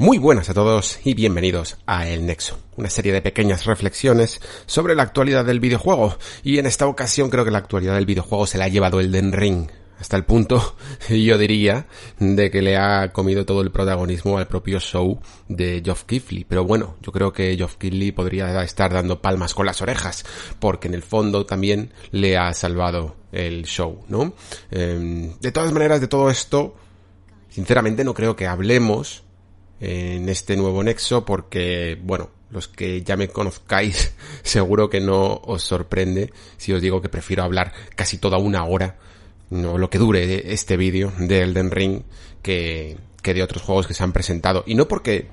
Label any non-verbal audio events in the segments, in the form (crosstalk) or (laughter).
Muy buenas a todos y bienvenidos a El Nexo, una serie de pequeñas reflexiones sobre la actualidad del videojuego. Y en esta ocasión creo que la actualidad del videojuego se la ha llevado el Den Ring, hasta el punto, (laughs) yo diría, de que le ha comido todo el protagonismo al propio show de Geoff Keighley. Pero bueno, yo creo que Geoff Keighley podría estar dando palmas con las orejas, porque en el fondo también le ha salvado el show, ¿no? Em, de todas maneras, de todo esto, sinceramente no creo que hablemos en este nuevo nexo porque, bueno, los que ya me conozcáis (laughs) seguro que no os sorprende si os digo que prefiero hablar casi toda una hora, no lo que dure este vídeo de Elden Ring que, que de otros juegos que se han presentado. Y no porque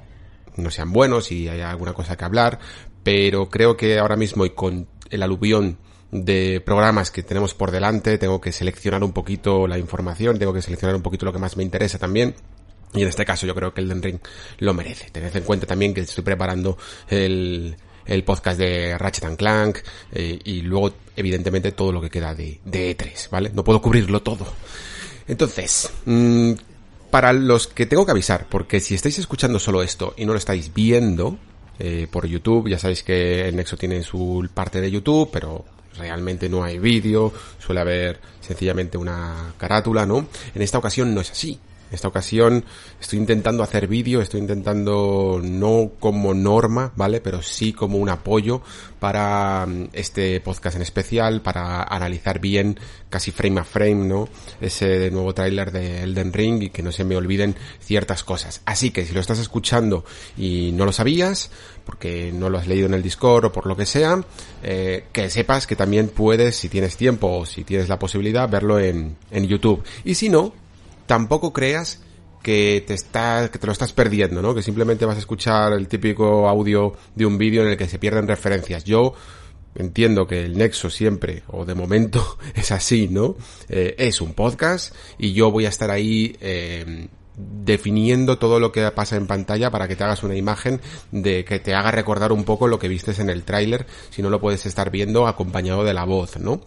no sean buenos y haya alguna cosa que hablar, pero creo que ahora mismo y con el aluvión de programas que tenemos por delante, tengo que seleccionar un poquito la información, tengo que seleccionar un poquito lo que más me interesa también y en este caso yo creo que Elden Ring lo merece. Tened en cuenta también que estoy preparando el, el podcast de Ratchet and Clank eh, y luego evidentemente todo lo que queda de, de E3, ¿vale? No puedo cubrirlo todo. Entonces, mmm, para los que tengo que avisar, porque si estáis escuchando solo esto y no lo estáis viendo eh, por YouTube, ya sabéis que el Nexo tiene su parte de YouTube, pero realmente no hay vídeo, suele haber sencillamente una carátula, ¿no? En esta ocasión no es así. Esta ocasión estoy intentando hacer vídeo, estoy intentando no como norma, ¿vale? Pero sí como un apoyo para mm, este podcast en especial, para analizar bien, casi frame a frame, ¿no? Ese nuevo tráiler de Elden Ring y que no se me olviden ciertas cosas. Así que si lo estás escuchando y no lo sabías, porque no lo has leído en el Discord o por lo que sea, eh, que sepas que también puedes, si tienes tiempo o si tienes la posibilidad, verlo en, en YouTube. Y si no, tampoco creas que te estás, que te lo estás perdiendo, ¿no? Que simplemente vas a escuchar el típico audio de un vídeo en el que se pierden referencias. Yo entiendo que el nexo siempre, o de momento (laughs) es así, ¿no? Eh, es un podcast y yo voy a estar ahí eh, definiendo todo lo que pasa en pantalla para que te hagas una imagen de que te haga recordar un poco lo que vistes en el tráiler, si no lo puedes estar viendo acompañado de la voz, ¿no?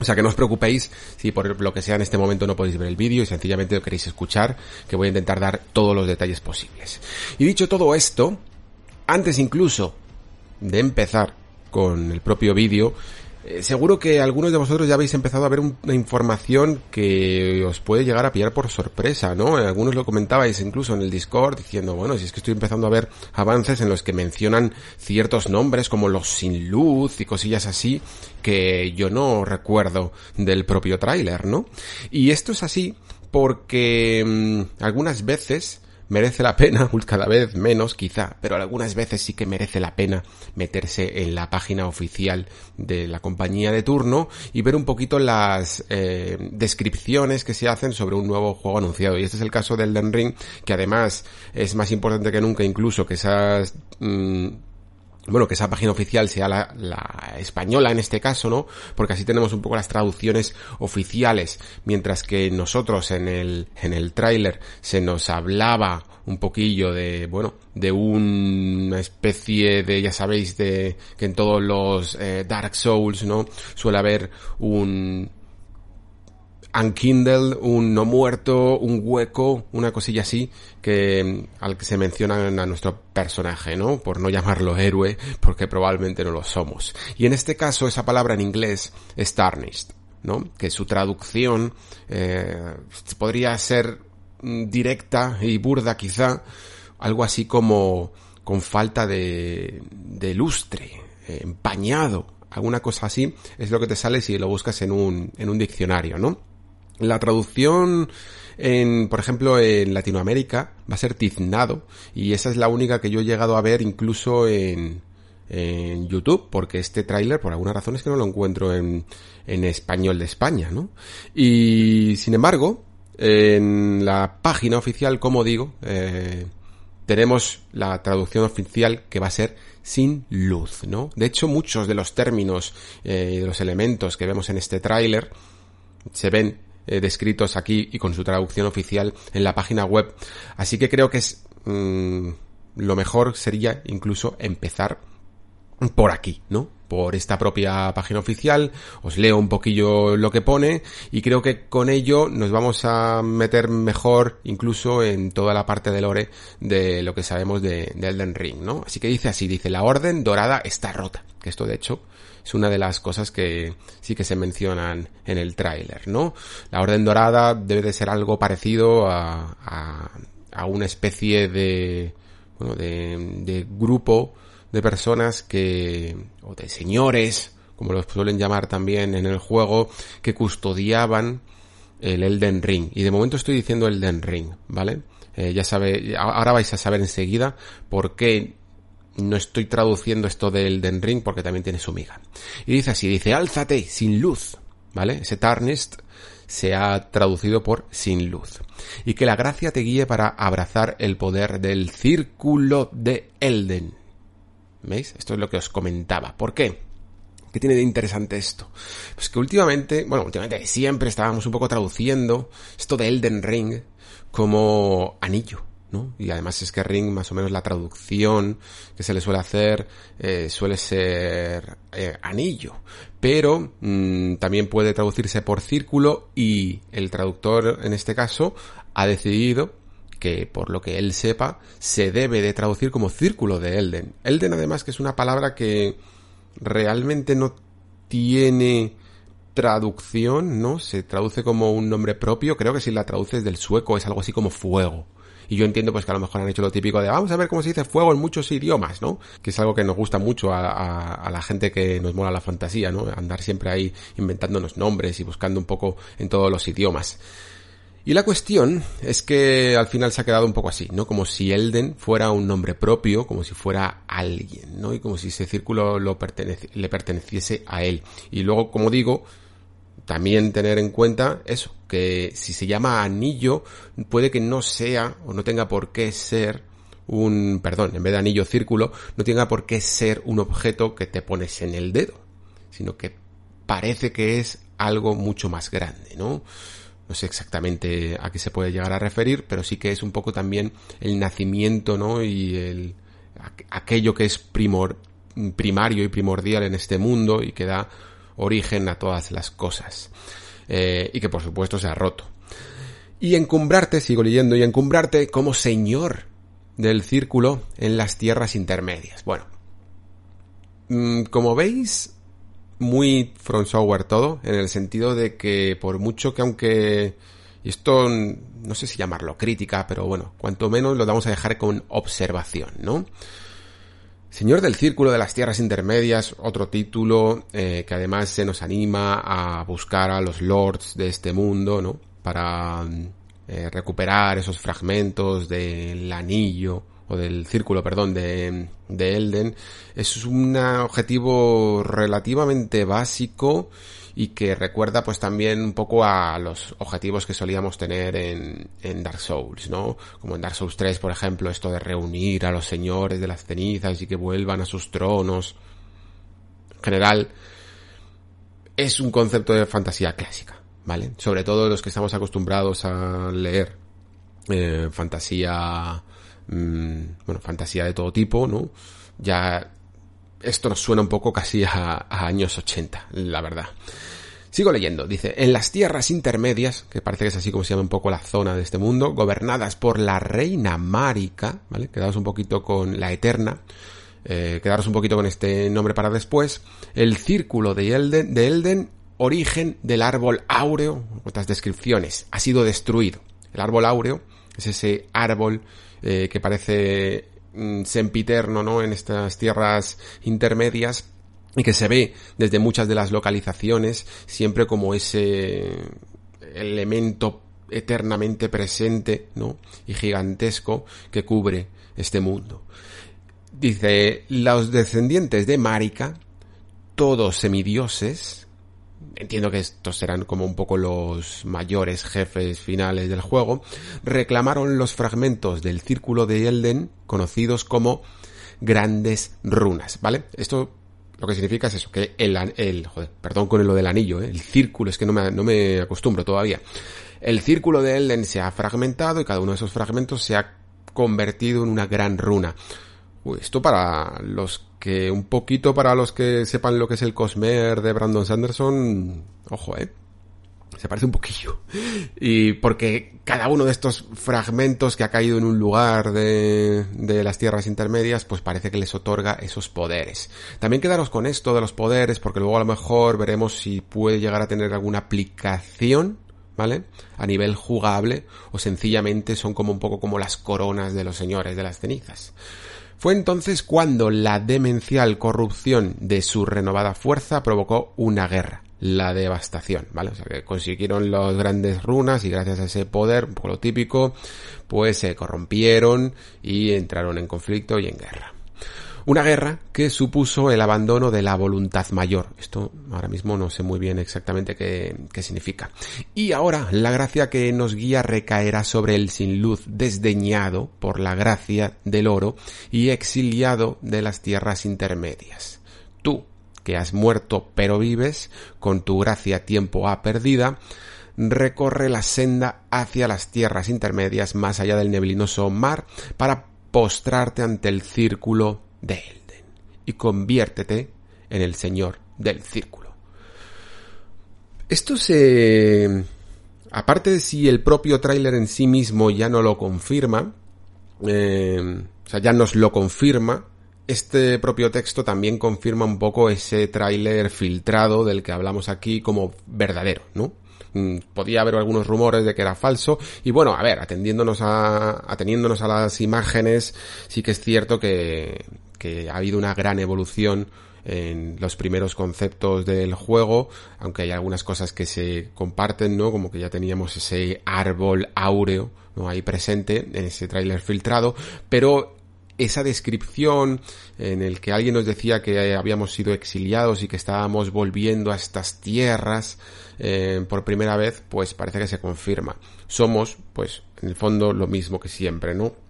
O sea que no os preocupéis si por lo que sea en este momento no podéis ver el vídeo y sencillamente lo queréis escuchar, que voy a intentar dar todos los detalles posibles. Y dicho todo esto, antes incluso de empezar con el propio vídeo, eh, seguro que algunos de vosotros ya habéis empezado a ver una información que os puede llegar a pillar por sorpresa, ¿no? Algunos lo comentabais incluso en el Discord diciendo, bueno, si es que estoy empezando a ver avances en los que mencionan ciertos nombres como los sin luz y cosillas así que yo no recuerdo del propio tráiler, ¿no? Y esto es así porque mmm, algunas veces merece la pena, (laughs) cada vez menos quizá, pero algunas veces sí que merece la pena meterse en la página oficial de la compañía de turno y ver un poquito las eh, descripciones que se hacen sobre un nuevo juego anunciado. Y este es el caso del Den Ring, que además es más importante que nunca incluso que esas... bueno, que esa página oficial sea la, la, española en este caso, ¿no? Porque así tenemos un poco las traducciones oficiales, mientras que nosotros en el, en el tráiler se nos hablaba un poquillo de, bueno, de una especie de, ya sabéis, de que en todos los eh, Dark Souls, ¿no? Suele haber un, Unkindle, un no muerto, un hueco, una cosilla así, que al que se menciona a nuestro personaje, ¿no? Por no llamarlo héroe, porque probablemente no lo somos. Y en este caso, esa palabra en inglés es tarnished, ¿no? Que su traducción eh, podría ser directa y burda quizá, algo así como con falta de, de lustre, eh, empañado, alguna cosa así, es lo que te sale si lo buscas en un, en un diccionario, ¿no? La traducción en, por ejemplo, en Latinoamérica va a ser tiznado y esa es la única que yo he llegado a ver incluso en, en YouTube, porque este tráiler, por alguna razón, es que no lo encuentro en, en español de España, ¿no? Y, sin embargo, En la página oficial, como digo, eh, tenemos la traducción oficial que va a ser sin luz, ¿no? De hecho, muchos de los términos eh, y de los elementos que vemos en este tráiler se ven eh, descritos aquí y con su traducción oficial en la página web. Así que creo que es mm, lo mejor sería incluso empezar por aquí, ¿no? Por esta propia página oficial, os leo un poquillo lo que pone y creo que con ello nos vamos a meter mejor incluso en toda la parte de lore de lo que sabemos de, Elden Ring, ¿no? Así que dice así, dice, la orden dorada está rota, que esto de hecho es una de las cosas que sí que se mencionan en el tráiler, ¿no? La orden dorada debe de ser algo parecido a, a, a una especie de, bueno, de, de grupo de personas que, o de señores, como los suelen llamar también en el juego, que custodiaban el Elden Ring. Y de momento estoy diciendo Elden Ring, ¿vale? Eh, ya sabe, ahora vais a saber enseguida por qué no estoy traduciendo esto de Elden Ring porque también tiene su miga. Y dice así, dice, álzate sin luz, ¿vale? Ese Tarnist se ha traducido por sin luz. Y que la gracia te guíe para abrazar el poder del círculo de Elden. ¿Veis? Esto es lo que os comentaba. ¿Por qué? ¿Qué tiene de interesante esto? Pues que últimamente, bueno, últimamente siempre estábamos un poco traduciendo esto de Elden Ring como anillo, Y además es que Ring, más o menos la traducción que se le suele hacer, eh, suele ser eh, anillo. Pero mm, también puede traducirse por círculo y el traductor, en este caso, ha decidido que por lo que él sepa se debe de traducir como círculo de Elden. Elden además que es una palabra que realmente no tiene traducción, ¿no? Se traduce como un nombre propio, creo que si la traduces del sueco es algo así como fuego. Y yo entiendo pues que a lo mejor han hecho lo típico de vamos a ver cómo se dice fuego en muchos idiomas, ¿no? Que es algo que nos gusta mucho a, a, la gente que nos mola la fantasía, ¿no? Andar siempre ahí inventándonos nombres y buscando un poco en todos los idiomas. Y la cuestión es que al final se ha quedado un poco así, ¿no? Como si Elden fuera un nombre propio, como si fuera alguien, ¿no? Y como si ese círculo lo le perteneciese a él. Y luego, como digo, también tener en cuenta eso, que si se llama anillo, puede que no sea o no tenga por qué ser un, perdón, en vez de anillo círculo, no tenga por qué ser un objeto que te pones en el dedo, sino que parece que es algo mucho más grande, ¿no? no sé exactamente a qué se puede llegar a referir, pero sí que es un poco también el nacimiento, ¿no? Y el, aquello que es primor, primario y primordial en este mundo y que da origen a todas las cosas. Eh, y que por supuesto se ha roto. Y encumbrarte, sigo leyendo, y encumbrarte como señor del círculo en las tierras intermedias. Bueno, mm, como veis, muy front todo, en el sentido de que por mucho que aunque, esto no sé si llamarlo crítica, pero bueno, cuanto menos lo vamos a dejar con observación, ¿no? Señor del Círculo de las Tierras Intermedias, otro título eh, que además se nos anima a buscar a los lords de este mundo, ¿no? Para eh, recuperar esos fragmentos del anillo o del círculo, perdón, de, de Elden, es un objetivo relativamente básico y que recuerda pues también un poco a los objetivos que solíamos tener en, en Dark Souls, ¿no? Como en Dark Souls 3, por ejemplo, esto de reunir a los señores de las cenizas y que vuelvan a sus tronos. En general, es un concepto de fantasía clásica, ¿vale? Sobre todo los que estamos acostumbrados a leer eh, fantasía Mm, bueno, fantasía de todo tipo, ¿no? Ya esto nos suena un poco casi a, años 80, la verdad. Sigo leyendo, dice, en las tierras intermedias, que parece que es así como se llama un poco la zona de este mundo, gobernadas por la reina Márica, ¿vale? Quedaros un poquito con la eterna, eh, quedaros un poquito con este nombre para después, el círculo de Elden, de Elden, origen del árbol áureo, otras descripciones, ha sido destruido. El árbol áureo es ese árbol eh, que parece sempiterno, ¿no? En estas tierras intermedias y que se ve desde muchas de las localizaciones siempre como ese elemento eternamente presente, ¿no? Y gigantesco que cubre este mundo. Dice, los descendientes de Marika, todos semidioses, entiendo que estos serán como un poco los mayores jefes finales del juego, reclamaron los fragmentos del círculo de Elden conocidos como grandes runas, ¿vale? Esto lo que significa es eso, que el, el joder, perdón con lo del anillo, ¿eh? el círculo, es que no me, no me acostumbro todavía. El círculo de Elden se ha fragmentado y cada uno de esos fragmentos se ha convertido en una gran runa. Uy, esto para los que, un poquito para los que sepan lo que es el Cosmer de Brandon Sanderson, ojo, eh. Se parece un poquillo. Y porque cada uno de estos fragmentos que ha caído en un lugar de, de las tierras intermedias, pues parece que les otorga esos poderes. También quedaros con esto de los poderes, porque luego a lo mejor veremos si puede llegar a tener alguna aplicación ¿vale? A nivel jugable o sencillamente son como un poco como las coronas de los señores de las cenizas. Fue entonces cuando la demencial corrupción de su renovada fuerza provocó una guerra, la devastación, ¿vale? O sea que consiguieron las grandes runas y gracias a ese poder, un poco lo típico, pues se corrompieron y entraron en conflicto y en guerra. Una guerra que supuso el abandono de la voluntad mayor. Esto ahora mismo no sé muy bien exactamente qué, significa. Y ahora la gracia que nos guía recaerá sobre el sin luz desdeñado por la gracia del oro y exiliado de las tierras intermedias. Tú, que has muerto pero vives, con tu gracia tiempo ha perdida, recorre la senda hacia las tierras intermedias más allá del neblinoso mar para postrarte ante el círculo de Elden y conviértete en el señor del círculo. Esto se... Aparte de si el propio tráiler en sí mismo ya no lo confirma, eh, o sea, ya nos lo confirma, este propio texto también confirma un poco ese tráiler filtrado del que hablamos aquí como verdadero, ¿no? Mm, podía haber algunos rumores de que era falso y bueno, a ver, atendiéndonos a, ateniéndonos a las imágenes, sí que es cierto que, que ha habido una gran evolución en los primeros conceptos del juego, aunque hay algunas cosas que se comparten, ¿no? Como que ya teníamos ese árbol áureo, ¿no? Ahí presente en ese tráiler filtrado, pero esa descripción en el que alguien nos decía que habíamos sido exiliados y que estábamos volviendo a estas tierras eh, por primera vez, pues parece que se confirma. Somos, pues, en el fondo lo mismo que siempre, ¿no?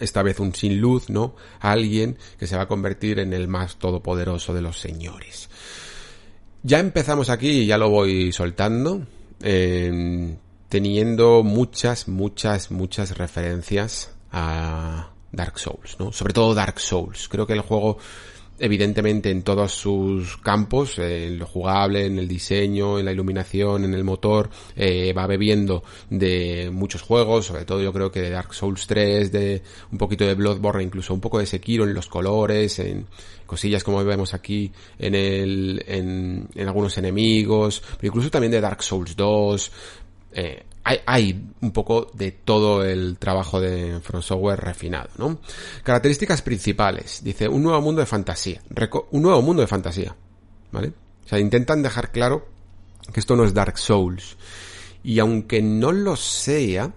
Esta vez un sin luz, ¿no? Alguien que se va a convertir en el más todopoderoso de los señores. Ya empezamos aquí ya lo voy soltando, teniendo muchas, muchas, muchas referencias a Dark Souls, ¿no? Sobre todo Dark Souls. Creo que el juego evidentemente en todos sus campos, en lo jugable, en el diseño, en la iluminación, en el motor, eh, va bebiendo de muchos juegos, sobre todo yo creo que de Dark Souls 3, de un poquito de Bloodborne, incluso un poco de Sekiro en los colores, en cosillas como vemos aquí en el, en, en algunos enemigos, pero incluso también de Dark Souls 2, eh, hay, un poco de todo el trabajo de From Software refinado, ¿no? Características principales. Dice, un nuevo mundo de fantasía. un nuevo mundo de fantasía. ¿Vale? O sea, intentan dejar claro que esto no es Dark Souls. Y aunque no lo sea,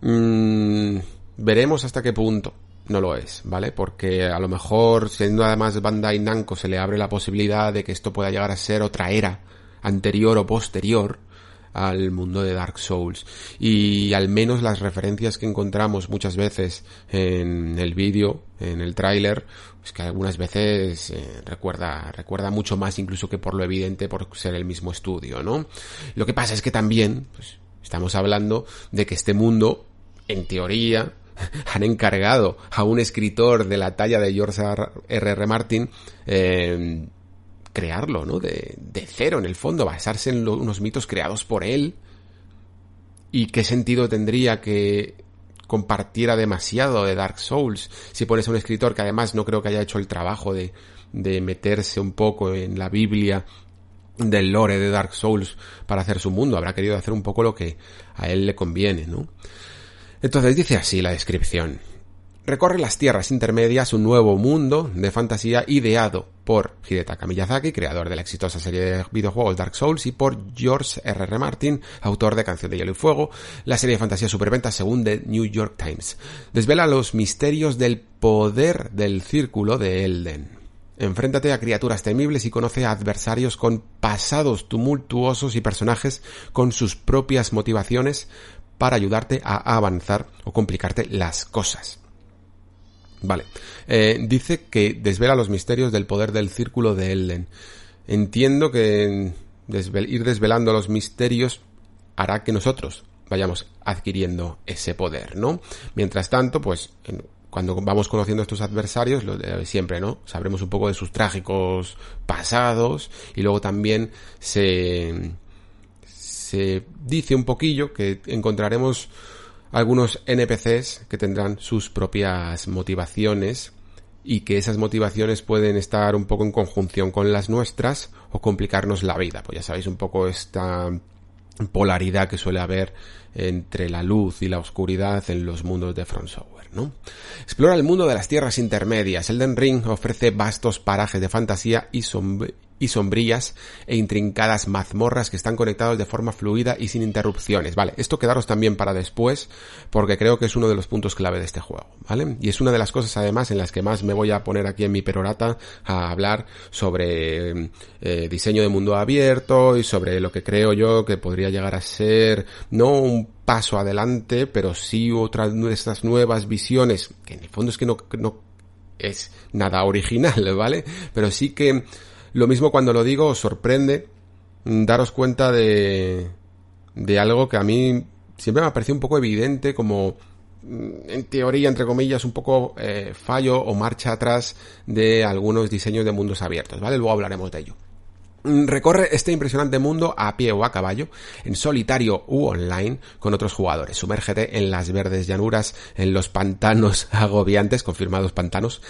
mmm, veremos hasta qué punto no lo es, ¿vale? Porque a lo mejor, siendo además Bandai Namco, se le abre la posibilidad de que esto pueda llegar a ser otra era anterior o posterior al mundo de Dark Souls. Y al menos las referencias que encontramos muchas veces en el vídeo, en el tráiler, pues que algunas veces eh, recuerda, recuerda mucho más incluso que por lo evidente por ser el mismo estudio, ¿no? Lo que pasa es que también, pues, estamos hablando de que este mundo, en teoría, (laughs) han encargado a un escritor de la talla de George R. R. Martin eh, crearlo, ¿no? De, cero, en el fondo, basarse en unos mitos creados por él. ¿Y qué sentido tendría que compartiera demasiado de Dark Souls si pones a un escritor que además no creo que haya hecho el trabajo de, de meterse un poco en la Biblia del lore de Dark Souls para hacer su mundo. Habrá querido hacer un poco lo que a él le conviene, ¿no? Entonces dice así la descripción recorre las tierras intermedias un nuevo mundo de fantasía ideado por Hidetaka Miyazaki, creador de la exitosa serie de videojuegos Dark Souls, y por George R. R. Martin, autor de Canción de Hielo y Fuego, la serie de fantasía superventa según The New York Times. Desvela los misterios del poder del círculo de Elden. Enfréntate a criaturas temibles y conoce a adversarios con pasados tumultuosos y personajes con sus propias motivaciones para ayudarte a avanzar o complicarte las cosas. Vale. Eh, dice que desvela los misterios del poder del círculo de Elden. Entiendo que ir desvelando los misterios hará que nosotros vayamos adquiriendo ese poder, ¿no? Mientras tanto, pues cuando vamos conociendo a estos adversarios, siempre, ¿no? Sabremos un poco de sus trágicos pasados y luego también se se dice un poquillo que encontraremos algunos NPCs que tendrán sus propias motivaciones y que esas motivaciones pueden estar un poco en conjunción con las nuestras o complicarnos la vida. Pues ya sabéis un poco esta polaridad que suele haber entre la luz y la oscuridad en los mundos de Front Software, ¿no? Explora el mundo de las tierras intermedias. Elden Ring ofrece vastos parajes de fantasía y, y sombrías e intrincadas mazmorras que están conectados de forma fluida y sin interrupciones. Vale, esto quedaros también para después porque creo que es uno de los puntos clave de este juego, ¿vale? Y es una de las cosas además en las que más me voy a poner aquí en mi perorata a hablar sobre eh, diseño de mundo abierto y sobre lo que creo yo que podría llegar a ser no un paso adelante, pero sí otra de estas nuevas visiones, que en el fondo es que no, no es nada original, (laughs) ¿vale? Pero sí que lo mismo cuando lo digo os sorprende daros cuenta de, de algo que a mí siempre me ha parecido un poco evidente como mm, en teoría, entre comillas, un poco eh, fallo o marcha atrás de algunos diseños de mundos abiertos, ¿vale? Luego hablaremos de ello. Mm, recorre este impresionante mundo a pie o a caballo, en solitario u online, con otros jugadores. Sumérgete en las verdes llanuras, en los pantanos (laughs) agobiantes, confirmados pantanos,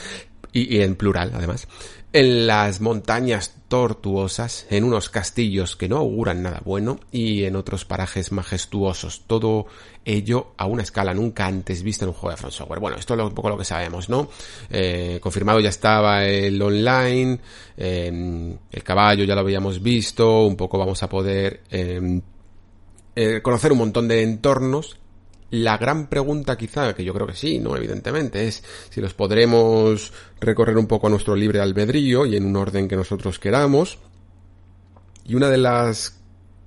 y, en plural además, en las montañas tortuosas, en unos castillos que no auguran nada bueno y en otros parajes majestuosos. Todo ello a una escala nunca antes vista en un juego de Front Software. Bueno, esto es un poco lo que sabemos, ¿no? Eh, confirmado ya estaba el online, em, el caballo ya lo habíamos visto, un poco vamos a poder em, eh, conocer un montón de entornos la gran pregunta quizá, que yo creo que sí, no, evidentemente, es si los podremos recorrer un poco a nuestro libre albedrío y en un orden que nosotros queramos. Y una de las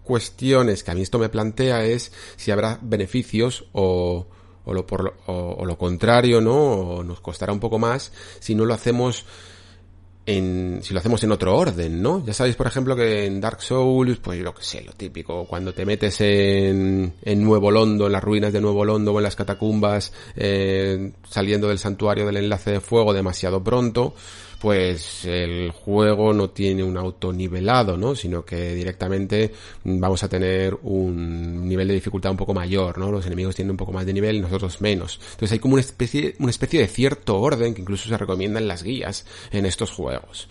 cuestiones que a mí esto me plantea es si habrá beneficios o, o lo, por o lo contrario, ¿no? O nos costará un poco más si no lo hacemos en, si lo hacemos en otro orden, ¿no? Ya sabéis, por ejemplo, que en Dark Souls, pues lo que sé, lo típico, cuando te metes en, en Nuevo Londo, en las ruinas de Nuevo Londo o en las catacumbas, eh, saliendo del santuario del enlace de fuego demasiado pronto, pues el juego no tiene un autonivelado, ¿no? Sino que directamente vamos a tener un nivel de dificultad un poco mayor, ¿no? Los enemigos tienen un poco más de nivel y nosotros menos. Entonces hay como una especie, una especie de cierto orden que incluso se recomienda en las guías en estos juegos.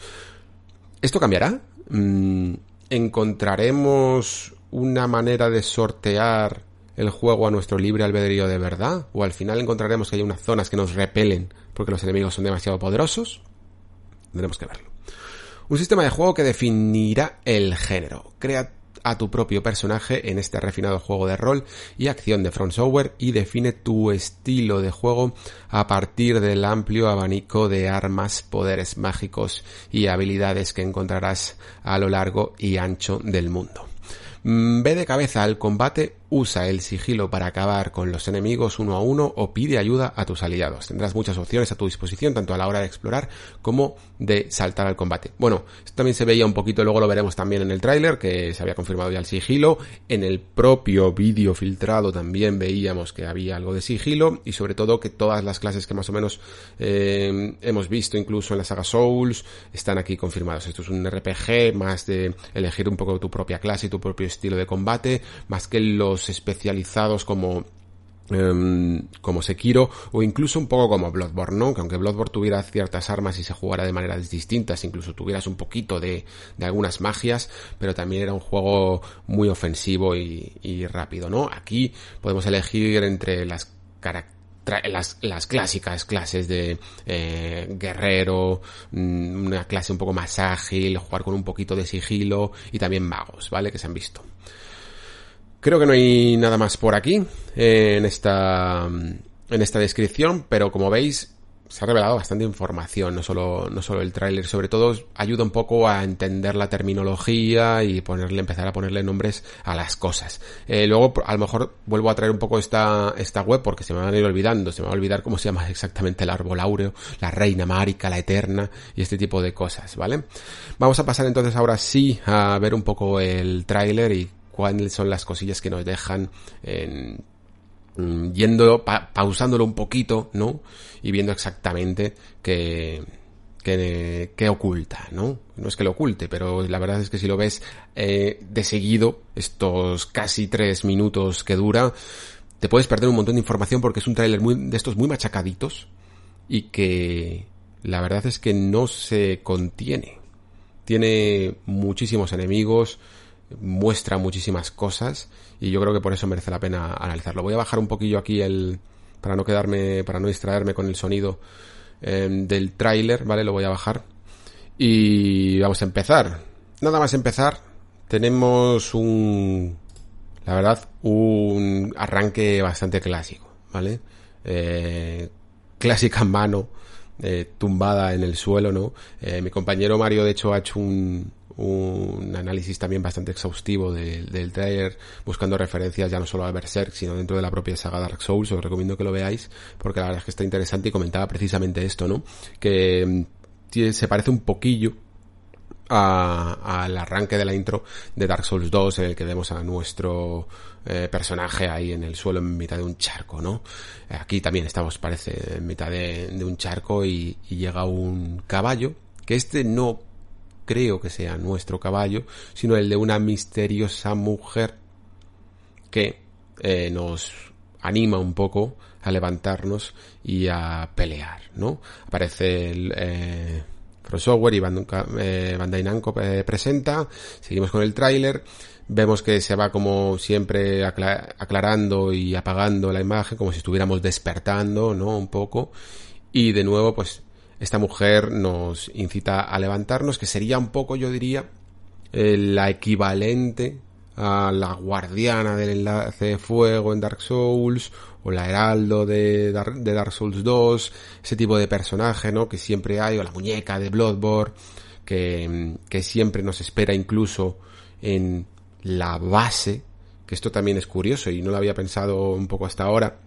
¿Esto cambiará? Mm, ¿Encontraremos una manera de sortear el juego a nuestro libre albedrío de verdad? ¿O al final encontraremos que hay unas zonas que nos repelen porque los enemigos son demasiado poderosos? Tendremos que verlo. Un sistema de juego que definirá el género. Crea a tu propio personaje en este refinado juego de rol y acción de Front Software y define tu estilo de juego a partir del amplio abanico de armas, poderes mágicos y habilidades que encontrarás a lo largo y ancho del mundo. Mm, ve de cabeza al combate usa el sigilo para acabar con los enemigos uno a uno o pide ayuda a tus aliados. Tendrás muchas opciones a tu disposición, tanto a la hora de explorar como de saltar al combate. Bueno, esto también se veía un poquito, luego lo veremos también en el tráiler, que se había confirmado ya el sigilo. En el propio vídeo filtrado también veíamos que había algo de sigilo y sobre todo que todas las clases que más o menos eh, hemos visto incluso en la saga Souls están aquí confirmados. Esto es un RPG más de elegir un poco tu propia clase y tu propio estilo de combate, más que los especializados como em, como Sekiro o incluso un poco como Bloodborne, ¿no? Que aunque Bloodborne tuviera ciertas armas y se jugara de maneras distintas, incluso tuvieras un poquito de, de algunas magias, pero también era un juego muy ofensivo y, rápido, ¿no? Aquí podemos elegir entre las las, las, clásicas clases de eh, guerrero, mm, una clase un poco más ágil, jugar con un poquito de sigilo y también magos, ¿vale? Que se han visto. Creo que no hay nada más por aquí en esta en esta descripción, pero como veis se ha revelado bastante información, no solo, no solo el tráiler, sobre todo ayuda un poco a entender la terminología y ponerle, empezar a ponerle nombres a las cosas. Eh, luego, a lo mejor vuelvo a traer un poco esta, esta web porque se me van a ir olvidando, se me va a olvidar cómo se llama exactamente el árbol áureo, la reina márica, la eterna y este tipo de cosas, ¿vale? Vamos a pasar entonces ahora sí a ver un poco el tráiler y cuáles son las cosillas que nos dejan en Mm, yendo, pausándolo un poquito, ¿no? Y viendo exactamente qué, qué, oculta, ¿no? No es que lo oculte, pero la verdad es que si lo ves eh, de seguido, estos casi tres minutos que dura, te puedes perder un montón de información porque es un tráiler de estos muy machacaditos y que la verdad es que no se contiene. Tiene muchísimos enemigos, muestra muchísimas cosas y yo creo que por eso merece la pena analizarlo. Voy a bajar un poquillo aquí el para no quedarme para no distraerme con el sonido em, del tráiler, ¿vale? Lo voy a bajar y vamos a empezar. Nada más empezar, tenemos un la verdad un arranque bastante clásico, ¿vale? Eh, clásica mano eh, tumbada en el suelo, ¿no? Eh, mi compañero Mario de hecho ha hecho un, un análisis también bastante exhaustivo del trailer, buscando referencias ya no solo a Berserk, sino dentro de la propia saga Dark Souls. Os recomiendo que lo veáis, porque la verdad es que está interesante y comentaba precisamente esto, ¿no? Que mm, se parece un poquillo al arranque de la intro de Dark Souls 2 en el que vemos a nuestro eh, personaje ahí en el suelo en mitad de un charco, ¿no? Aquí también estamos, parece, en mitad de, un charco y, y, llega un caballo, que este no creo que sea nuestro caballo, sino el de una misteriosa mujer que eh, nos anima un poco a levantarnos y a pelear, ¿no? Aparece el eh, crossover y eh, Bandai Namco presenta, seguimos con el tráiler, vemos que se va como siempre aclarando y apagando la imagen, como si estuviéramos despertando, ¿no? Un poco, y de nuevo pues esta mujer nos incita a levantarnos, que sería un poco, yo diría, eh, la equivalente a la guardiana del enlace de fuego en Dark Souls, o la heraldo de, Dark Souls 2, ese tipo de personaje, ¿no? Que siempre hay, o la muñeca de Bloodborne, que, que siempre nos espera incluso en la base, que esto también es curioso y no lo había pensado un poco hasta ahora,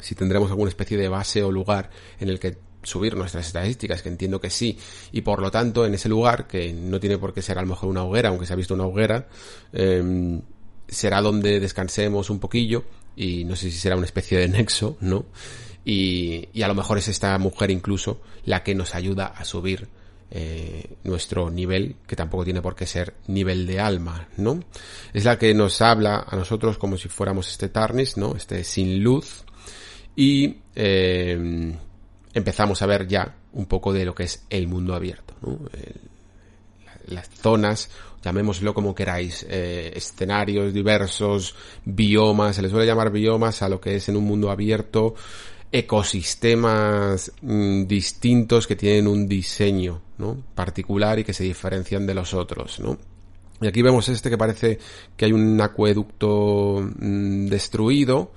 si tendremos alguna especie de base o lugar en el que subir nuestras estadísticas, que entiendo que sí, y por lo tanto en ese lugar, que no tiene por qué ser a lo mejor una hoguera, aunque se ha visto una hoguera, em, será donde descansemos un poquillo, y no sé si será una especie de nexo, ¿no? Y, y a lo mejor es esta mujer incluso la que nos ayuda a subir eh, nuestro nivel, que tampoco tiene por qué ser nivel de alma, ¿no? Es la que nos habla a nosotros como si fuéramos este Tarnis, ¿no? Este sin luz, y eh, empezamos a ver ya un poco de lo que es el mundo abierto, ¿no? las zonas, llamémoslo como queráis, eh, escenarios diversos, biomas, se les suele llamar biomas a lo que es en un mundo abierto, ecosistemas mm, distintos que tienen un diseño ¿no? particular y que se diferencian de los otros, ¿no? Y aquí vemos este que parece que hay un acueducto mm, destruido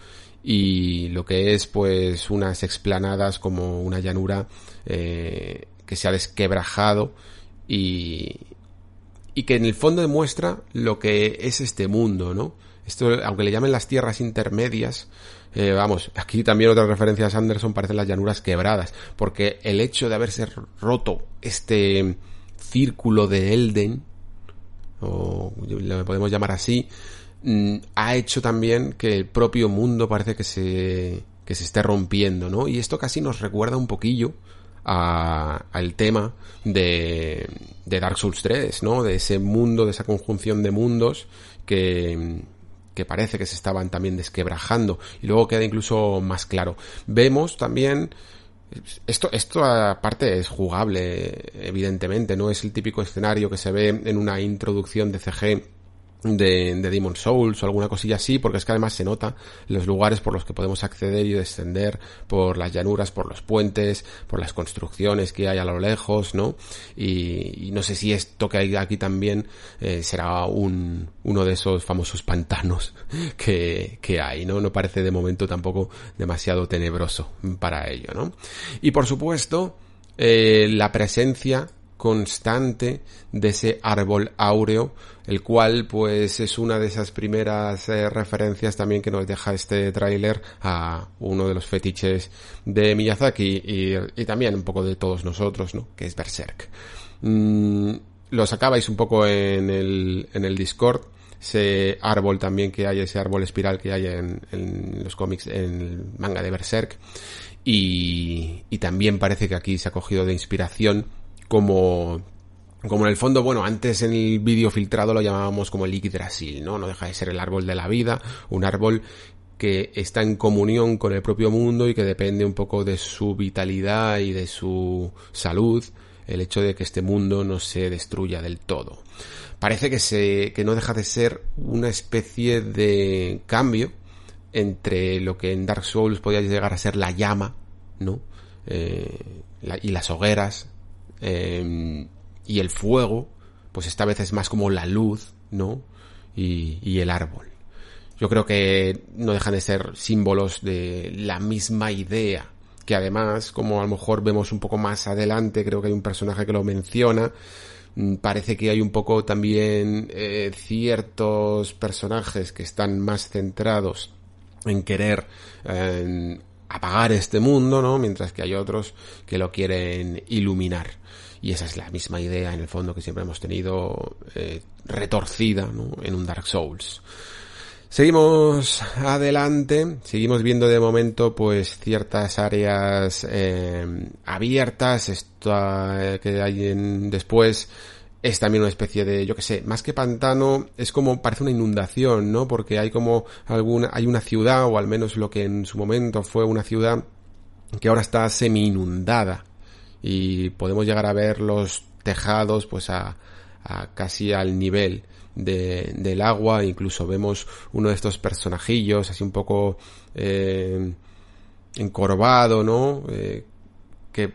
y lo que es pues unas explanadas como una llanura eh, que se ha desquebrajado y, y que en el fondo demuestra lo que es este mundo, ¿no? Esto, aunque le llamen las tierras intermedias, eh, vamos, aquí también otras referencias a Anderson parecen las llanuras quebradas, porque el hecho de haberse roto este círculo de Elden, o lo podemos llamar así, ha hecho también que el propio mundo parece que se, que se esté rompiendo, ¿no? Y esto casi nos recuerda un poquillo al tema de, de Dark Souls 3, ¿no? De ese mundo, de esa conjunción de mundos que, que parece que se estaban también desquebrajando y luego queda incluso más claro. Vemos también esto, esto aparte es jugable, evidentemente, no es el típico escenario que se ve en una introducción de CG de, de Demon Souls o alguna cosilla así, porque es que además se nota los lugares por los que podemos acceder y descender, por las llanuras, por los puentes, por las construcciones que hay a lo lejos, ¿no? Y, no sé si esto que hay aquí también eh, será un, uno de esos famosos pantanos (laughs) que, que hay, ¿no? No parece de momento tampoco demasiado tenebroso para ello, ¿no? Y por supuesto, eh, la presencia constante de ese árbol áureo, el cual pues es una de esas primeras eh, referencias también que nos deja este tráiler a uno de los fetiches de Miyazaki y, también un poco de todos nosotros, ¿no? Que es Berserk. Mm, lo sacabais un poco en el, en el Discord, ese árbol también que hay, ese árbol espiral que hay en, los cómics, en el manga de Berserk. Y también parece que aquí se ha cogido de inspiración como como en el fondo, bueno, antes en el vídeo filtrado lo llamábamos como el Yggdrasil, ¿no? No deja de ser el árbol de la vida, un árbol que está en comunión con el propio mundo y que depende un poco de su vitalidad y de su salud, el hecho de que este mundo no se destruya del todo. Parece que se, que no deja de ser una especie de cambio entre lo que en Dark Souls podía llegar a ser la llama, ¿no? Eh, y las hogueras, Em, y el fuego, pues esta vez es más como la luz, ¿no? Y, el árbol. Yo creo que no dejan de ser símbolos de la misma idea, que además, como a lo mejor vemos un poco más adelante, creo que hay un personaje que lo menciona, mm, parece que hay un poco también eh, ciertos personajes que están más centrados en querer apagar este mundo, ¿no? Mientras que hay otros que lo quieren iluminar. Y esa es la misma idea en el fondo que siempre hemos tenido eh, retorcida en un Dark Souls. Seguimos adelante, seguimos viendo de momento pues ciertas áreas eh, abiertas, esto eh, que hay en, después es también una especie de, yo que sé, más que pantano, es como, parece una inundación, ¿no? Porque hay como alguna, hay una ciudad, o al menos lo que en su momento fue una ciudad, que ahora está semi inundada. Y podemos llegar a ver los tejados, pues a, a casi al nivel de, del agua, incluso vemos uno de estos personajillos, así un poco, eh, encorvado, ¿no? Eh, que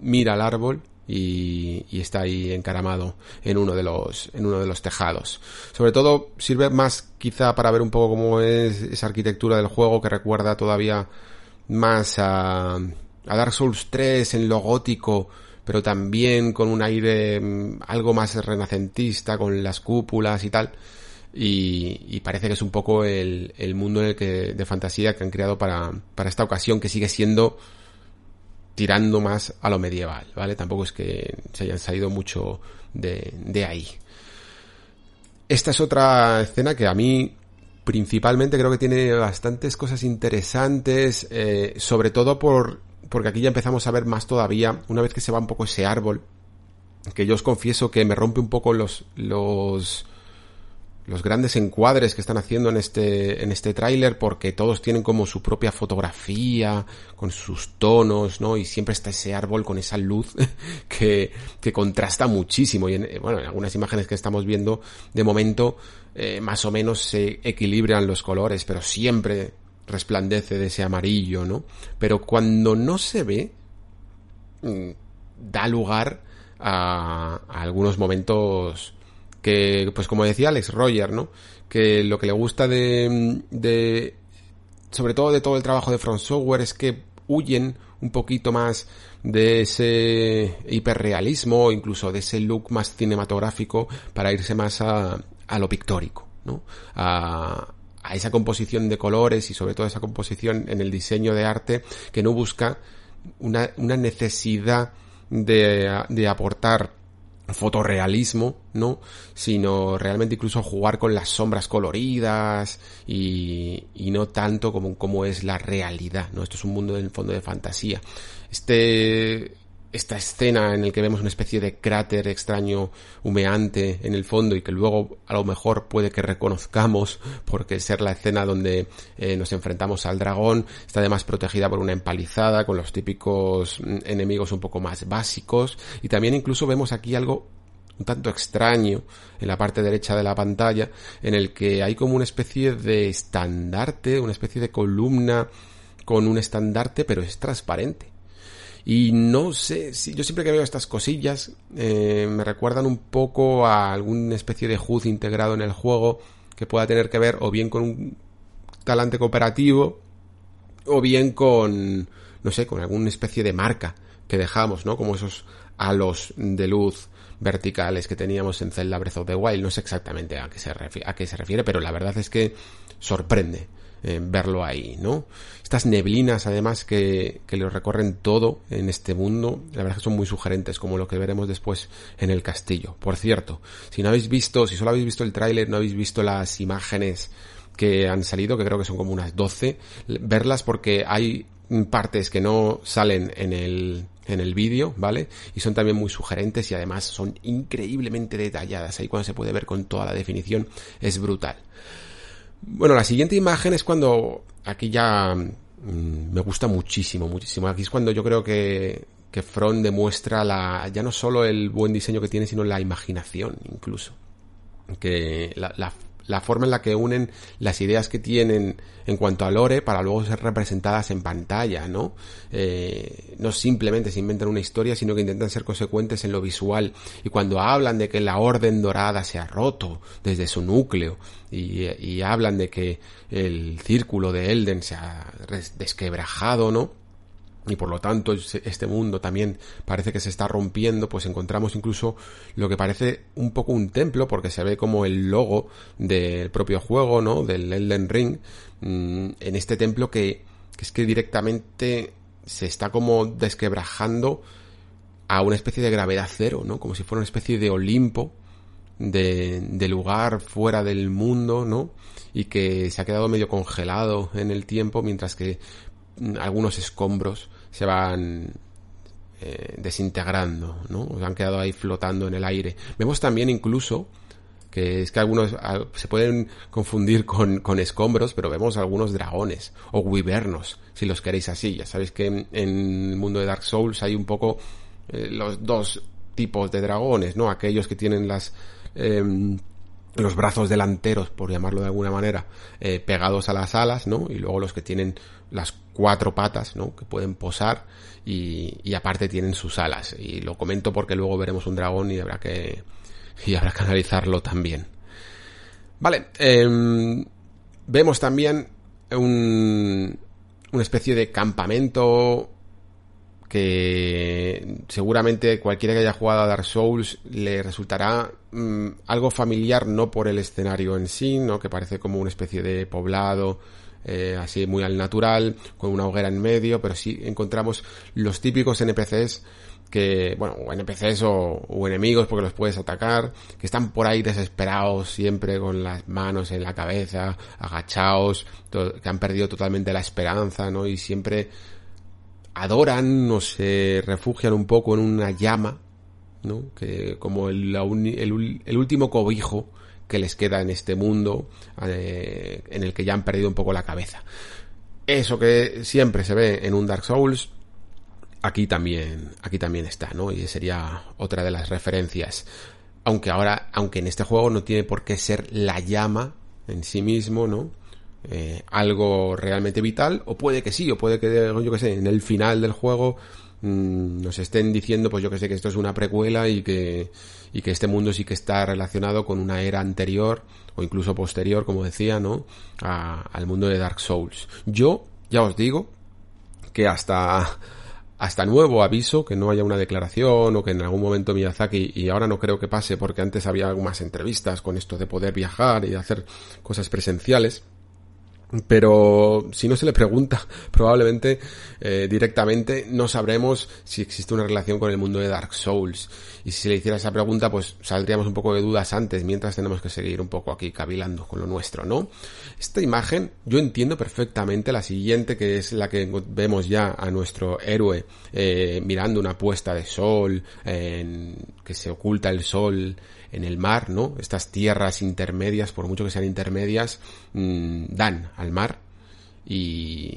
mira al árbol y, está ahí encaramado en uno de los en uno de los tejados. Sobre todo sirve más quizá para ver un poco cómo es esa arquitectura del juego que recuerda todavía más a, a Dark Souls 3 en lo gótico, pero también con un aire mm, algo más renacentista con las cúpulas y tal. Y, y, parece que es un poco el, el mundo en el que, de fantasía que han creado para, para esta ocasión que sigue siendo tirando más a lo medieval, ¿vale? Tampoco es que se hayan salido mucho de, de ahí. Esta es otra escena que a mí principalmente creo que tiene bastantes cosas interesantes, eh, sobre todo por, porque aquí ya empezamos a ver más todavía, una vez que se va un poco ese árbol, que yo os confieso que me rompe un poco los, los, los grandes encuadres que están haciendo en este, en este tráiler porque todos tienen como su propia fotografía, con sus tonos, ¿no? Y siempre está ese árbol con esa luz (laughs) que, que contrasta muchísimo. Y en, bueno, en algunas imágenes que estamos viendo, de momento, eh, más o menos se equilibran los colores, pero siempre resplandece de ese amarillo, ¿no? Pero cuando no se ve, mm, da lugar a algunos momentos que, pues como decía Alex Roger, ¿no? Que lo que le gusta de, de, sobre todo de todo el trabajo de Front Software es que huyen un poquito más de ese hiperrealismo o incluso de ese look más cinematográfico para irse más a, a lo pictórico, ¿no? A, a esa composición de colores y sobre todo esa composición en el diseño de arte que no busca una, una necesidad de, de aportar fotorrealismo, ¿no? Sino realmente incluso jugar con las sombras coloridas y, y no tanto como, como es la realidad, ¿no? Esto es un mundo en fondo de fantasía. Este, esta escena en el que vemos una especie de cráter extraño humeante en el fondo y que luego a lo mejor puede que reconozcamos porque ser la escena donde eh, nos enfrentamos al dragón está además protegida por una empalizada con los típicos mm, enemigos un poco más básicos y también incluso vemos aquí algo un tanto extraño en la parte derecha de la pantalla, en el que hay como una especie de estandarte, una especie de columna con un estandarte, pero es transparente. Y no sé, si yo siempre que veo estas cosillas eh, me recuerdan un poco a alguna especie de HUD integrado en el juego que pueda tener que ver o bien con un talante cooperativo o bien con, no sé, con alguna especie de marca que dejamos, ¿no? Como esos halos de luz verticales que teníamos en Zelda Breath of the Wild. No sé exactamente a qué se, a qué se refiere, pero la verdad es que sorprende eh, verlo ahí, ¿no? Estas neblinas, además, que, que lo recorren todo en este mundo, la verdad es que son muy sugerentes, como lo que veremos después en el castillo. Por cierto, si no habéis visto, si solo habéis visto el tráiler, no habéis visto las imágenes que han salido, que creo que son como unas 12, verlas porque hay partes que no salen en el, en el vídeo, ¿vale? Y son también muy sugerentes y además son increíblemente detalladas. Ahí cuando se puede ver con toda la definición es brutal. Bueno, la siguiente imagen es cuando aquí ya mm, me gusta muchísimo, muchísimo. Aquí es cuando yo creo que, que Front demuestra la, ya no solo el buen diseño que tiene, sino la imaginación incluso. Que la, la la forma en la que unen las ideas que tienen en cuanto a lore para luego ser representadas en pantalla, ¿no? Eh, no simplemente se inventan una historia, sino que intentan ser consecuentes en lo visual. Y cuando hablan de que la orden dorada se ha roto desde su núcleo y, y hablan de que el círculo de Elden se ha desquebrajado, ¿no? Y por lo tanto este mundo también parece que se está rompiendo, pues encontramos incluso lo que parece un poco un templo, porque se ve como el logo del propio juego, ¿no? Del Elden Ring, mm, en este templo que, es que directamente se está como desquebrajando a una especie de gravedad cero, ¿no? Como si fuera una especie de Olimpo, de lugar fuera del mundo, ¿no? Y que se ha quedado medio congelado en el tiempo, mientras que algunos escombros se van eh, desintegrando, ¿no? Han quedado ahí flotando en el aire. Vemos también incluso que es que algunos se pueden confundir con, con escombros, pero vemos algunos dragones o wibernos, si los queréis así. Ya sabéis que en, el mundo de Dark Souls hay un poco eh, los dos tipos de dragones, ¿no? Aquellos que tienen las em, los brazos delanteros, por llamarlo de alguna manera, eh, pegados a las alas, ¿no? Y luego los que tienen las cuatro patas, ¿no? Que pueden posar y, aparte tienen sus alas. Y lo comento porque luego veremos un dragón y habrá que, y habrá que analizarlo también. Vale, eh, vemos también un, una especie de campamento que seguramente cualquiera que haya jugado a Dark Souls le resultará mm, algo familiar no por el escenario en sí, ¿no? que parece como una especie de poblado eh, así muy al natural, con una hoguera en medio, pero sí encontramos los típicos NPCs que, bueno, NPCs o, enemigos porque los puedes atacar, que están por ahí desesperados siempre con las manos en la cabeza, agachados, que han perdido totalmente la esperanza, ¿no? Y siempre adoran o se refugian un poco en una llama, ¿no? Que como el, el, último cobijo que les queda en este mundo eh, en el que ya han perdido un poco la cabeza. Eso que siempre se ve en un Dark Souls, aquí también, aquí también está, ¿no? Y sería otra de las referencias. Aunque ahora, aunque en este juego no tiene por qué ser la llama en sí mismo, ¿no? Eh, algo realmente vital, o puede que sí, o puede que, yo que sé, en el final del juego mmm, nos estén diciendo, pues yo que sé, que esto es una precuela y que, y que este mundo sí que está relacionado con una era anterior, o incluso posterior, como decía, ¿no? A, al mundo de Dark Souls. Yo, ya os digo, que hasta, hasta nuevo aviso, que no haya una declaración o que en algún momento Miyazaki, y ahora no creo que pase porque antes había algunas entrevistas con esto de poder viajar y hacer cosas presenciales, pero si no se le pregunta, (laughs) probablemente eh, directamente no sabremos si existe una relación con el mundo de Dark Souls. Y si se le hiciera esa pregunta, pues saldríamos un poco de dudas antes, mientras tenemos que seguir un poco aquí cavilando con lo nuestro, ¿no? Esta imagen, yo entiendo perfectamente la siguiente, que es la que vemos ya a nuestro héroe eh, mirando una puesta de sol, en, que se oculta el sol en el mar, ¿no? Estas tierras intermedias, por mucho que sean intermedias, mm, dan al mar y,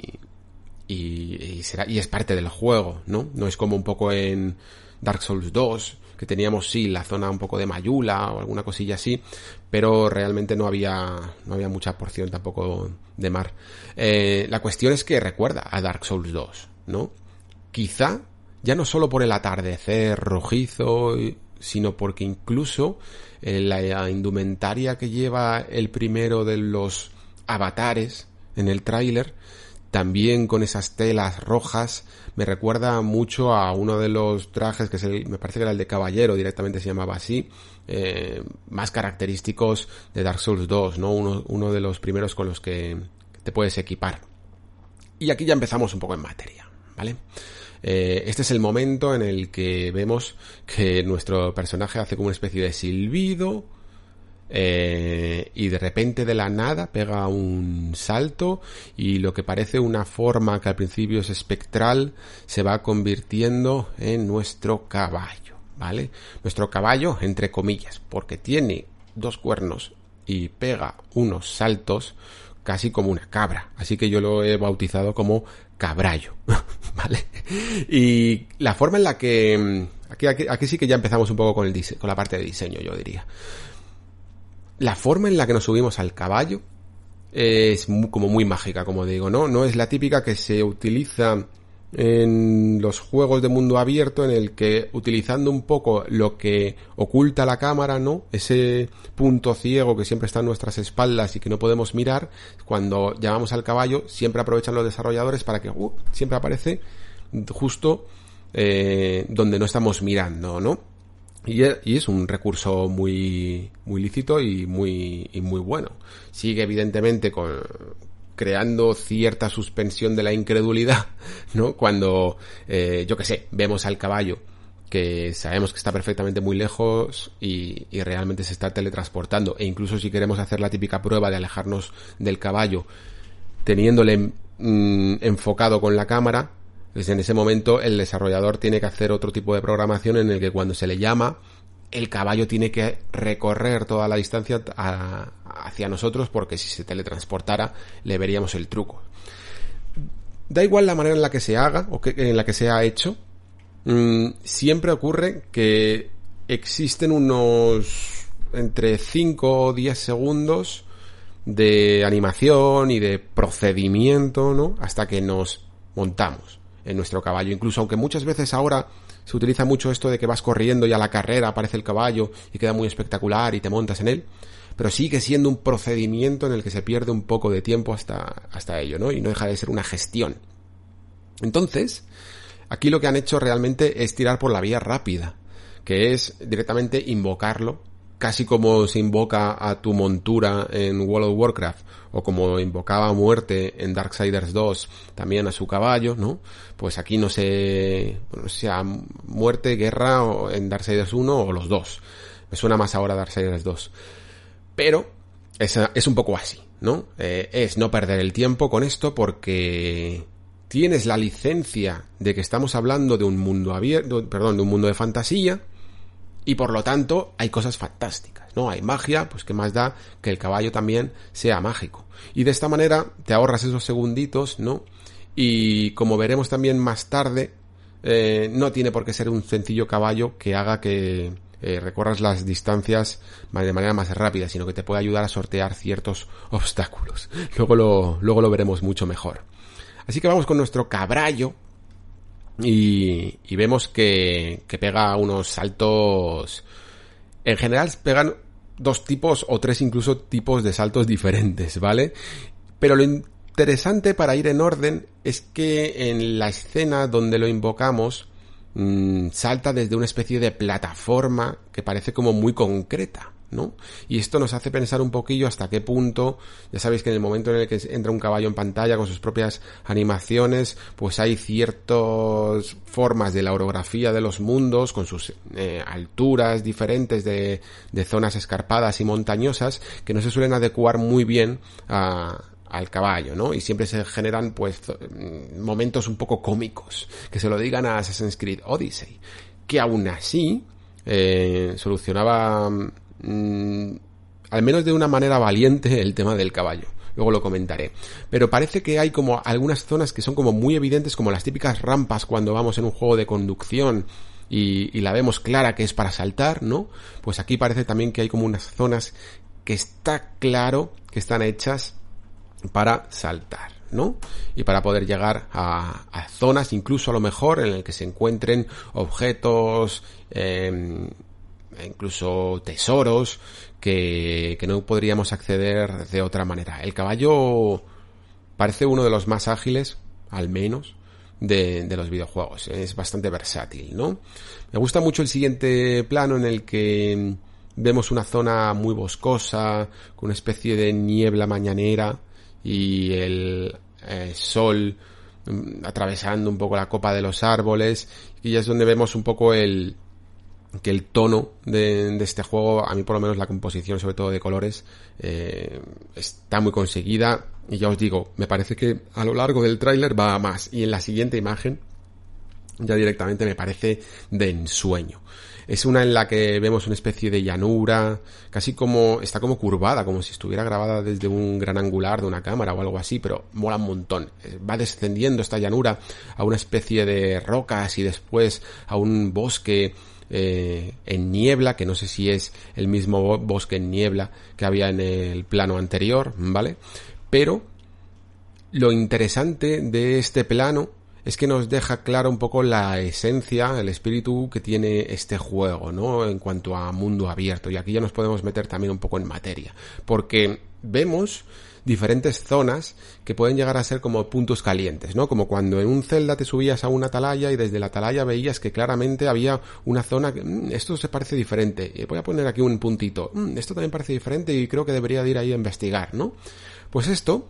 y, será, y es parte del juego, ¿no? No es como un poco en Dark Souls 2, que teníamos sí la zona un poco de Mayula o alguna cosilla así, pero realmente no había, no había mucha porción tampoco de mar. Eh, la cuestión es que recuerda a Dark Souls 2, ¿no? Quizá, ya no solo por el atardecer rojizo, sino porque incluso eh, la indumentaria que lleva el primero de los avatares en el tráiler, también con esas telas rojas, me recuerda mucho a uno de los trajes que es el, me parece que era el de caballero, directamente se llamaba así, eh, más característicos de Dark Souls 2, ¿no? Uno, uno de los primeros con los que te puedes equipar. Y aquí ya empezamos un poco en materia, ¿vale? Eh, este es el momento en el que vemos que nuestro personaje hace como una especie de silbido, eh, y de repente de la nada pega un salto y lo que parece una forma que al principio es espectral se va convirtiendo en nuestro caballo, ¿vale? Nuestro caballo, entre comillas, porque tiene dos cuernos y pega unos saltos casi como una cabra, así que yo lo he bautizado como cabrallo, (laughs) ¿vale? Y la forma en la que... Aquí, aquí, sí que ya empezamos un poco con, el con la parte de diseño, yo diría la forma en la que nos subimos al caballo es como muy mágica, como digo, ¿no? No es la típica que se utiliza en los juegos de mundo abierto en el que utilizando un poco lo que oculta la cámara, ¿no? Ese punto ciego que siempre está en nuestras espaldas y que no podemos mirar, cuando llamamos al caballo, siempre aprovechan los desarrolladores para que uh, siempre aparece justo eh, donde no estamos mirando, ¿no? E, y es un recurso muy, muy lícito y muy, y muy bueno. Sigue evidentemente con, creando cierta suspensión de la incredulidad, (laughs) ¿no? Cuando, eh, yo que sé, vemos al caballo que sabemos que está perfectamente muy lejos y, y, realmente se está teletransportando. E incluso si queremos hacer la típica prueba de alejarnos del caballo, teniéndole mm, enfocado con la cámara, pues en ese momento el desarrollador tiene que hacer otro tipo de programación en el que cuando se le llama, el caballo tiene que recorrer toda la distancia hacia nosotros porque si se teletransportara le veríamos el truco. Da igual la manera en la que se haga o en la que se ha hecho, mm, siempre ocurre que existen unos entre 5 o 10 segundos de animación y de procedimiento, ¿no? Hasta que nos montamos en nuestro caballo. Incluso aunque muchas veces ahora se utiliza mucho esto de que vas corriendo y a la carrera aparece el caballo y queda muy espectacular y te montas en él, pero sigue siendo un procedimiento en el que se pierde un poco de tiempo hasta, hasta ello, ¿no? Y no deja de ser una gestión. Entonces, aquí lo que han hecho realmente es tirar por la vía rápida, que es directamente invocarlo casi como se invoca a tu montura en World of Warcraft o como invocaba muerte en Darksiders 2 también a su caballo, ¿no? Pues aquí no sé, bueno, sea muerte, guerra o en Darksiders 1 o los dos. Me suena más ahora Darksiders 2. Pero es, es un poco así, ¿no? Eh, es no perder el tiempo con esto porque tienes la licencia de que estamos hablando de un mundo abierto, perdón, de un mundo de fantasía, y por lo tanto hay cosas fantásticas, ¿no? Hay magia, pues que más da que el caballo también sea mágico. Y de esta manera te ahorras esos segunditos, ¿no? Y como veremos también más tarde, eh, no tiene por qué ser un sencillo caballo que haga que eh, recorras las distancias de manera más rápida, sino que te puede ayudar a sortear ciertos (laughs) obstáculos. Luego lo, luego lo veremos mucho mejor. Así que vamos con nuestro cabrallo, y, vemos que, pega unos saltos... En general pegan dos tipos o tres incluso tipos de saltos diferentes, ¿vale? Pero lo interesante para ir en orden es que en la escena donde lo invocamos mmm, salta desde una especie de plataforma que parece como muy concreta. Y esto nos hace pensar un poquillo hasta qué punto, ya sabéis que en el momento en el que entra un caballo en pantalla con sus propias animaciones, pues hay ciertas formas de la orografía de los mundos, con sus eh, alturas diferentes de, de zonas escarpadas y montañosas, que no se suelen adecuar muy bien al caballo, ¿no? Y siempre se generan, pues, momentos un poco cómicos, que se lo digan a Assassin's Creed Odyssey, que aún así eh, solucionaba Mm, al menos de una manera valiente el tema del caballo. luego lo comentaré. Pero parece que hay como algunas zonas que son como muy evidentes, como las típicas rampas cuando vamos en un juego de conducción y, la vemos clara que es para saltar, ¿no? Pues aquí parece también que hay como unas zonas que está claro que están hechas para saltar, ¿no? Y para poder llegar a, zonas, incluso a lo mejor, en el que se encuentren objetos, eh, incluso tesoros, que, que no podríamos acceder de otra manera. El caballo parece uno de los más ágiles, al menos, de, de, los videojuegos. Es bastante versátil, ¿no? Me gusta mucho el siguiente plano en el que vemos una zona muy boscosa, con una especie de niebla mañanera y el eh, sol mm, atravesando un poco la copa de los árboles y ya es donde vemos un poco el que el tono de, este juego, a mí por lo menos la composición, sobre todo de colores, eh, está muy conseguida. Y ya os digo, me parece que a lo largo del tráiler va más. Y en la siguiente imagen, ya directamente me parece de ensueño. Es una en la que vemos una especie de llanura, casi como, está como curvada, como si estuviera grabada desde un gran angular de una cámara o algo así, pero mola un montón. Eh, va descendiendo esta llanura a una especie de rocas y después a un bosque eh, en niebla, que no sé si es el mismo bosque en niebla que había en el plano anterior, ¿vale? Pero lo interesante de este plano es que nos deja claro un poco la esencia, el espíritu que tiene este juego, ¿no? En cuanto a mundo abierto. Y aquí ya nos podemos meter también un poco en materia. Porque vemos diferentes zonas que pueden llegar a ser como puntos calientes, ¿no? Como cuando en un celda te subías a una atalaya y desde la atalaya veías que claramente había una zona que mmm, esto se parece diferente. Y voy a poner aquí un puntito. Mmm, esto también parece diferente y creo que debería de ir ahí a investigar, ¿no? Pues esto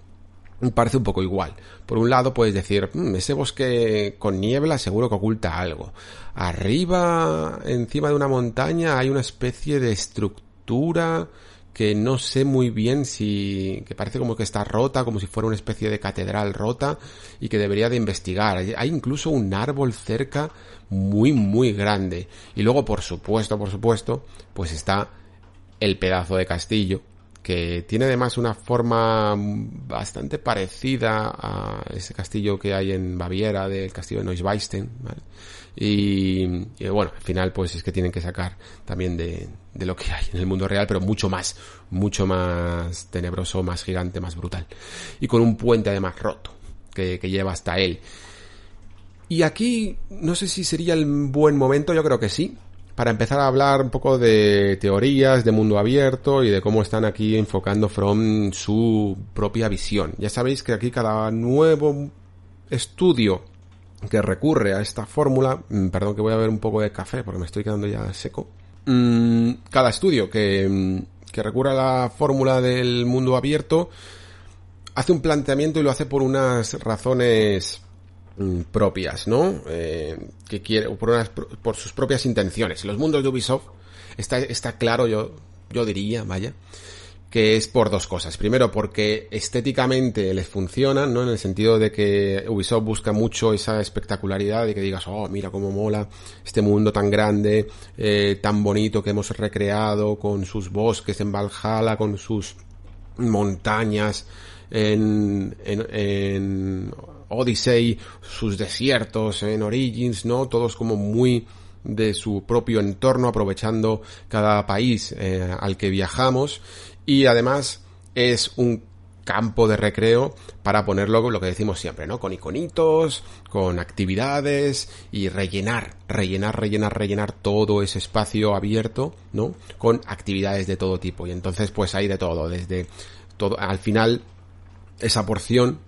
parece un poco igual. Por un lado puedes decir, mmm, ese bosque con niebla seguro que oculta algo. Arriba, encima de una montaña, hay una especie de estructura que no sé muy bien si, que parece como que está rota, como si fuera una especie de catedral rota y que debería de investigar. Hay incluso un árbol cerca muy, muy grande. Y luego, por supuesto, por supuesto, pues está el pedazo de castillo que tiene además una forma bastante parecida a ese castillo que hay en Baviera, del castillo de Neuschwanstein, ¿vale? Y, y, bueno, al final pues es que tienen que sacar también de, de, lo que hay en el mundo real, pero mucho más, mucho más tenebroso, más gigante, más brutal. Y con un puente además roto que, que lleva hasta él. Y aquí no sé si sería el buen momento, yo creo que sí, para empezar a hablar un poco de teorías de mundo abierto y de cómo están aquí enfocando From su propia visión. Ya sabéis que aquí cada nuevo estudio que recurre a esta fórmula, perdón que voy a ver un poco de café porque me estoy quedando ya seco, cada estudio que, que recurre a la fórmula del mundo abierto hace un planteamiento y lo hace por unas razones propias, ¿no? Eh, que quiere, por, unas, por sus propias intenciones. Los mundos de Ubisoft está, está claro, yo, yo diría, vaya, que es por dos cosas. Primero, porque estéticamente les funcionan, ¿no? En el sentido de que Ubisoft busca mucho esa espectacularidad de que digas, oh, mira cómo mola este mundo tan grande, eh, tan bonito que hemos recreado con sus bosques en Valhalla, con sus montañas en, en, en Odyssey, sus desiertos en Origins, ¿no? Todos como muy de su propio entorno, aprovechando cada país eh, al que viajamos y además es un campo de recreo para ponerlo lo que decimos siempre, ¿no? Con iconitos, con actividades y rellenar, rellenar, rellenar, rellenar todo ese espacio abierto, ¿no? Con actividades de todo tipo y entonces pues hay de todo, desde todo, al final esa porción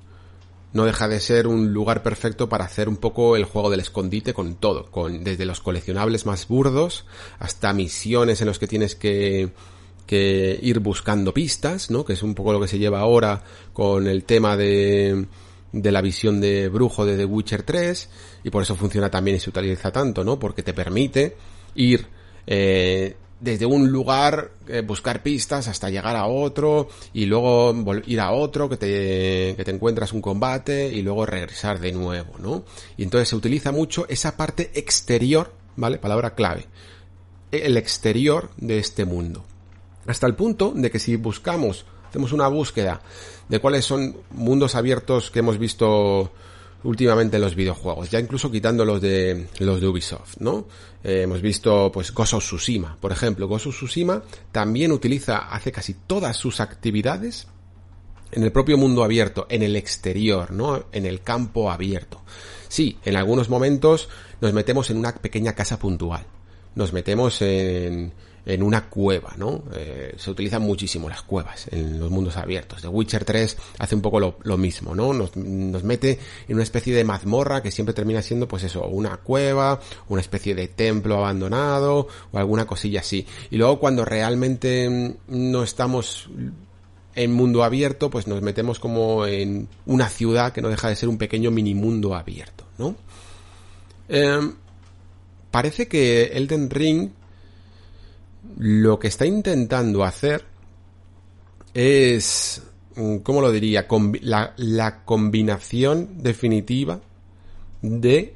no deja de ser un lugar perfecto para hacer un poco el juego del escondite con todo, con desde los coleccionables más burdos hasta misiones en los que tienes que que ir buscando pistas, ¿no? Que es un poco lo que se lleva ahora con el tema de de la visión de brujo de The Witcher 3 y por eso funciona también y se utiliza tanto, ¿no? Porque te permite ir eh, desde un lugar eh, buscar pistas hasta llegar a otro y luego ir a otro que te, que te encuentras un combate y luego regresar de nuevo, ¿no? Y entonces se utiliza mucho esa parte exterior, ¿vale? Palabra clave. El exterior de este mundo. Hasta el punto de que si buscamos hacemos una búsqueda de cuáles son mundos abiertos que hemos visto últimamente en los videojuegos, ya incluso quitando los de los de Ubisoft, ¿no? Eh, hemos visto pues Ghost of Tsushima, por ejemplo, Ghost of Tsushima también utiliza, hace casi todas sus actividades en el propio mundo abierto, en el exterior, ¿no? En el campo abierto. Sí, en algunos momentos nos metemos en una pequeña casa puntual. Nos metemos en, en una cueva, ¿no? Eh, se utilizan muchísimo las cuevas en los mundos abiertos. The Witcher 3 hace un poco lo, mismo, ¿no? Nos, mete en una especie de mazmorra que siempre termina siendo, pues eso, una cueva, una especie de templo abandonado o alguna cosilla así. Y luego cuando realmente no estamos en mundo abierto, pues nos metemos como en una ciudad que no deja de ser un pequeño mini mundo abierto, ¿no? Eh, parece que Elden Ring lo que está intentando hacer es, mm, ¿cómo lo diría? La, combinación definitiva de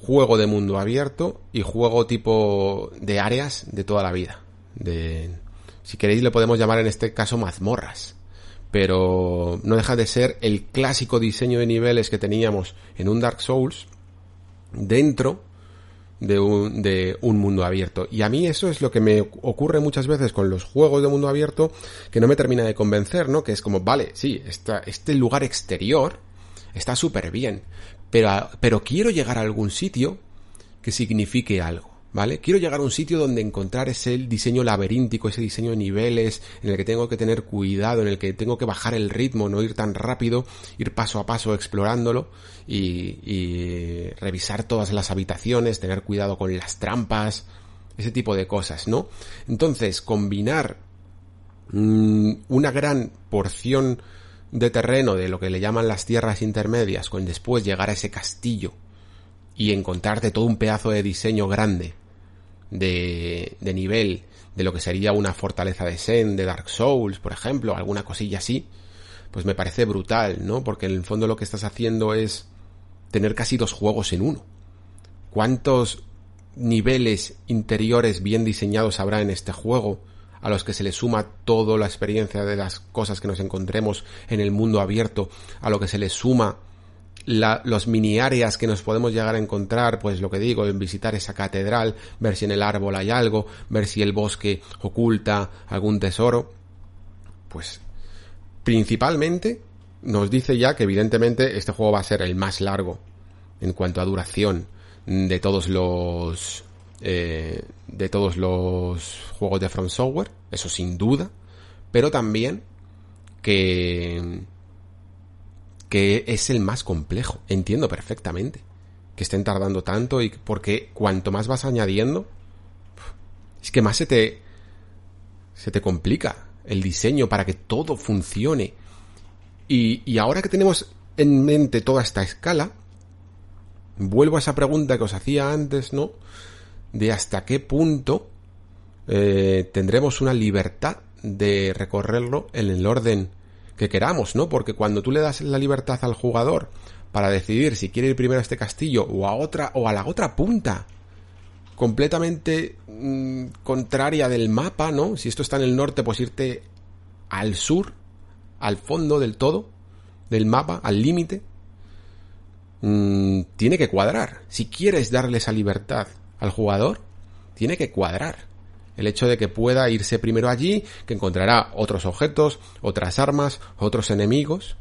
juego de mundo abierto y juego tipo de áreas de toda la vida. De, si queréis le podemos llamar en este caso mazmorras. Pero no deja de ser el clásico diseño de niveles que teníamos en un Dark Souls dentro de un, de un mundo abierto. Y a mí eso es lo que me ocurre muchas veces con los juegos de mundo abierto que no me termina de convencer, ¿no? Que es como, vale, sí, esta, este lugar exterior está súper bien, pero, pero quiero llegar a algún sitio que signifique algo. ¿Vale? Quiero llegar a un sitio donde encontrar ese diseño laberíntico, ese diseño de niveles, en el que tengo que tener cuidado, en el que tengo que bajar el ritmo, no ir tan rápido, ir paso a paso explorándolo y, y revisar todas las habitaciones, tener cuidado con las trampas, ese tipo de cosas, ¿no? Entonces, combinar mmm, una gran porción de terreno de lo que le llaman las tierras intermedias, con después llegar a ese castillo y encontrarte todo un pedazo de diseño grande de, de nivel de lo que sería una fortaleza de Zen, de Dark Souls, por ejemplo, alguna cosilla así, pues me parece brutal, ¿no? Porque en el fondo lo que estás haciendo es tener casi dos juegos en uno. ¿Cuántos niveles interiores bien diseñados habrá en este juego? a los que se le suma toda la experiencia de las cosas que nos encontremos en el mundo abierto, a lo que se le suma la, los mini áreas que nos podemos llegar a encontrar, pues lo que digo, en visitar esa catedral, ver si en el árbol hay algo, ver si el bosque oculta algún tesoro, pues principalmente nos dice ya que evidentemente este juego va a ser el más largo en cuanto a duración de todos los eh, de todos los juegos de From Software, eso sin duda, pero también que que es el más complejo. Entiendo perfectamente que estén tardando tanto y porque cuanto más vas añadiendo, es que más se te se te complica el diseño para que todo funcione. Y, y ahora que tenemos en mente toda esta escala, vuelvo a esa pregunta que os hacía antes, ¿no? De hasta qué punto eh, tendremos una libertad de recorrerlo en el orden que queramos, ¿no? Porque cuando tú le das la libertad al jugador para decidir si quiere ir primero a este castillo o a otra o a la otra punta completamente mmm, contraria del mapa, ¿no? Si esto está en el norte, pues irte al sur, al fondo del todo del mapa, al límite, mmm, tiene que cuadrar. Si quieres darle esa libertad al jugador, tiene que cuadrar el hecho de que pueda irse primero allí, que encontrará otros objetos, otras armas, otros enemigos,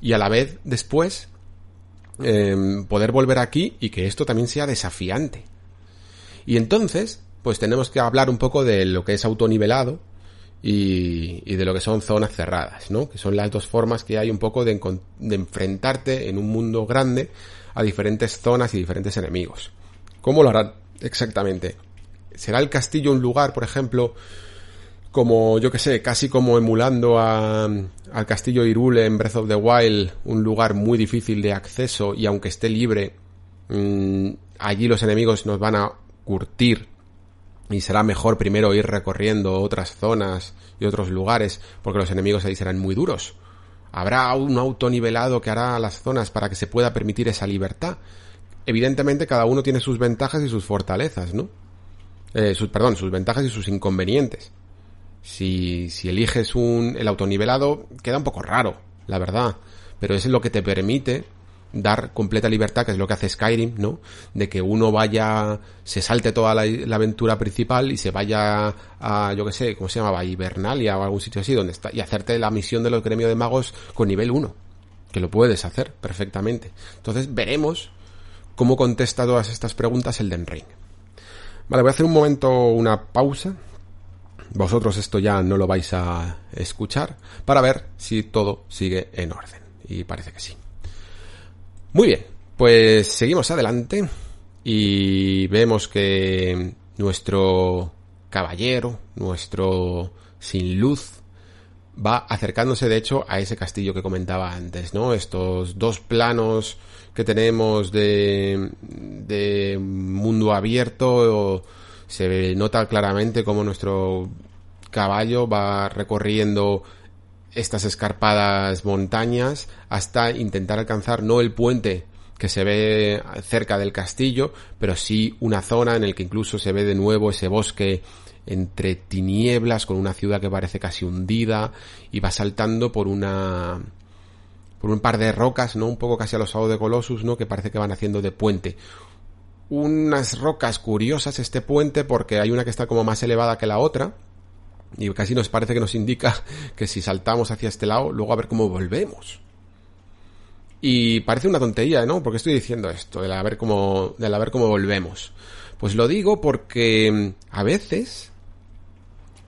y a la vez después eh, poder volver aquí y que esto también sea desafiante. Y entonces, pues tenemos que hablar un poco de lo que es autonivelado y, y de lo que son zonas cerradas, ¿no? Que son las dos formas que hay un poco de, de enfrentarte en un mundo grande a diferentes zonas y diferentes enemigos. ¿Cómo lo harán exactamente? ¿Será el castillo un lugar, por ejemplo, como, yo que sé, casi como emulando a, al castillo Irule en Breath of the Wild, un lugar muy difícil de acceso y aunque esté libre, mmm, allí los enemigos nos van a curtir y será mejor primero ir recorriendo otras zonas y otros lugares porque los enemigos ahí serán muy duros. Habrá un autonivelado que hará las zonas para que se pueda permitir esa libertad. Evidentemente cada uno tiene sus ventajas y sus fortalezas, ¿no? Eh, sus, perdón, sus ventajas y sus inconvenientes. Si, si eliges un, el autonivelado, queda un poco raro, la verdad. Pero es lo que te permite dar completa libertad, que es lo que hace Skyrim, ¿no? De que uno vaya, se salte toda la, aventura principal y se vaya a, yo que sé, ¿cómo se llamaba? Hibernalia o algún sitio así, donde está, y hacerte la misión de los gremios de magos con nivel 1. Que lo puedes hacer perfectamente. Entonces veremos cómo contesta todas estas preguntas el Den Ring. Vale, voy a hacer un momento una pausa. Vosotros esto ya no lo vais a escuchar para ver si todo sigue en orden. Y parece que sí. Muy bien, pues seguimos adelante y vemos que nuestro caballero, nuestro sin luz, va acercándose de hecho a ese castillo que comentaba antes, ¿no? Estos dos planos que tenemos de, de mundo abierto, se nota claramente como nuestro caballo va recorriendo estas escarpadas montañas hasta intentar alcanzar no el puente que se ve cerca del castillo, pero sí una zona en el que incluso se ve de nuevo ese bosque entre tinieblas con una ciudad que parece casi hundida y va saltando por una por un par de rocas, ¿no? Un poco casi a los de Colossus, ¿no? Que parece que van haciendo de puente. Unas rocas curiosas este puente porque hay una que está como más elevada que la otra, y casi nos parece que nos indica (laughs) que si saltamos hacia este lado, luego a ver cómo volvemos. Y parece una tontería, ¿no? Porque estoy diciendo esto, de a ver cómo, de a ver cómo volvemos. Pues lo digo porque mm, a veces,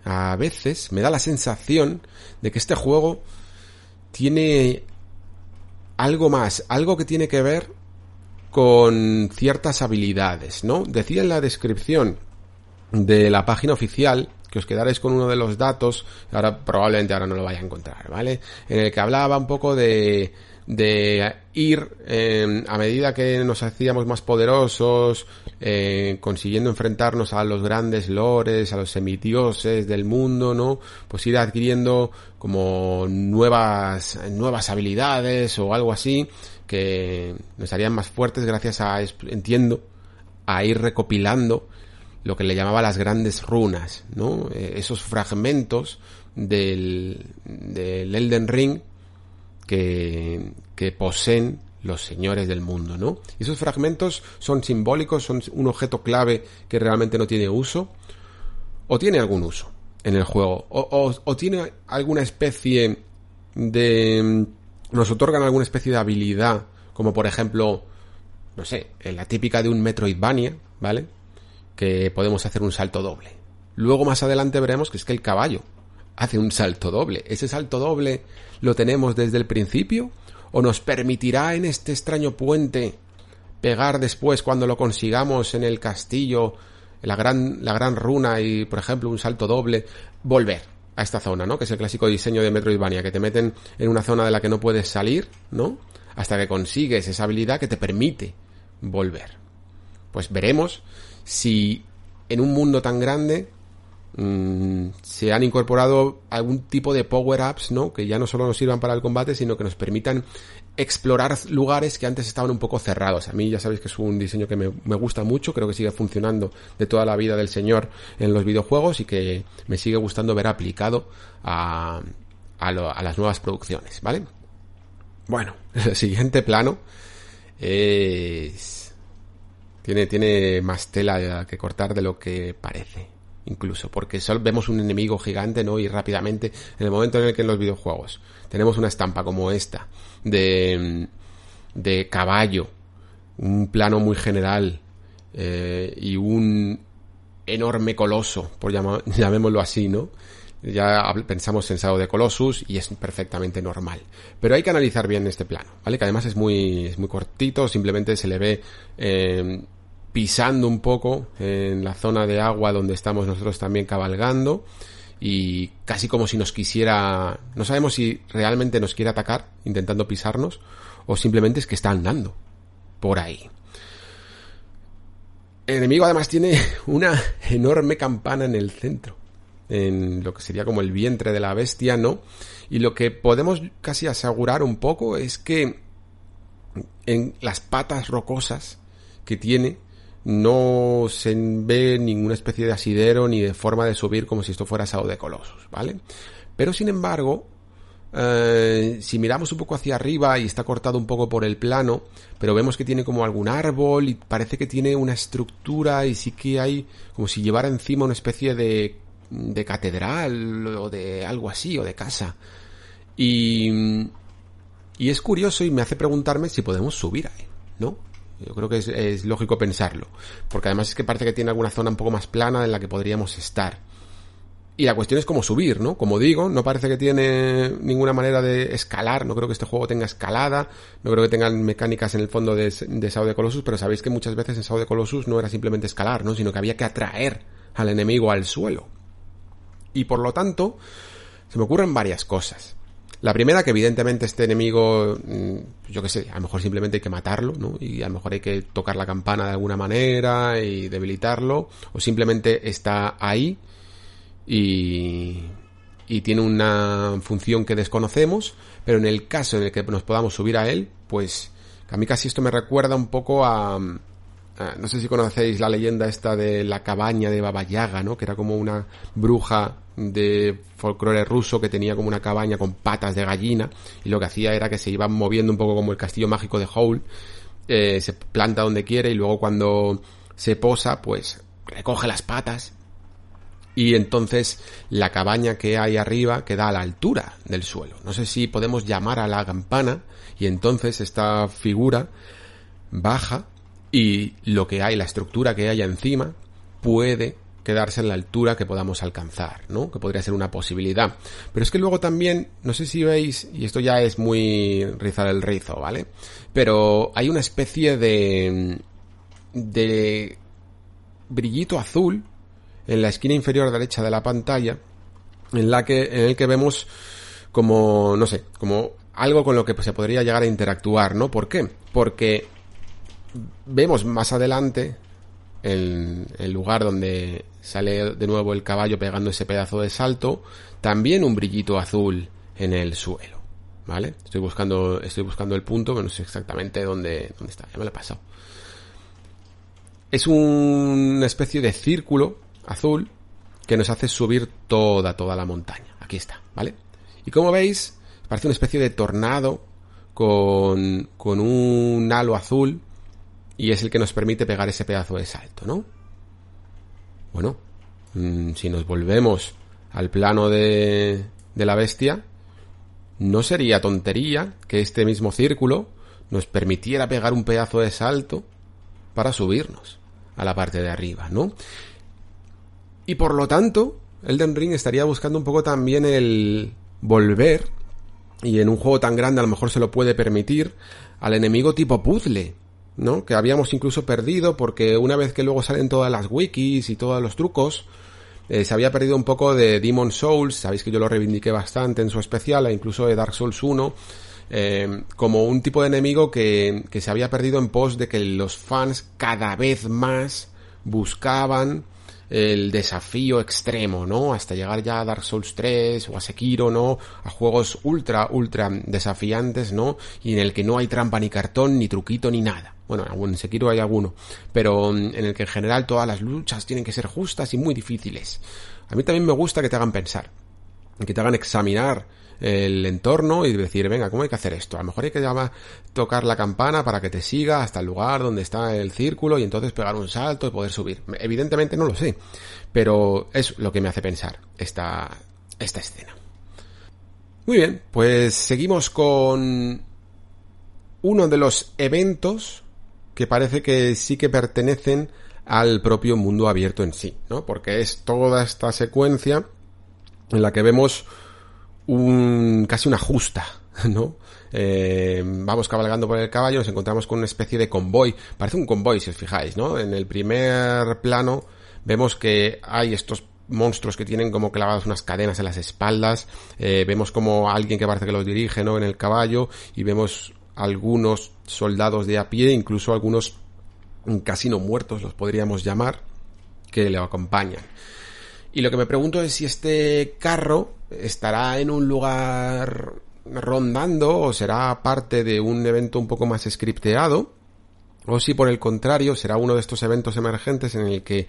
a veces me da la sensación de que este juego tiene algo más, algo que tiene que ver con ciertas habilidades, ¿no? Decía en la descripción de la página oficial que os quedaréis con uno de los datos, ahora probablemente ahora no lo vaya a encontrar, ¿vale? En el que hablaba un poco de, de ir eh, a medida que nos hacíamos más poderosos, eh, consiguiendo enfrentarnos a los grandes lores, a los semidioses del mundo, ¿no? Pues ir adquiriendo como nuevas, nuevas habilidades o algo así que nos harían más fuertes gracias a, entiendo, a ir recopilando lo que le llamaba las grandes runas, ¿no? Eh, esos fragmentos del, del Elden Ring que, poseen los señores del mundo, ¿no? Y esos fragmentos son simbólicos, son un objeto clave que realmente no tiene uso, o tiene algún uso en el juego, o tiene alguna especie de... nos otorgan alguna especie de habilidad, como por ejemplo, no sé, la típica de un Metroidvania, ¿vale? que podemos hacer un salto doble. Luego más adelante veremos que es que el caballo hace un salto doble. ¿Ese salto doble lo tenemos desde el principio? ¿O nos permitirá en este extraño puente pegar después cuando lo consigamos en el castillo la gran, la gran runa y, por ejemplo, un salto doble, volver a esta zona, ¿no? Que es el clásico diseño de Metroidvania, que te meten en una zona de la que no puedes salir, ¿no? Hasta que consigues esa habilidad que te permite volver. Pues veremos si en un mundo tan grande mm, se han incorporado algún tipo de power-ups, ¿no? Que ya no solo nos sirvan para el combate, sino que nos permitan explorar lugares que antes estaban un poco cerrados. A mí ya sabéis que es un diseño que me, gusta mucho, creo que sigue funcionando de toda la vida del señor en los videojuegos y que me sigue gustando ver aplicado a, las nuevas producciones, ¿vale? Bueno, (laughs) el siguiente plano es tiene, tiene más tela que cortar de lo que parece. Incluso, porque solo vemos un enemigo gigante, ¿no? Y rápidamente, en el momento en el que en los videojuegos tenemos una estampa como esta, de, de caballo, un plano muy general, eh, y un enorme coloso, por (laughs) llamémoslo así, ¿no? Ya pensamos en Sao de Colossus y es perfectamente normal. Pero hay que analizar bien este plano, ¿vale? Que además es muy, es muy cortito, simplemente se le ve eh, pisando un poco en la zona de agua donde estamos nosotros también cabalgando y casi como si nos quisiera, no sabemos si realmente nos quiere atacar intentando pisarnos o simplemente es que está andando por ahí. El enemigo además tiene (laughs) una enorme campana en el centro en lo que sería como el vientre de la bestia, ¿no? Y lo que podemos casi asegurar un poco es que en las patas rocosas que tiene no se ve ninguna especie de asidero ni de forma de subir como si esto fuera Sao de Colossus, ¿vale? Pero sin embargo, eh, si miramos un poco hacia arriba y está cortado un poco por el plano, pero vemos que tiene como algún árbol y parece que tiene una estructura y sí que hay como si llevara encima una especie de, de catedral o de algo así o de casa. Y, y es curioso y me hace preguntarme si podemos subir ahí, ¿no? Yo creo que es, es, lógico pensarlo. Porque además es que parece que tiene alguna zona un poco más plana en la que podríamos estar. Y la cuestión es cómo subir, ¿no? Como digo, no parece que tiene ninguna manera de escalar. No creo que este juego tenga escalada. No creo que tengan mecánicas en el fondo de, de Sao de Colossus. Pero sabéis que muchas veces en Sao de Colossus no era simplemente escalar, ¿no? Sino que había que atraer al enemigo al suelo. Y por lo tanto, se me ocurren varias cosas. La primera, que evidentemente este enemigo, yo qué sé, a lo mejor simplemente hay que matarlo, ¿no? Y a lo mejor hay que tocar la campana de alguna manera y debilitarlo, o simplemente está ahí y, y tiene una función que desconocemos, pero en el caso en el que nos podamos subir a él, pues a mí casi esto me recuerda un poco a, no sé si conocéis la leyenda esta de la cabaña de Baba ¿no? Que era como una bruja de folclore ruso que tenía como una cabaña con patas de gallina y lo que hacía era que se iba moviendo un poco como el castillo mágico de Howl, eh, se planta donde quiere y luego cuando se posa pues recoge las patas y entonces la cabaña que hay arriba queda a la altura del suelo. No sé si podemos llamar a la campana y entonces esta figura baja y lo que hay, la estructura que haya encima, puede quedarse en la altura que podamos alcanzar, ¿no? Que podría ser una posibilidad. Pero es que luego también, no sé si veis, y esto ya es muy rizar el rizo, ¿vale? Pero hay una especie de de brillito azul en la esquina inferior derecha de la pantalla en la que en el que vemos como no sé, como algo con lo que se podría llegar a interactuar, ¿no? ¿Por qué? Porque vemos más adelante el, el, lugar donde sale de nuevo el caballo pegando ese pedazo de salto, también un brillito azul en el suelo. ¿Vale? Estoy buscando, estoy buscando el punto, no sé exactamente dónde, dónde está, ya me lo he pasado. Es una especie de círculo azul que nos hace subir toda, toda la montaña. Aquí está, ¿vale? Y como veis, parece una especie de tornado con, con un halo azul y es el que nos permite pegar ese pedazo de salto, ¿no? Bueno, mmm, si nos volvemos al plano de, de la bestia, no sería tontería que este mismo círculo nos permitiera pegar un pedazo de salto para subirnos a la parte de arriba, ¿no? Y por lo tanto, Elden Ring estaría buscando un poco también el volver, y en un juego tan grande a lo mejor se lo puede permitir, al enemigo tipo puzzle, ¿no? Que habíamos incluso perdido porque una vez que luego salen todas las wikis y todos los trucos, eh, se había perdido un poco de Demon Souls, sabéis que yo lo reivindiqué bastante en su especial, e incluso de Dark Souls 1, eh, como un tipo de enemigo que, que se había perdido en pos de que los fans cada vez más buscaban el desafío extremo, ¿no? Hasta llegar ya a Dark Souls 3 o a Sekiro, ¿no? A juegos ultra, ultra desafiantes, ¿no? Y en el que no hay trampa ni cartón, ni truquito, ni nada. Bueno, en Sekiro hay alguno, pero mm, en el que en general todas las luchas tienen que ser justas y muy difíciles. A mí también me gusta que te hagan pensar, que te hagan examinar el entorno y decir, venga, ¿cómo hay que hacer esto? A lo mejor hay que llamar, tocar la campana para que te siga hasta el lugar donde está el círculo y entonces pegar un salto y poder subir. Evidentemente no lo sé, pero es lo que me hace pensar esta, esta escena. Muy bien, pues seguimos con uno de los eventos que parece que sí que pertenecen al propio mundo abierto en sí, ¿no? Porque es toda esta secuencia en la que vemos un, casi una justa, (laughs) ¿no? Eh, vamos cabalgando por el caballo, nos encontramos con una especie de convoy, parece un convoy si os fijáis, ¿no? En el primer plano vemos que hay estos monstruos que tienen como clavadas unas cadenas en las espaldas, eh, vemos como alguien que parece que los dirige, ¿no? En el caballo y vemos algunos soldados de a pie, incluso algunos casi no muertos los podríamos llamar, que le acompañan. Y lo que me pregunto es si este carro estará en un lugar rondando o será parte de un evento un poco más scripteado o si por el contrario será uno de estos eventos emergentes en el que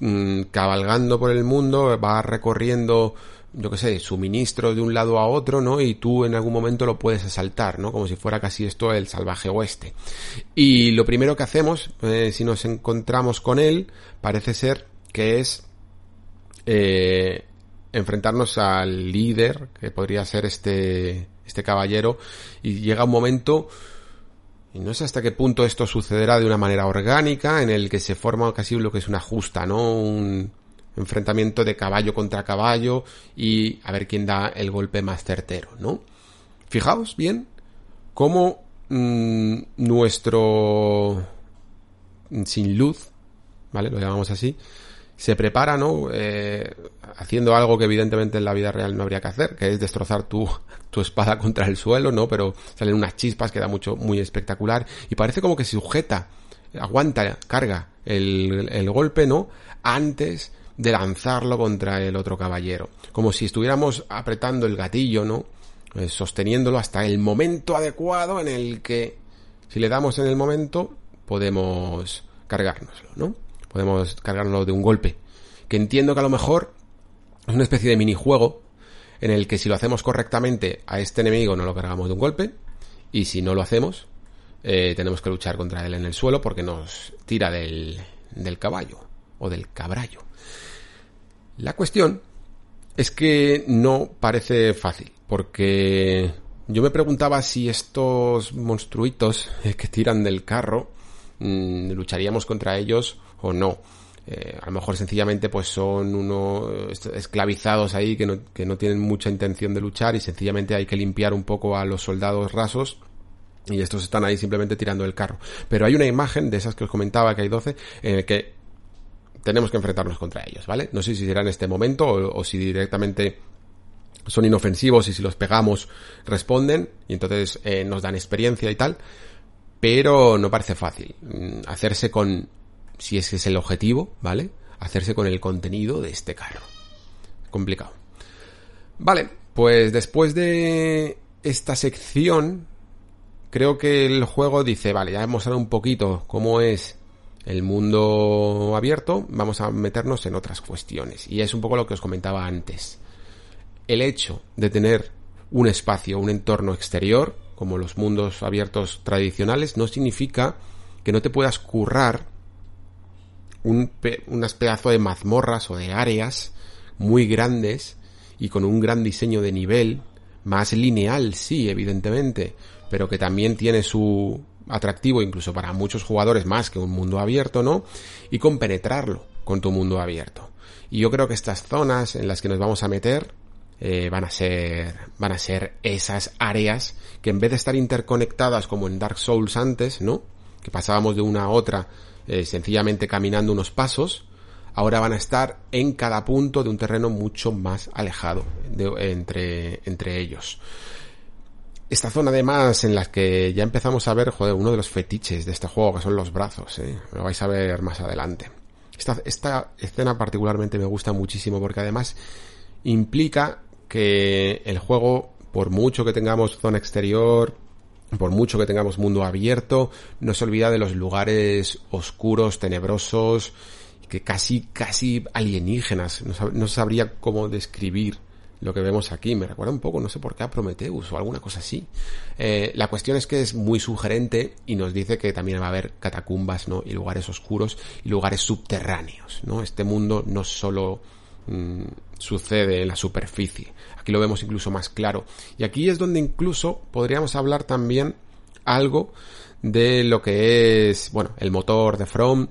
mm, cabalgando por el mundo va recorriendo yo qué sé, suministro de un lado a otro, ¿no? Y tú en algún momento lo puedes asaltar, ¿no? Como si fuera casi esto el salvaje oeste. Y lo primero que hacemos, eh, si nos encontramos con él, parece ser que es eh, enfrentarnos al líder, que podría ser este, este caballero, y llega un momento, y no sé hasta qué punto esto sucederá de una manera orgánica, en el que se forma casi lo que es una justa, ¿no? Un enfrentamiento de caballo contra caballo y a ver quién da el golpe más certero, ¿no? Fijaos bien cómo mm, nuestro sin luz, ¿vale? Lo llamamos así, se prepara, ¿no? Eh, haciendo algo que evidentemente en la vida real no habría que hacer, que es destrozar tu, tu espada contra el suelo, ¿no? Pero salen unas chispas, queda mucho, muy espectacular. Y parece como que sujeta, aguanta, carga el, el golpe, ¿no? Antes de lanzarlo contra el otro caballero. Como si estuviéramos apretando el gatillo, ¿no? Eh, sosteniéndolo hasta el momento adecuado en el que, si le damos en el momento, podemos cargárnoslo, ¿no? Podemos cargarlo de un golpe. Que entiendo que a lo mejor es una especie de minijuego en el que si lo hacemos correctamente a este enemigo no lo cargamos de un golpe y si no lo hacemos eh, tenemos que luchar contra él en el suelo porque nos tira del, del caballo o del cabrallo. La cuestión es que no parece fácil porque yo me preguntaba si estos monstruitos (laughs) que tiran del carro mm, lucharíamos contra ellos o no. Eh, a lo mejor sencillamente pues son unos esclavizados ahí que no, que no tienen mucha intención de luchar y sencillamente hay que limpiar un poco a los soldados rasos y estos están ahí simplemente tirando el carro. Pero hay una imagen de esas que os comentaba que hay 12 en el que tenemos que enfrentarnos contra ellos, ¿vale? No sé si será en este momento o, si directamente son inofensivos y si los pegamos responden y entonces eh, nos dan experiencia y tal. Pero no parece fácil mm, hacerse con si ese es el objetivo, ¿vale? Hacerse con el contenido de este carro. Complicado. Vale, pues después de esta sección, creo que el juego dice, vale, ya hemos hablado un poquito cómo es el mundo abierto, vamos a meternos en otras cuestiones. Y es un poco lo que os comentaba antes. El hecho de tener un espacio, un entorno exterior, como los mundos abiertos tradicionales, no significa que no te puedas currar un unas pedazo de mazmorras o de áreas muy grandes y con un gran diseño de nivel, más lineal, sí, evidentemente, pero que también tiene su atractivo incluso para muchos jugadores más que un mundo abierto, ¿no? Y con penetrarlo con tu mundo abierto. Y yo creo que estas zonas en las que nos vamos a meter eh, van a ser van a ser esas áreas que en vez de estar interconectadas como en Dark Souls antes, ¿no? Que pasábamos de una a otra eh, sencillamente caminando unos pasos, ahora van a estar en cada punto de un terreno mucho más alejado entre, entre ellos. Esta zona además en la que ya empezamos a ver, joder, uno de los fetiches de este juego, que son los brazos, ¿eh? lo vais a ver más adelante. Esta, esta escena particularmente me gusta muchísimo porque además implica que el juego, por mucho que tengamos zona exterior, por mucho que tengamos mundo abierto, no se olvida de los lugares oscuros, tenebrosos, que casi, casi alienígenas. No, sabría cómo describir lo que vemos aquí. Me recuerda un poco, no sé por qué, a Prometheus o alguna cosa así. Eh, la cuestión es que es muy sugerente y nos dice que también va a haber catacumbas, ¿no? Y lugares oscuros y lugares subterráneos, ¿no? Este mundo no solo mm, sucede en la superficie. Aquí lo vemos incluso más claro. Y aquí es donde incluso podríamos hablar también algo de lo que es, bueno, el motor de From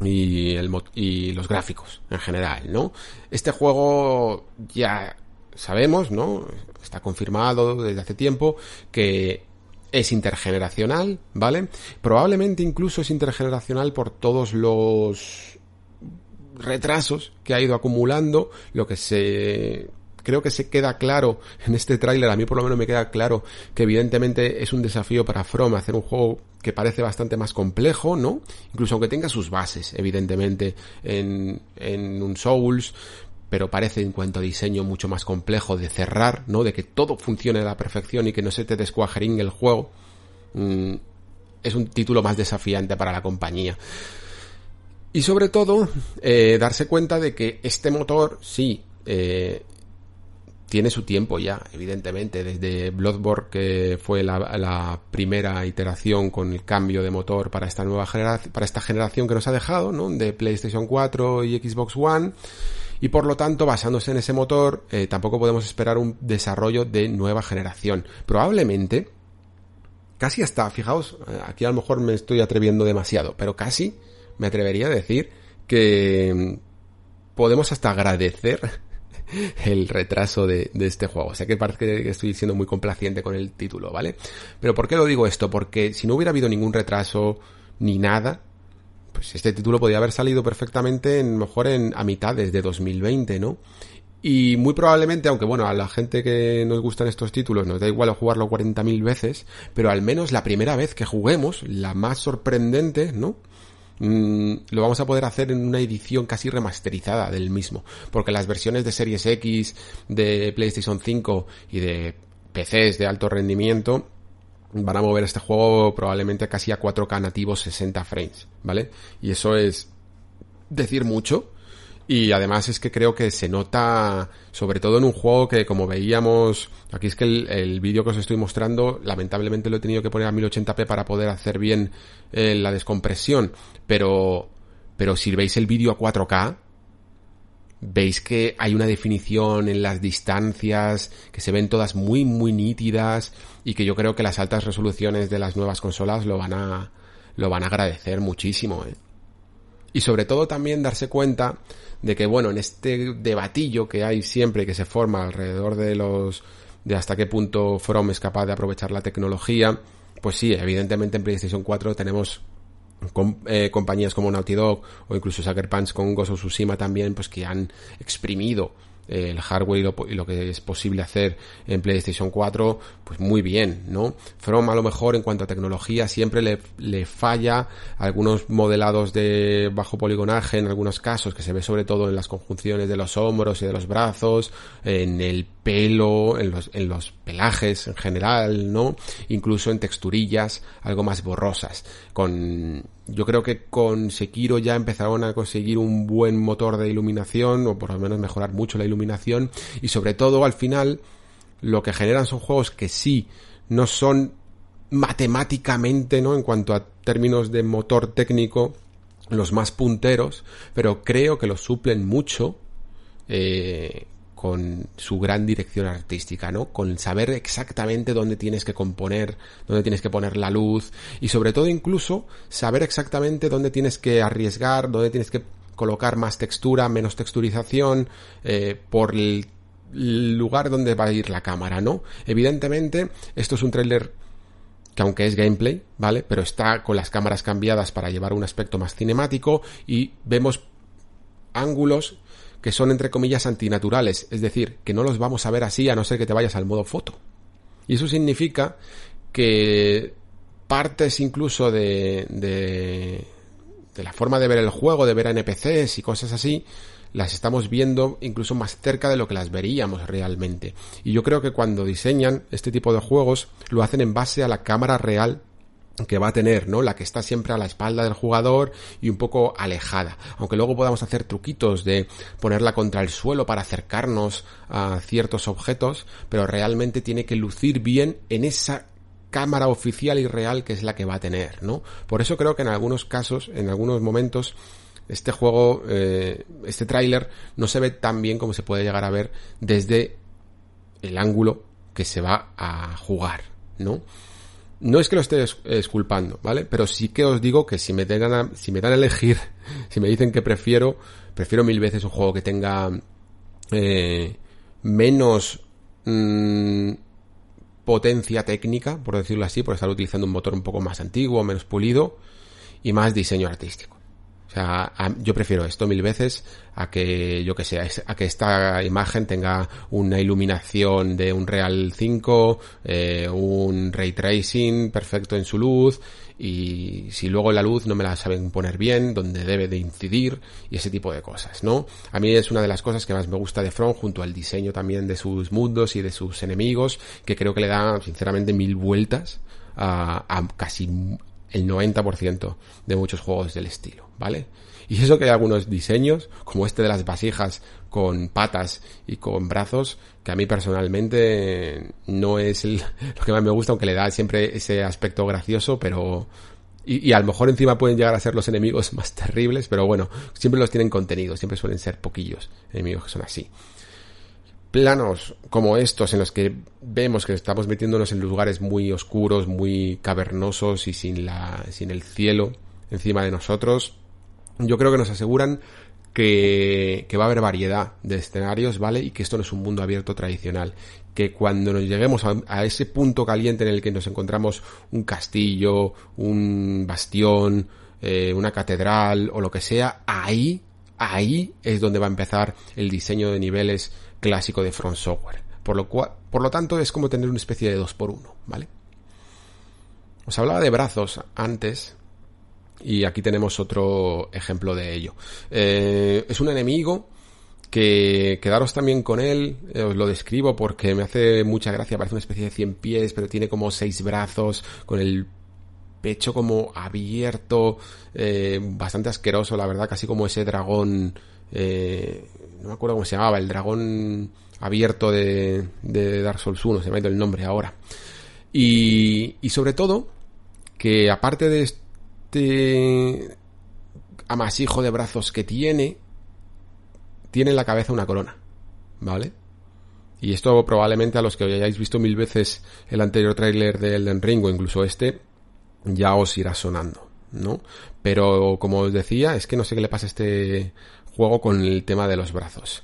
y, el, y los gráficos en general, ¿no? Este juego ya sabemos, ¿no? Está confirmado desde hace tiempo que es intergeneracional, ¿vale? Probablemente incluso es intergeneracional por todos los retrasos que ha ido acumulando, lo que se creo que se queda claro en este tráiler, a mí por lo menos me queda claro que evidentemente es un desafío para From hacer un juego que parece bastante más complejo, ¿no? Incluso aunque tenga sus bases, evidentemente, en, en un Souls, pero parece en cuanto a diseño mucho más complejo de cerrar, ¿no? De que todo funcione a la perfección y que no se te descuajeringue el juego. Mm, es un título más desafiante para la compañía. Y sobre todo, eh, darse cuenta de que este motor, sí, eh, tiene su tiempo ya, evidentemente, desde Bloodborne, que fue la, primera iteración con el cambio de motor para esta nueva generación, para esta generación que nos ha dejado, ¿no? De PlayStation 4 y Xbox One. Y por lo tanto, basándose en ese motor, eh, tampoco podemos esperar un desarrollo de nueva generación. Probablemente, casi hasta, fijaos, eh, aquí a lo mejor me estoy atreviendo demasiado, pero casi me atrevería a decir que mm, podemos hasta agradecer (laughs) el retraso de, este juego. O sea que parece que estoy siendo muy complaciente con el título, ¿vale? Pero ¿por qué lo digo esto? Porque si no hubiera habido ningún retraso ni nada, pues este título podría haber salido perfectamente en, mejor en, a mitades de 2020, ¿no? Y muy probablemente, aunque bueno, a la gente que nos gustan estos títulos nos da igual jugarlo 40.000 veces, pero al menos la primera vez que juguemos, la más sorprendente, ¿no? Mm, lo vamos a poder hacer en una edición casi remasterizada del mismo, porque las versiones de Series X, de PlayStation 5 y de PCs de alto rendimiento van a mover este juego probablemente casi a 4K nativos 60 frames, ¿vale? Y eso es decir mucho, y además es que creo que se nota, sobre todo en un juego que como veíamos, aquí es que el, vídeo que os estoy mostrando, lamentablemente lo he tenido que poner a 1080p para poder hacer bien eh, la descompresión, pero, pero si veis el vídeo a 4K, veis que hay una definición en las distancias, que se ven todas muy, muy nítidas, y que yo creo que las altas resoluciones de las nuevas consolas lo van a, lo van a agradecer muchísimo, ¿eh? Y sobre todo también darse cuenta de que, bueno, en este debatillo que hay siempre que se forma alrededor de los, de hasta qué punto From es capaz de aprovechar la tecnología, pues sí, evidentemente en PlayStation 4 tenemos eh, compañías como Naughty Dog o incluso Sucker Punch con Ghost of Tsushima también, pues que han exprimido el hardware y lo, que es posible hacer en PlayStation 4, pues muy bien, ¿no? From a lo mejor en cuanto a tecnología siempre le, le falla algunos modelados de bajo poligonaje en algunos casos, que se ve sobre todo en las conjunciones de los hombros y de los brazos, en el pelo, en los, en los pelajes en general, ¿no? Incluso en texturillas algo más borrosas. Con, yo creo que con Sekiro ya empezaron a conseguir un buen motor de iluminación, o por lo menos mejorar mucho la iluminación, y sobre todo al final, lo que generan son juegos que sí, no son matemáticamente, ¿no? En cuanto a términos de motor técnico, los más punteros, pero creo que los suplen mucho eh, con su gran dirección artística, ¿no? Con saber exactamente dónde tienes que componer, dónde tienes que poner la luz y sobre todo incluso saber exactamente dónde tienes que arriesgar, dónde tienes que colocar más textura, menos texturización, eh, por el lugar donde va a ir la cámara, ¿no? Evidentemente, esto es un tráiler que aunque es gameplay, ¿vale? Pero está con las cámaras cambiadas para llevar un aspecto más cinemático y vemos ángulos que son entre comillas antinaturales, es decir, que no los vamos a ver así a no ser que te vayas al modo foto. Y eso significa que partes incluso de, de, de la forma de ver el juego, de ver a NPCs y cosas así, las estamos viendo incluso más cerca de lo que las veríamos realmente. Y yo creo que cuando diseñan este tipo de juegos lo hacen en base a la cámara real que va a tener, ¿no? La que está siempre a la espalda del jugador y un poco alejada. Aunque luego podamos hacer truquitos de ponerla contra el suelo para acercarnos a ciertos objetos, pero realmente tiene que lucir bien en esa cámara oficial y real que es la que va a tener, ¿no? Por eso creo que en algunos casos, en algunos momentos, este juego, eh, este tráiler no se ve tan bien como se puede llegar a ver desde el ángulo que se va a jugar, ¿no? No es que lo esté esculpando, ¿vale? Pero sí que os digo que si me, dan si me dan a elegir, (laughs) si me dicen que prefiero, prefiero mil veces un juego que tenga eh, menos mmm, potencia técnica, por decirlo así, por estar utilizando un motor un poco más antiguo, menos pulido y más diseño artístico. O sea, yo prefiero esto mil veces a que, yo que sé, a que esta imagen tenga una iluminación de un Real 5, eh, un ray tracing perfecto en su luz y si luego la luz no me la saben poner bien, donde debe de incidir y ese tipo de cosas, ¿no? A mí es una de las cosas que más me gusta de Front junto al diseño también de sus mundos y de sus enemigos, que creo que le da sinceramente mil vueltas a, a casi el 90% de muchos juegos del estilo, ¿vale? Y eso que hay algunos diseños, como este de las vasijas con patas y con brazos, que a mí personalmente no es (laughs) lo que más me gusta, aunque le da siempre ese aspecto gracioso, pero... Y, y, a lo mejor encima pueden llegar a ser los enemigos (laughs) más terribles, pero bueno, siempre los tienen contenido, siempre suelen ser poquillos enemigos que son así planos como estos en los que vemos que estamos metiéndonos en lugares muy oscuros, muy cavernosos y sin la sin el cielo encima de nosotros, yo creo que nos aseguran que, que va a haber variedad de escenarios, ¿vale? Y que esto no es un mundo abierto tradicional. Que cuando nos lleguemos a, ese punto caliente en el que nos encontramos un castillo, un bastión, eh, una catedral o lo que sea, ahí, ahí es donde va a empezar el diseño de niveles clásico de Front Software. Por lo, cual, por lo tanto, es como tener una especie de 2 por 1 ¿vale? Os hablaba de brazos antes, y aquí tenemos otro ejemplo de ello. Eh, es un enemigo que quedaros también con él, eh, os lo describo porque me hace mucha gracia, parece una especie de 100 pies, pero tiene como 6 brazos, con el pecho como abierto, eh, bastante asqueroso, la verdad, casi como ese dragón eh, no me acuerdo cómo se llamaba, el dragón abierto de, Dark Souls 1, se me ha ido el nombre ahora. Y, y sobre todo, que aparte de este amasijo de brazos que tiene, tiene en la cabeza una corona, ¿vale? Y esto probablemente a los que hayáis visto mil veces el anterior tráiler de Elden Ring o incluso este, ya os irá sonando, ¿no? Pero como os decía, es que no sé qué le pasa a este juego con el tema de los brazos.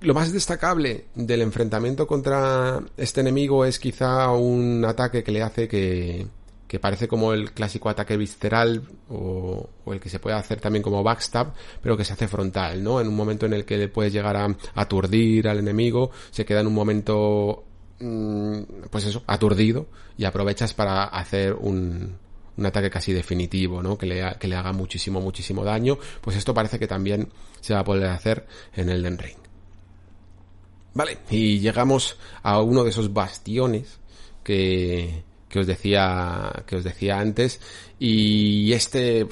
Lo más destacable del enfrentamiento contra este enemigo es quizá un ataque que le hace que, que parece como el clásico ataque visceral o, el que se puede hacer también como backstab, pero que se hace frontal, ¿no? En un momento en el que le puedes llegar a aturdir al enemigo, se queda en un momento, pues eso, aturdido y aprovechas para hacer un, un ataque casi definitivo, ¿no? Que le, que le haga muchísimo, muchísimo daño, pues esto parece que también se va a poder hacer en Elden Ring. Vale, y llegamos a uno de esos bastiones que, que os decía que os decía antes. Y este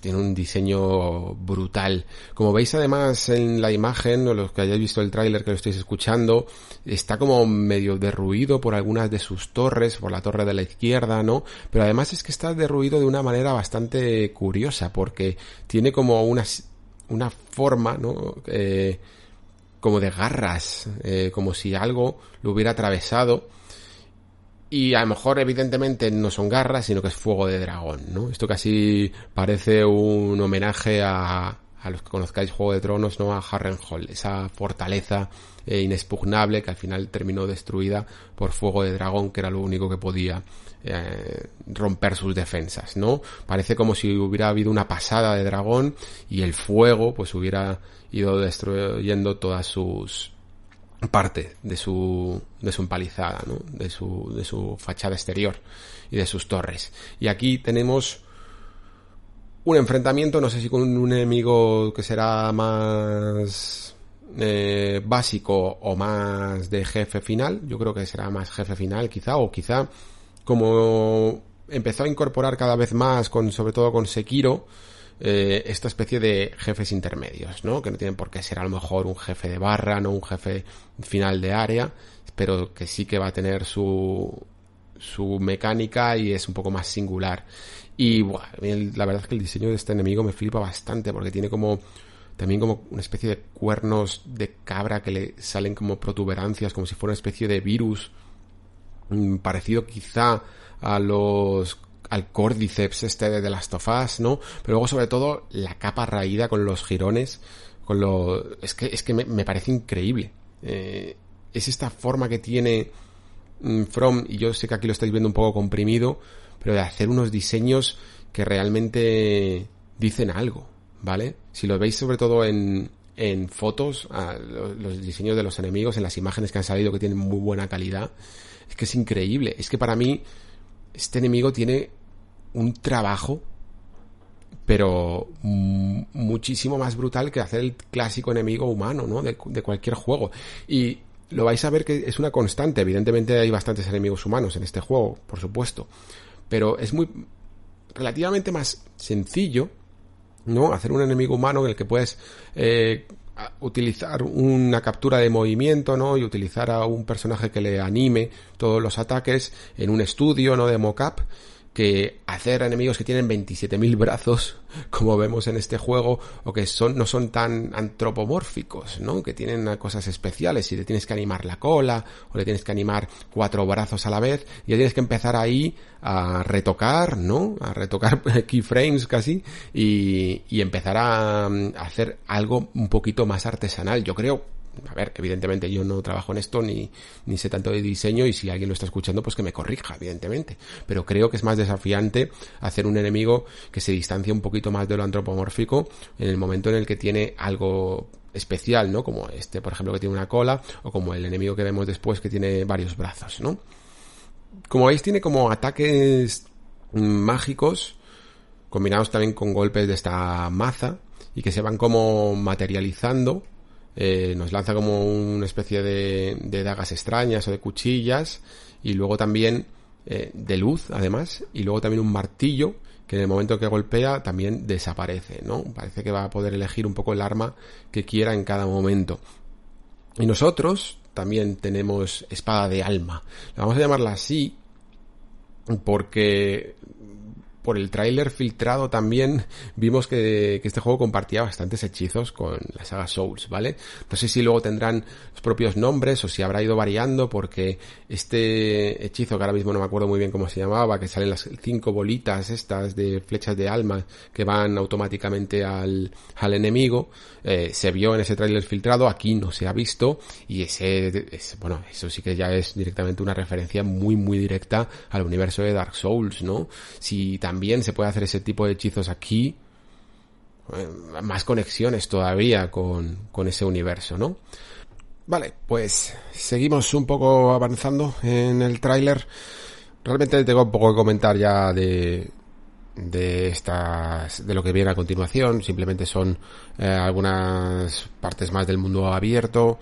tiene un diseño brutal. Como veis además en la imagen o los que hayáis visto el tráiler que lo estáis escuchando está como medio derruido por algunas de sus torres por la torre de la izquierda no pero además es que está derruido de una manera bastante curiosa porque tiene como una una forma no eh, como de garras eh, como si algo lo hubiera atravesado y a lo mejor, evidentemente, no son garras, sino que es fuego de dragón, ¿no? Esto casi parece un homenaje a, a los que conozcáis Juego de Tronos, ¿no? A Harrenhal, esa fortaleza eh, inexpugnable que al final terminó destruida por fuego de dragón, que era lo único que podía eh, romper sus defensas, ¿no? Parece como si hubiera habido una pasada de dragón y el fuego, pues hubiera ido destruyendo todas sus parte de su, de su empalizada, ¿no? de, su, de su fachada exterior y de sus torres. Y aquí tenemos un enfrentamiento, no sé si con un enemigo que será más eh, básico o más de jefe final, yo creo que será más jefe final quizá, o quizá como empezó a incorporar cada vez más, con, sobre todo con Sekiro, eh, esta especie de jefes intermedios, ¿no? Que no tienen por qué ser a lo mejor un jefe de barra, no un jefe final de área, pero que sí que va a tener su, su mecánica y es un poco más singular. Y bueno, la verdad es que el diseño de este enemigo me flipa bastante porque tiene como también como una especie de cuernos de cabra que le salen como protuberancias, como si fuera una especie de virus mm, parecido quizá a los al córdiceps este de, las tofás, ¿no? Pero luego sobre todo la capa raída con los jirones, con lo... Es que, es que me, parece increíble. Eh, es esta forma que tiene mm, From, y yo sé que aquí lo estáis viendo un poco comprimido, pero de hacer unos diseños que realmente dicen algo, ¿vale? Si lo veis sobre todo en, en fotos, los diseños de los enemigos, en las imágenes que han salido que tienen muy buena calidad, es que es increíble. Es que para mí este enemigo tiene un trabajo, pero muchísimo más brutal que hacer el clásico enemigo humano, ¿no? De, cualquier juego. Y lo vais a ver que es una constante. Evidentemente hay bastantes enemigos humanos en este juego, por supuesto. Pero es muy... relativamente más sencillo, ¿no? Hacer un enemigo humano en el que puedes eh, utilizar una captura de movimiento, ¿no? Y utilizar a un personaje que le anime todos los ataques en un estudio, ¿no? De mocap que hacer enemigos que tienen 27.000 brazos, (laughs) como vemos en este juego, o que son, no son tan antropomórficos, ¿no? Que tienen cosas especiales, si le tienes que animar la cola, o le tienes que animar cuatro brazos a la vez, ya tienes que empezar ahí a retocar, ¿no? A retocar (laughs) keyframes casi, y, y empezar a, a hacer algo un poquito más artesanal. Yo creo a ver, evidentemente yo no trabajo en esto ni, ni sé tanto de diseño y si alguien lo está escuchando pues que me corrija, evidentemente. Pero creo que es más desafiante hacer un enemigo que se distancia un poquito más de lo antropomórfico en el momento en el que tiene algo especial, ¿no? Como este, por ejemplo, que tiene una cola o como el enemigo que vemos después que tiene varios brazos, ¿no? Como veis tiene como ataques mágicos combinados también con golpes de esta maza y que se van como materializando eh, nos lanza como una especie de, de, dagas extrañas o de cuchillas y luego también eh, de luz además y luego también un martillo que en el momento que golpea también desaparece, ¿no? Parece que va a poder elegir un poco el arma que quiera en cada momento. Y nosotros también tenemos espada de alma. La vamos a llamarla así porque por el tráiler filtrado también vimos que, que, este juego compartía bastantes hechizos con la saga Souls, ¿vale? No sé si luego tendrán los propios nombres o si habrá ido variando porque este hechizo que ahora mismo no me acuerdo muy bien cómo se llamaba, que salen las cinco bolitas estas de flechas de alma que van automáticamente al, al enemigo, eh, se vio en ese tráiler filtrado, aquí no se ha visto y ese, es, bueno, eso sí que ya es directamente una referencia muy muy directa al universo de Dark Souls, ¿no? Si también también se puede hacer ese tipo de hechizos aquí. Eh, más conexiones todavía con, con ese universo, ¿no? Vale, pues seguimos un poco avanzando en el tráiler. Realmente tengo un poco que comentar ya de, de estas, de lo que viene a continuación. Simplemente son eh, algunas partes más del mundo abierto.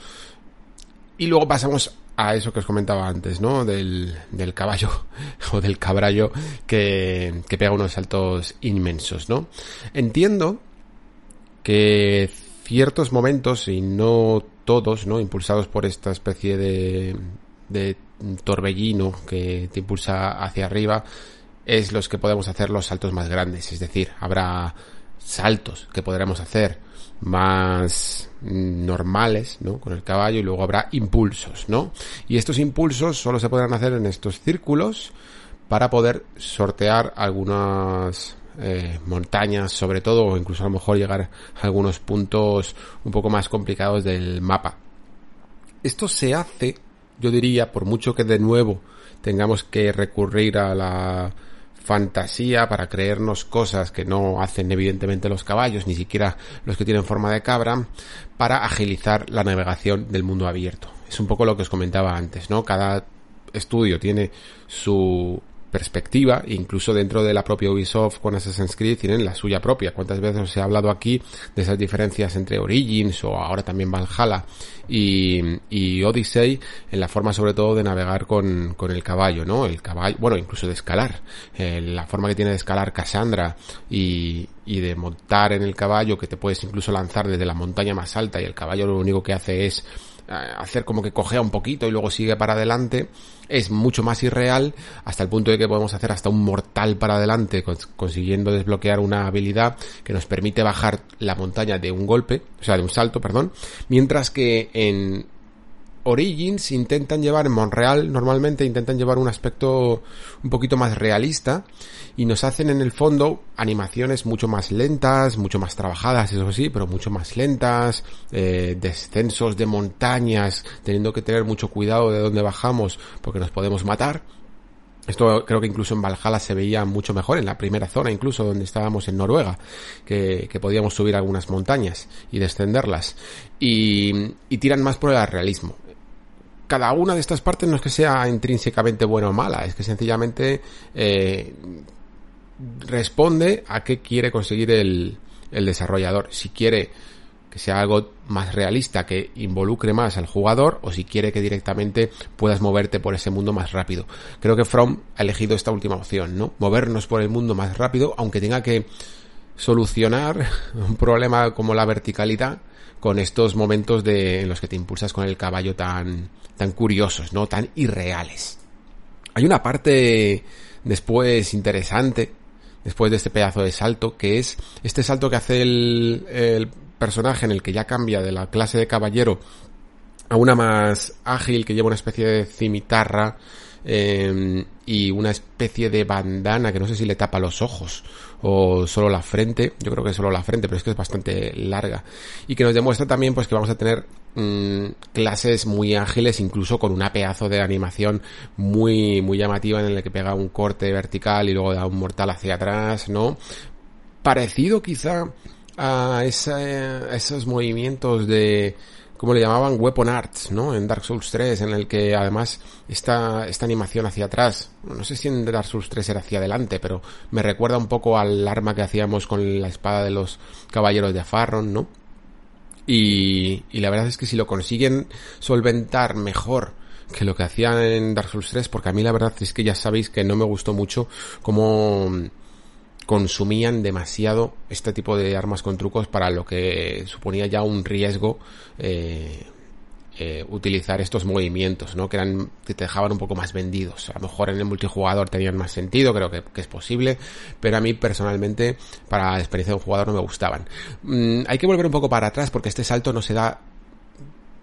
Y luego pasamos a eso que os comentaba antes, ¿no? Del, del caballo (laughs) o del cabrallo que, que pega unos saltos inmensos, ¿no? Entiendo que ciertos momentos, y no todos, ¿no? Impulsados por esta especie de, de torbellino que te impulsa hacia arriba, es los que podemos hacer los saltos más grandes. Es decir, habrá saltos que podremos hacer más normales, ¿no? Con el caballo y luego habrá impulsos, ¿no? Y estos impulsos solo se podrán hacer en estos círculos para poder sortear algunas eh, montañas, sobre todo, o incluso a lo mejor llegar a algunos puntos un poco más complicados del mapa. Esto se hace, yo diría, por mucho que de nuevo tengamos que recurrir a la fantasía para creernos cosas que no hacen evidentemente los caballos, ni siquiera los que tienen forma de cabra, para agilizar la navegación del mundo abierto. Es un poco lo que os comentaba antes, ¿no? Cada estudio tiene su perspectiva, incluso dentro de la propia Ubisoft con Assassin's Creed tienen la suya propia. ¿Cuántas veces os he hablado aquí de esas diferencias entre Origins o ahora también Valhalla y, y Odyssey en la forma sobre todo de navegar con, con el caballo, ¿no? El caballo, bueno, incluso de escalar. Eh, la forma que tiene de escalar Cassandra y, y de montar en el caballo que te puedes incluso lanzar desde la montaña más alta y el caballo lo único que hace es hacer como que cojea un poquito y luego sigue para adelante es mucho más irreal hasta el punto de que podemos hacer hasta un mortal para adelante consiguiendo desbloquear una habilidad que nos permite bajar la montaña de un golpe, o sea, de un salto, perdón, mientras que en Origins intentan llevar, en Monreal normalmente intentan llevar un aspecto un poquito más realista y nos hacen en el fondo animaciones mucho más lentas, mucho más trabajadas, eso sí, pero mucho más lentas, eh, descensos de montañas, teniendo que tener mucho cuidado de dónde bajamos porque nos podemos matar. Esto creo que incluso en Valhalla se veía mucho mejor, en la primera zona incluso donde estábamos en Noruega, que, podíamos subir algunas montañas y descenderlas. Y, y tiran más por el realismo cada una de estas partes no es que sea intrínsecamente buena o mala, es que sencillamente eh, responde a qué quiere conseguir el, el desarrollador. Si quiere que sea algo más realista, que involucre más al jugador, o si quiere que directamente puedas moverte por ese mundo más rápido. Creo que From ha elegido esta última opción, ¿no? Movernos por el mundo más rápido, aunque tenga que solucionar (laughs) un problema como la verticalidad con estos momentos de, en los que te impulsas con el caballo tan, tan curiosos, ¿no? Tan irreales. Hay una parte después interesante, después de este pedazo de salto, que es este salto que hace el, el personaje en el que ya cambia de la clase de caballero a una más ágil que lleva una especie de cimitarra eh, y una especie de bandana que no sé si le tapa los ojos o solo la frente, yo creo que solo la frente, pero es que es bastante larga y que nos demuestra también pues que vamos a tener mmm, clases muy ágiles incluso con una pedazo de animación muy muy llamativa en el que pega un corte vertical y luego da un mortal hacia atrás, ¿no? Parecido quizá a, esa, a esos movimientos de como le llamaban Weapon Arts, ¿no? En Dark Souls 3, en el que además esta, esta animación hacia atrás, no sé si en Dark Souls 3 era hacia adelante, pero me recuerda un poco al arma que hacíamos con la espada de los caballeros de Farron, ¿no? Y, y la verdad es que si lo consiguen solventar mejor que lo que hacían en Dark Souls 3, porque a mí la verdad es que ya sabéis que no me gustó mucho cómo consumían demasiado este tipo de armas con trucos para lo que suponía ya un riesgo eh, eh, utilizar estos movimientos, ¿no? Que eran, que te dejaban un poco más vendidos. A lo mejor en el multijugador tenían más sentido, creo que, es posible, pero a mí personalmente, para la experiencia de un jugador no me gustaban. Mm, hay que volver un poco para atrás porque este salto no se da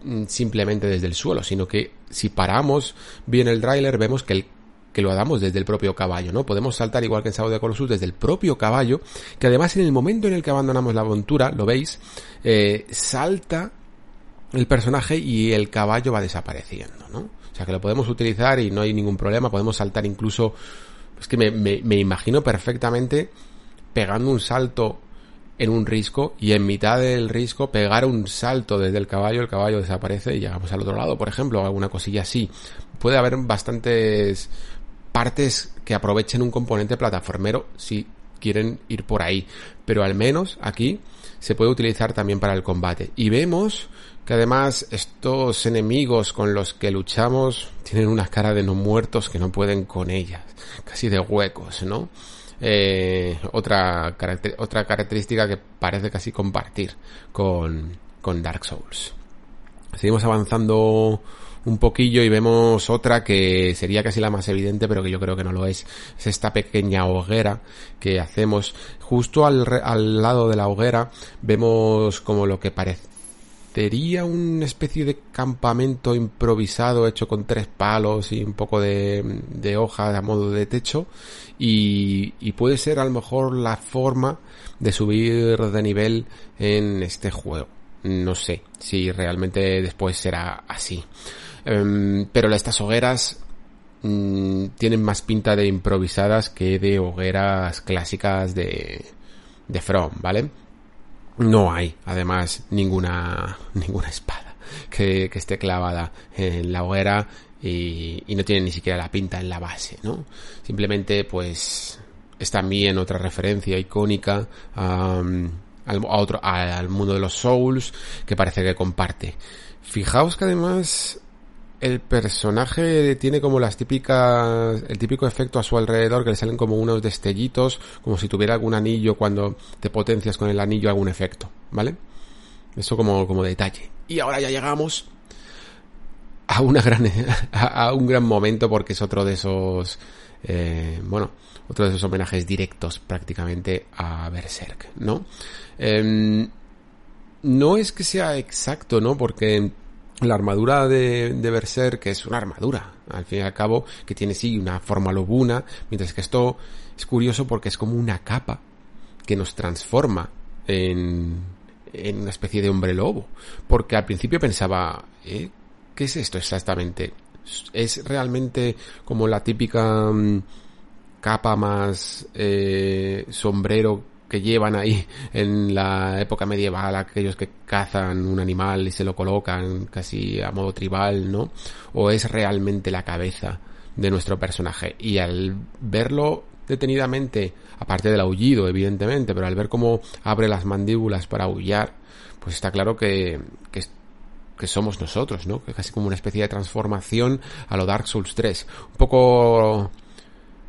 mm, simplemente desde el suelo, sino que si paramos bien el trailer vemos que el que lo hagamos desde el propio caballo, ¿no? Podemos saltar igual que en Sábado de Colossus desde el propio caballo, que además en el momento en el que abandonamos la aventura, lo veis, eh, salta el personaje y el caballo va desapareciendo, ¿no? O sea que lo podemos utilizar y no hay ningún problema, podemos saltar incluso, es que me, me, me imagino perfectamente pegando un salto en un risco y en mitad del risco pegar un salto desde el caballo, el caballo desaparece y llegamos al otro lado, por ejemplo, alguna cosilla así. Puede haber bastantes partes que aprovechen un componente plataformero si quieren ir por ahí. Pero al menos aquí se puede utilizar también para el combate. Y vemos que además estos enemigos con los que luchamos tienen una cara de no muertos que no pueden con ellas. Casi de huecos, ¿no? Eh, otra, otra característica que parece casi compartir con, con Dark Souls. Seguimos avanzando un poquillo y vemos otra que sería casi la más evidente, pero que yo creo que no lo es. Es esta pequeña hoguera que hacemos. Justo al, al lado de la hoguera vemos como lo que parecería una especie de campamento improvisado hecho con tres palos y un poco de, de hoja a modo de techo y, y puede ser a lo mejor la forma de subir de nivel en este juego no sé si realmente después será así. Um, pero estas hogueras um, tienen más pinta de improvisadas que de hogueras clásicas de, de From, ¿vale? No hay, además, ninguna, (laughs) ninguna espada que, que esté clavada en la hoguera y, y, no tiene ni siquiera la pinta en la base, ¿no? Simplemente, pues, es también otra referencia icónica al, a otro, al mundo de los Souls que parece que comparte. Fijaos que además el personaje tiene como las típicas, el típico efecto a su alrededor que le salen como unos destellitos, como si tuviera algún anillo cuando te potencias con el anillo algún efecto, ¿vale? Eso como, como detalle. Y ahora ya llegamos a una gran, (laughs) a, un gran momento porque es otro de esos, eh, bueno, otro de esos homenajes directos prácticamente a Berserk, ¿no? Eh, no es que sea exacto, ¿no? Porque la armadura de, de Berserk es una armadura, al fin y al cabo, que tiene sí una forma lobuna, mientras que esto es curioso porque es como una capa que nos transforma en, en una especie de hombre lobo. Porque al principio pensaba, ¿eh? ¿qué es esto exactamente? ¿Es realmente como la típica mmm, capa más eh, sombrero que llevan ahí en la época medieval aquellos que cazan un animal y se lo colocan casi a modo tribal, ¿no? O es realmente la cabeza de nuestro personaje. Y al verlo detenidamente, aparte del aullido, evidentemente, pero al ver cómo abre las mandíbulas para aullar, pues está claro que, que, que somos nosotros, ¿no? Que casi como una especie de transformación a lo Dark Souls 3. Un poco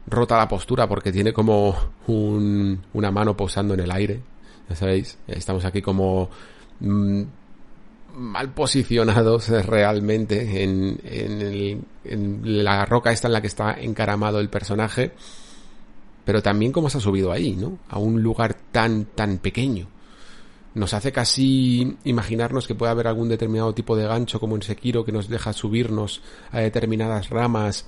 rota la postura porque tiene como un, una mano posando en el aire. Ya sabéis, estamos aquí como mm, mal posicionados (laughs) realmente en, en, en, la roca esta en la que está encaramado el personaje. Pero también cómo se ha subido ahí, ¿no? A un lugar tan, tan pequeño. Nos hace casi imaginarnos que puede haber algún determinado tipo de gancho como en Sekiro que nos deja subirnos a determinadas ramas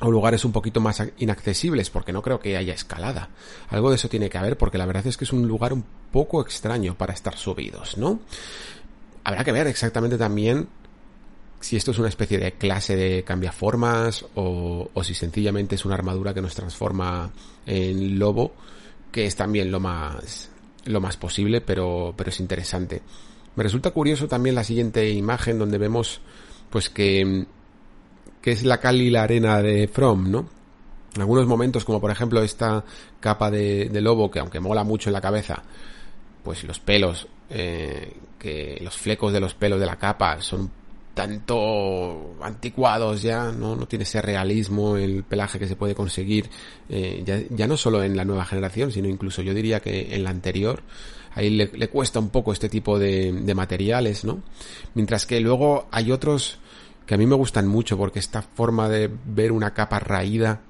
o lugares un poquito más inaccesibles, porque no creo que haya escalada. Algo de eso tiene que haber, porque la verdad es que es un lugar un poco extraño para estar subidos, ¿no? Habrá que ver exactamente también si esto es una especie de clase de cambiaformas o, o si sencillamente es una armadura que nos transforma en lobo, que es también lo más, lo más posible, pero, pero es interesante. Me resulta curioso también la siguiente imagen donde vemos pues que que es la cal y la arena de From, ¿no? En algunos momentos, como por ejemplo esta capa de, de lobo, que aunque mola mucho en la cabeza, pues los pelos, eh, que los flecos de los pelos de la capa son tanto anticuados ya, ¿no? No tiene ese realismo, el pelaje que se puede conseguir, eh, ya, ya, no solo en la nueva generación, sino incluso yo diría que en la anterior, ahí le, le cuesta un poco este tipo de, de materiales, ¿no? Mientras que luego hay otros que a mí me gustan mucho porque esta forma de ver una capa raída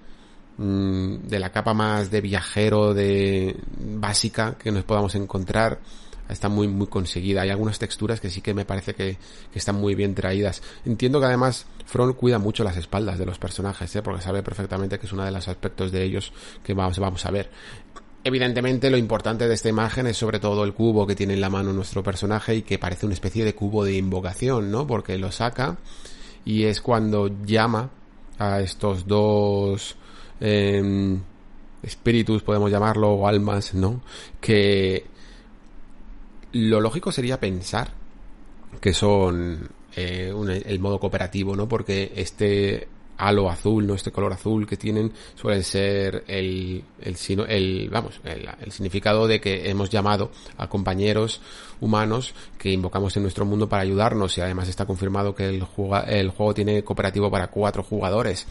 mmm, de la capa más de viajero de básica que nos podamos encontrar está muy muy conseguida hay algunas texturas que sí que me parece que, que están muy bien traídas entiendo que además Front cuida mucho las espaldas de los personajes ¿eh? porque sabe perfectamente que es uno de los aspectos de ellos que vamos, vamos a ver Evidentemente lo importante de esta imagen es sobre todo el cubo que tiene en la mano nuestro personaje y que parece una especie de cubo de invocación, ¿no? Porque lo saca y es cuando llama a estos dos eh, espíritus, podemos llamarlo, o almas, ¿no? Que lo lógico sería pensar que son eh, el modo cooperativo, ¿no? Porque este halo azul, ¿no? Este color azul que tienen suele ser el, el, el vamos, el, significado de que hemos llamado a compañeros humanos que invocamos en nuestro mundo para ayudarnos y además está confirmado que el, juga, el juego tiene cooperativo para cuatro jugadores.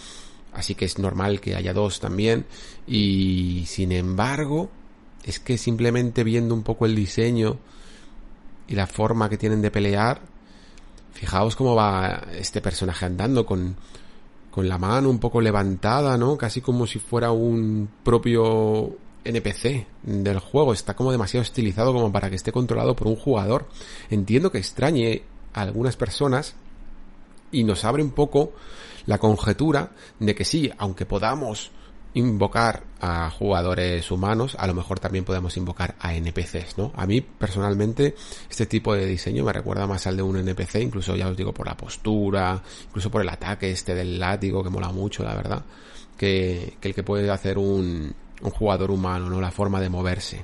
Así que es normal que haya dos también. Y sin embargo, es que simplemente viendo un poco el diseño y la forma que tienen de pelear, fijaos cómo va este personaje andando con, con la mano un poco levantada, ¿no? Casi como si fuera un propio NPC del juego. Está como demasiado estilizado como para que esté controlado por un jugador. Entiendo que extrañe a algunas personas y nos abre un poco la conjetura de que sí, aunque podamos invocar a jugadores humanos, a lo mejor también podemos invocar a NPCs, ¿no? A mí personalmente este tipo de diseño me recuerda más al de un NPC, incluso ya os digo por la postura, incluso por el ataque este del látigo que mola mucho, la verdad, que, que el que puede hacer un, un jugador humano, ¿no? La forma de moverse.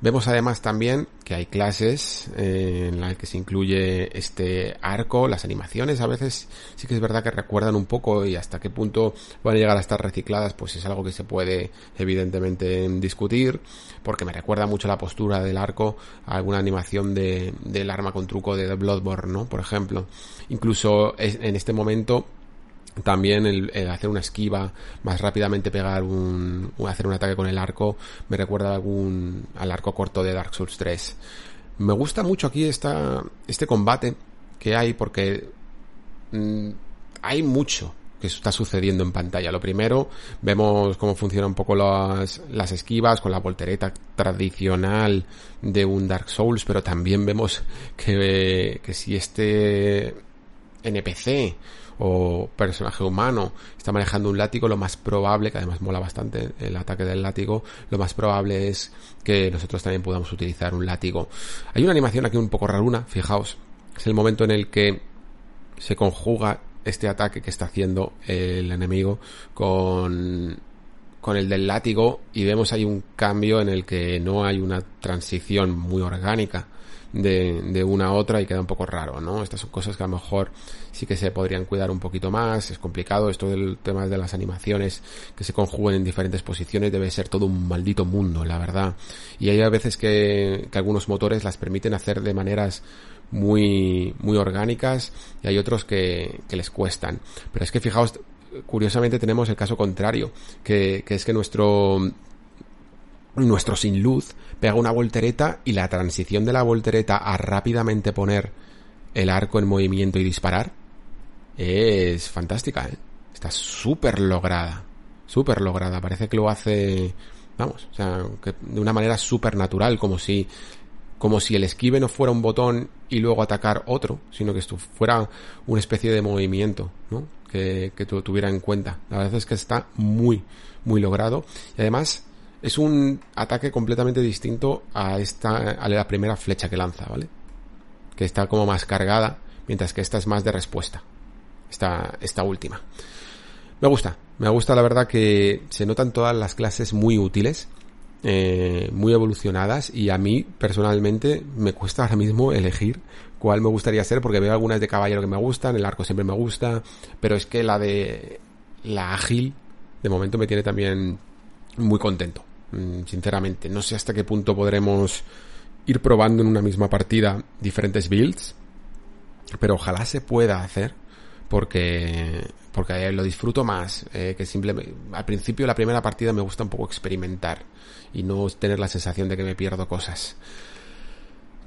Vemos además también que hay clases eh, en las que se incluye este arco, las animaciones a veces sí que es verdad que recuerdan un poco y hasta qué punto van a llegar a estar recicladas pues es algo que se puede evidentemente discutir porque me recuerda mucho la postura del arco a alguna animación de, del arma con truco de Bloodborne, ¿no? Por ejemplo. Incluso en este momento también el, hacer una esquiva, más rápidamente pegar un, hacer un ataque con el arco, me recuerda algún, al arco corto de Dark Souls 3. Me gusta mucho aquí esta, este combate que hay porque mmm, hay mucho que está sucediendo en pantalla. Lo primero, vemos cómo funcionan un poco las, las esquivas con la voltereta tradicional de un Dark Souls, pero también vemos que, que si este NPC o personaje humano está manejando un látigo, lo más probable, que además mola bastante el ataque del látigo, lo más probable es que nosotros también podamos utilizar un látigo. Hay una animación aquí un poco raruna, fijaos, es el momento en el que se conjuga este ataque que está haciendo el enemigo con con el del látigo y vemos ahí un cambio en el que no hay una transición muy orgánica de, de una a otra y queda un poco raro, ¿no? Estas son cosas que a lo mejor sí que se podrían cuidar un poquito más, es complicado, esto del tema de las animaciones que se conjuguen en diferentes posiciones debe ser todo un maldito mundo, la verdad. Y hay a veces que, que algunos motores las permiten hacer de maneras muy, muy orgánicas y hay otros que, que les cuestan. Pero es que fijaos, curiosamente tenemos el caso contrario, que, que es que nuestro nuestro sin luz pega una voltereta y la transición de la voltereta a rápidamente poner el arco en movimiento y disparar es fantástica, ¿eh? Está súper lograda. Súper lograda. Parece que lo hace, vamos, o sea, que de una manera súper natural, como si, como si el esquive no fuera un botón y luego atacar otro, sino que esto fuera una especie de movimiento, ¿no? Que, que tuviera en cuenta. La verdad es que está muy, muy logrado. Y además, es un ataque completamente distinto a esta, a la primera flecha que lanza, ¿vale? Que está como más cargada, mientras que esta es más de respuesta. Esta, esta última. Me gusta, me gusta la verdad que se notan todas las clases muy útiles, eh, muy evolucionadas y a mí personalmente me cuesta ahora mismo elegir cuál me gustaría ser porque veo algunas de caballero que me gustan, el arco siempre me gusta, pero es que la de la ágil de momento me tiene también muy contento. Mm, sinceramente. No sé hasta qué punto podremos ir probando en una misma partida diferentes builds, pero ojalá se pueda hacer porque porque lo disfruto más eh, que simplemente al principio la primera partida me gusta un poco experimentar y no tener la sensación de que me pierdo cosas.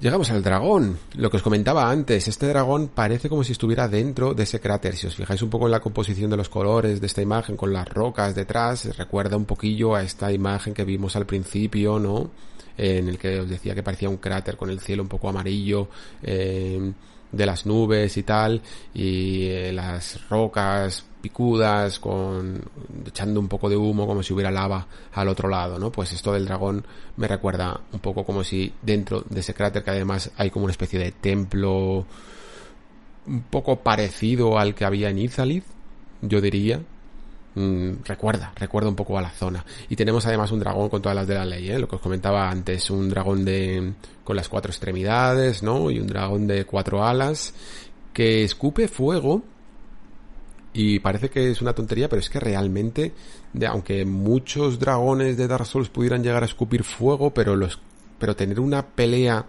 Llegamos al dragón. Lo que os comentaba antes, este dragón parece como si estuviera dentro de ese cráter. Si os fijáis un poco en la composición de los colores de esta imagen con las rocas detrás, recuerda un poquillo a esta imagen que vimos al principio, ¿no? En el que os decía que parecía un cráter con el cielo un poco amarillo. Eh, de las nubes y tal, y eh, las rocas picudas con echando un poco de humo como si hubiera lava al otro lado, ¿no? Pues esto del dragón me recuerda un poco como si dentro de ese cráter que además hay como una especie de templo un poco parecido al que había en Izalith, yo diría, Mm, recuerda, recuerda un poco a la zona. Y tenemos además un dragón con todas las de la ley, ¿eh? lo que os comentaba antes, un dragón de con las cuatro extremidades, ¿no? Y un dragón de cuatro alas que escupe fuego. Y parece que es una tontería, pero es que realmente, aunque muchos dragones de Dark Souls pudieran llegar a escupir fuego, pero los, pero tener una pelea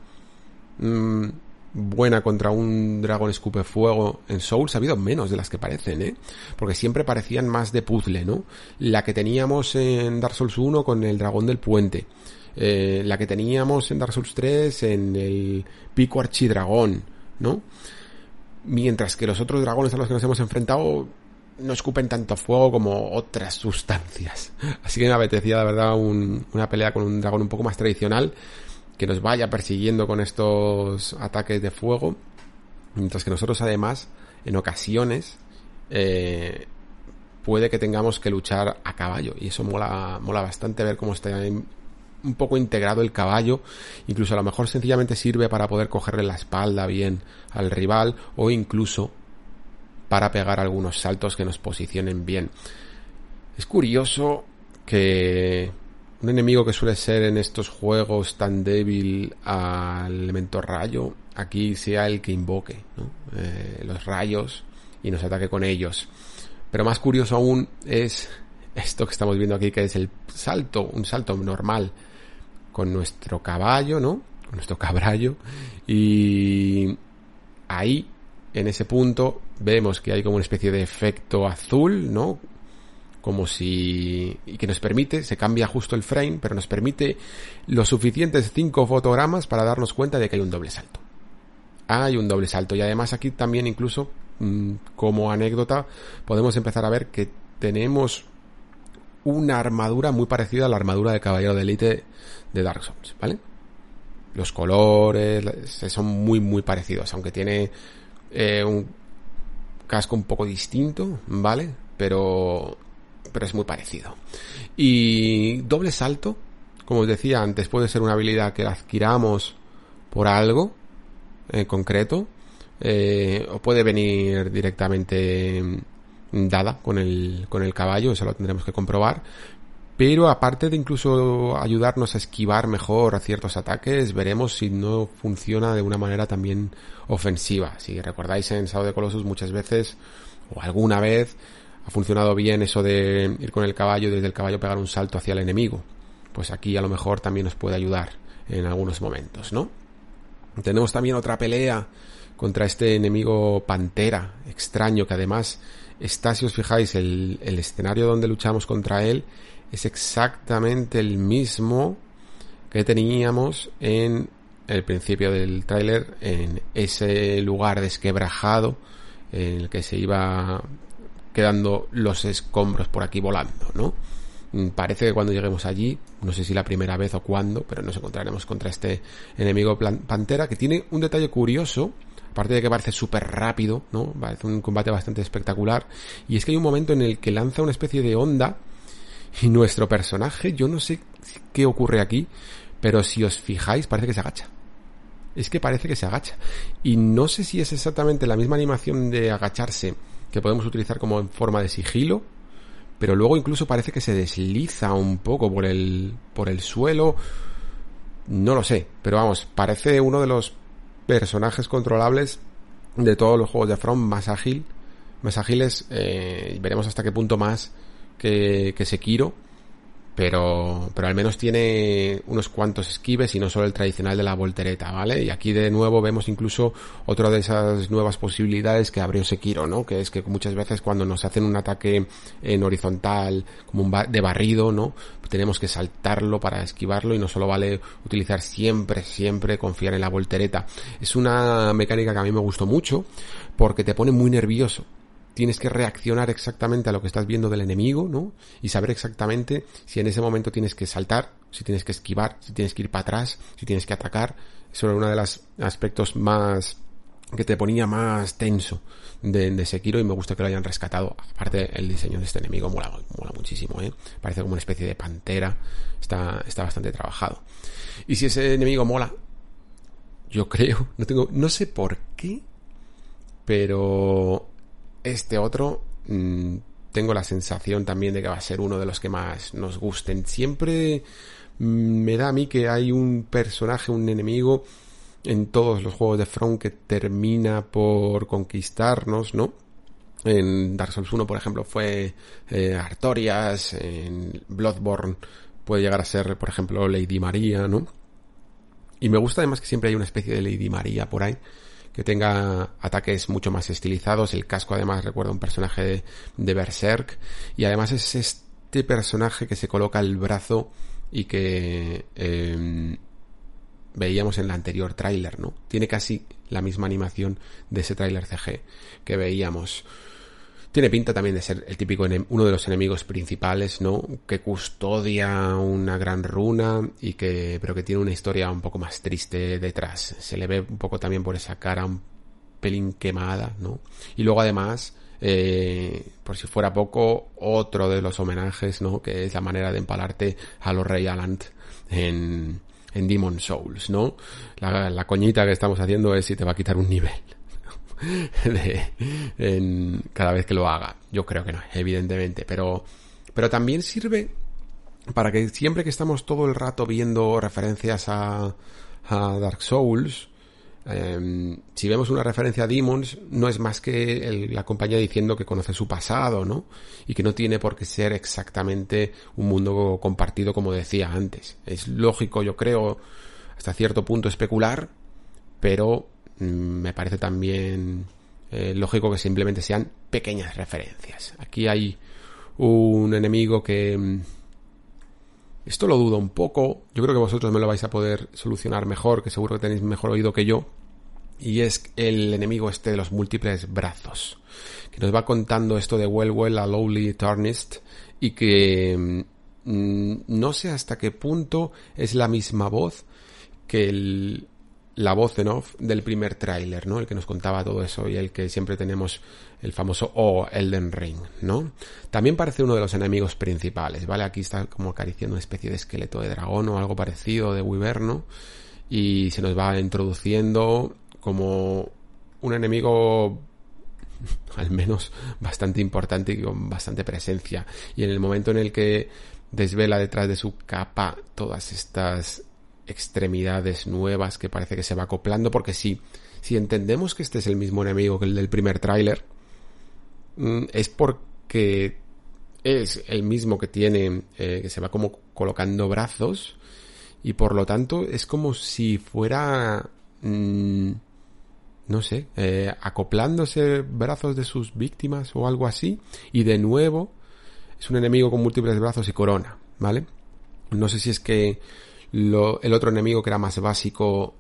mmm, buena contra un dragón escupe fuego en Souls ha habido menos de las que parecen, ¿eh? Porque siempre parecían más de puzzle, ¿no? La que teníamos en Dark Souls 1 con el dragón del puente. Eh, la que teníamos en Dark Souls 3 en el pico archidragón, ¿no? Mientras que los otros dragones a los que nos hemos enfrentado no escupen tanto fuego como otras sustancias. (laughs) Así que me apetecía, la verdad, una pelea con un dragón un poco más tradicional que nos vaya persiguiendo con estos ataques de fuego, mientras que nosotros además, en ocasiones, eh, puede que tengamos que luchar a caballo, y eso mola, mola bastante ver cómo está un poco integrado el caballo, incluso a lo mejor sencillamente sirve para poder cogerle la espalda bien al rival, o incluso para pegar algunos saltos que nos posicionen bien. Es curioso que un enemigo que suele ser en estos juegos tan débil al elemento rayo, aquí sea el que invoque eh, los rayos y nos ataque con ellos. Pero más curioso aún es esto que estamos viendo aquí, que es el salto, un salto normal con nuestro caballo, ¿no? Con nuestro caballo. Y ahí, en ese punto, vemos que hay como una especie de efecto azul, ¿no? como si y que nos permite, se cambia justo el frame, pero nos permite los suficientes cinco fotogramas para darnos cuenta de que hay un doble salto. Hay un doble salto y además aquí también incluso mm, como anécdota podemos empezar a ver que tenemos una armadura muy parecida a la armadura de caballero de élite de Dark Souls, ¿vale? Los colores son muy muy parecidos, aunque tiene eh, un casco un poco distinto, ¿vale? Pero pero es muy parecido. Y doble salto, como os decía antes, puede ser una habilidad que adquiramos por algo en concreto, eh, o puede venir directamente dada con el, con el caballo, eso lo tendremos que comprobar. pero aparte de incluso ayudarnos a esquivar mejor a ciertos ataques, veremos si no funciona de una manera también ofensiva. Si recordáis en Sado de Colossus muchas veces, o alguna vez, ha funcionado bien eso de ir con el caballo y desde el caballo pegar un salto hacia el enemigo. Pues aquí a lo mejor también nos puede ayudar en algunos momentos, ¿no? Tenemos también otra pelea contra este enemigo pantera extraño que además está, si os fijáis, el, escenario donde luchamos contra él es exactamente el mismo que teníamos en el principio del tráiler, en ese lugar desquebrajado en el que se iba quedando los escombros por aquí volando, ¿no? Mm, parece que cuando lleguemos allí, no sé si la primera vez o cuándo, pero nos encontraremos contra este enemigo pantera que tiene un detalle curioso, aparte de que parece súper rápido, ¿no? Parece un combate bastante espectacular, y es que hay un momento en el que lanza una especie de onda y nuestro personaje, yo no sé qué ocurre aquí, pero si os fijáis, parece que se agacha. Es que parece que se agacha. Y no sé si es exactamente la misma animación de agacharse que podemos utilizar como en forma de sigilo, pero luego incluso parece que se desliza un poco por el, por el suelo. No lo sé, pero vamos, parece uno de los personajes controlables de todos los juegos de From más ágil, más ágiles, eh, veremos hasta qué punto más que, que Sekiro, pero, pero al menos tiene unos cuantos esquives y no solo el tradicional de la voltereta, ¿vale? Y aquí de nuevo vemos incluso otra de esas nuevas posibilidades que abrió Sekiro, ¿no? Que es que muchas veces cuando nos hacen un ataque en horizontal, como un de barrido, ¿no? Tenemos que saltarlo para esquivarlo y no solo vale utilizar siempre, siempre confiar en la voltereta. Es una mecánica que a mí me gustó mucho porque te pone muy nervioso tienes que reaccionar exactamente a lo que estás viendo del enemigo, ¿no? Y saber exactamente si en ese momento tienes que saltar, si tienes que esquivar, si tienes que ir para atrás, si tienes que atacar. Eso era uno de los aspectos más que te ponía más tenso de, de, Sekiro y me gusta que lo hayan rescatado. Aparte, el diseño de este enemigo mola, mola muchísimo, ¿eh? Parece como una especie de pantera. Está, está bastante trabajado. Y si ese enemigo mola, yo creo, no tengo, no sé por qué, pero este otro mm, tengo la sensación también de que va a ser uno de los que más nos gusten. Siempre mm, me da a mí que hay un personaje, un enemigo en todos los juegos de Front que termina por conquistarnos, ¿no? En Dark Souls 1, por ejemplo, fue eh, Artorias, en Bloodborne puede llegar a ser, por ejemplo, Lady María, ¿no? Y me gusta además que siempre hay una especie de Lady María por ahí que tenga ataques mucho más estilizados. El casco además recuerda a un personaje de, Berserk y además es este personaje que se coloca el brazo y que em, veíamos en el anterior tráiler, ¿no? Tiene casi la misma animación de ese tráiler CG que veíamos. Tiene pinta también de ser el típico uno de los enemigos principales, ¿no? Que custodia una gran runa y que, pero que tiene una historia un poco más triste detrás. Se le ve un poco también por esa cara un pelín quemada, ¿no? Y luego además, eh, por si fuera poco, otro de los homenajes, ¿no? Que es la manera de empalarte a los Rey Alant en, en Demon Souls, ¿no? La, la coñita que estamos haciendo es si te va a quitar un nivel. (laughs) cada vez que lo haga. Yo creo que no, evidentemente, pero, pero también sirve para que siempre que estamos todo el rato viendo referencias a, Dark Souls, em, si vemos una referencia a Demons, no es más que la compañía diciendo que conoce su pasado, ¿no? Y que no tiene por qué ser exactamente un mundo compartido como decía antes. Es lógico, yo creo, hasta cierto punto especular, pero me parece también eh, lógico que simplemente sean pequeñas referencias. Aquí hay un enemigo que... Mm, esto lo dudo un poco. Yo creo que vosotros me lo vais a poder solucionar mejor, que seguro que tenéis mejor oído que yo. Y es el enemigo este de los múltiples brazos. Que nos va contando esto de Well a Lowly Tarnist. Y que mm, no sé hasta qué punto es la misma voz que el, la voz en off del primer tráiler, ¿no? El que nos contaba todo eso y el que siempre tenemos el famoso O Elden Ring, ¿no? También parece uno de los enemigos principales, ¿vale? Aquí está como acariciando una especie de esqueleto de dragón o algo parecido de Wyverno y se nos va introduciendo como un enemigo (laughs) al menos bastante importante y con bastante presencia. Y en el momento en el que desvela detrás de su capa todas estas extremidades nuevas que parece que se va acoplando, porque si, si entendemos que este es el mismo enemigo que el del primer tráiler, mm, es porque es el mismo que tiene, eh, que se va como colocando brazos, y por lo tanto es como si fuera, mm, no sé, eh, acoplándose brazos de sus víctimas o algo así, y de nuevo es un enemigo con múltiples brazos y corona, ¿vale? No sé si es que el otro enemigo que era más básico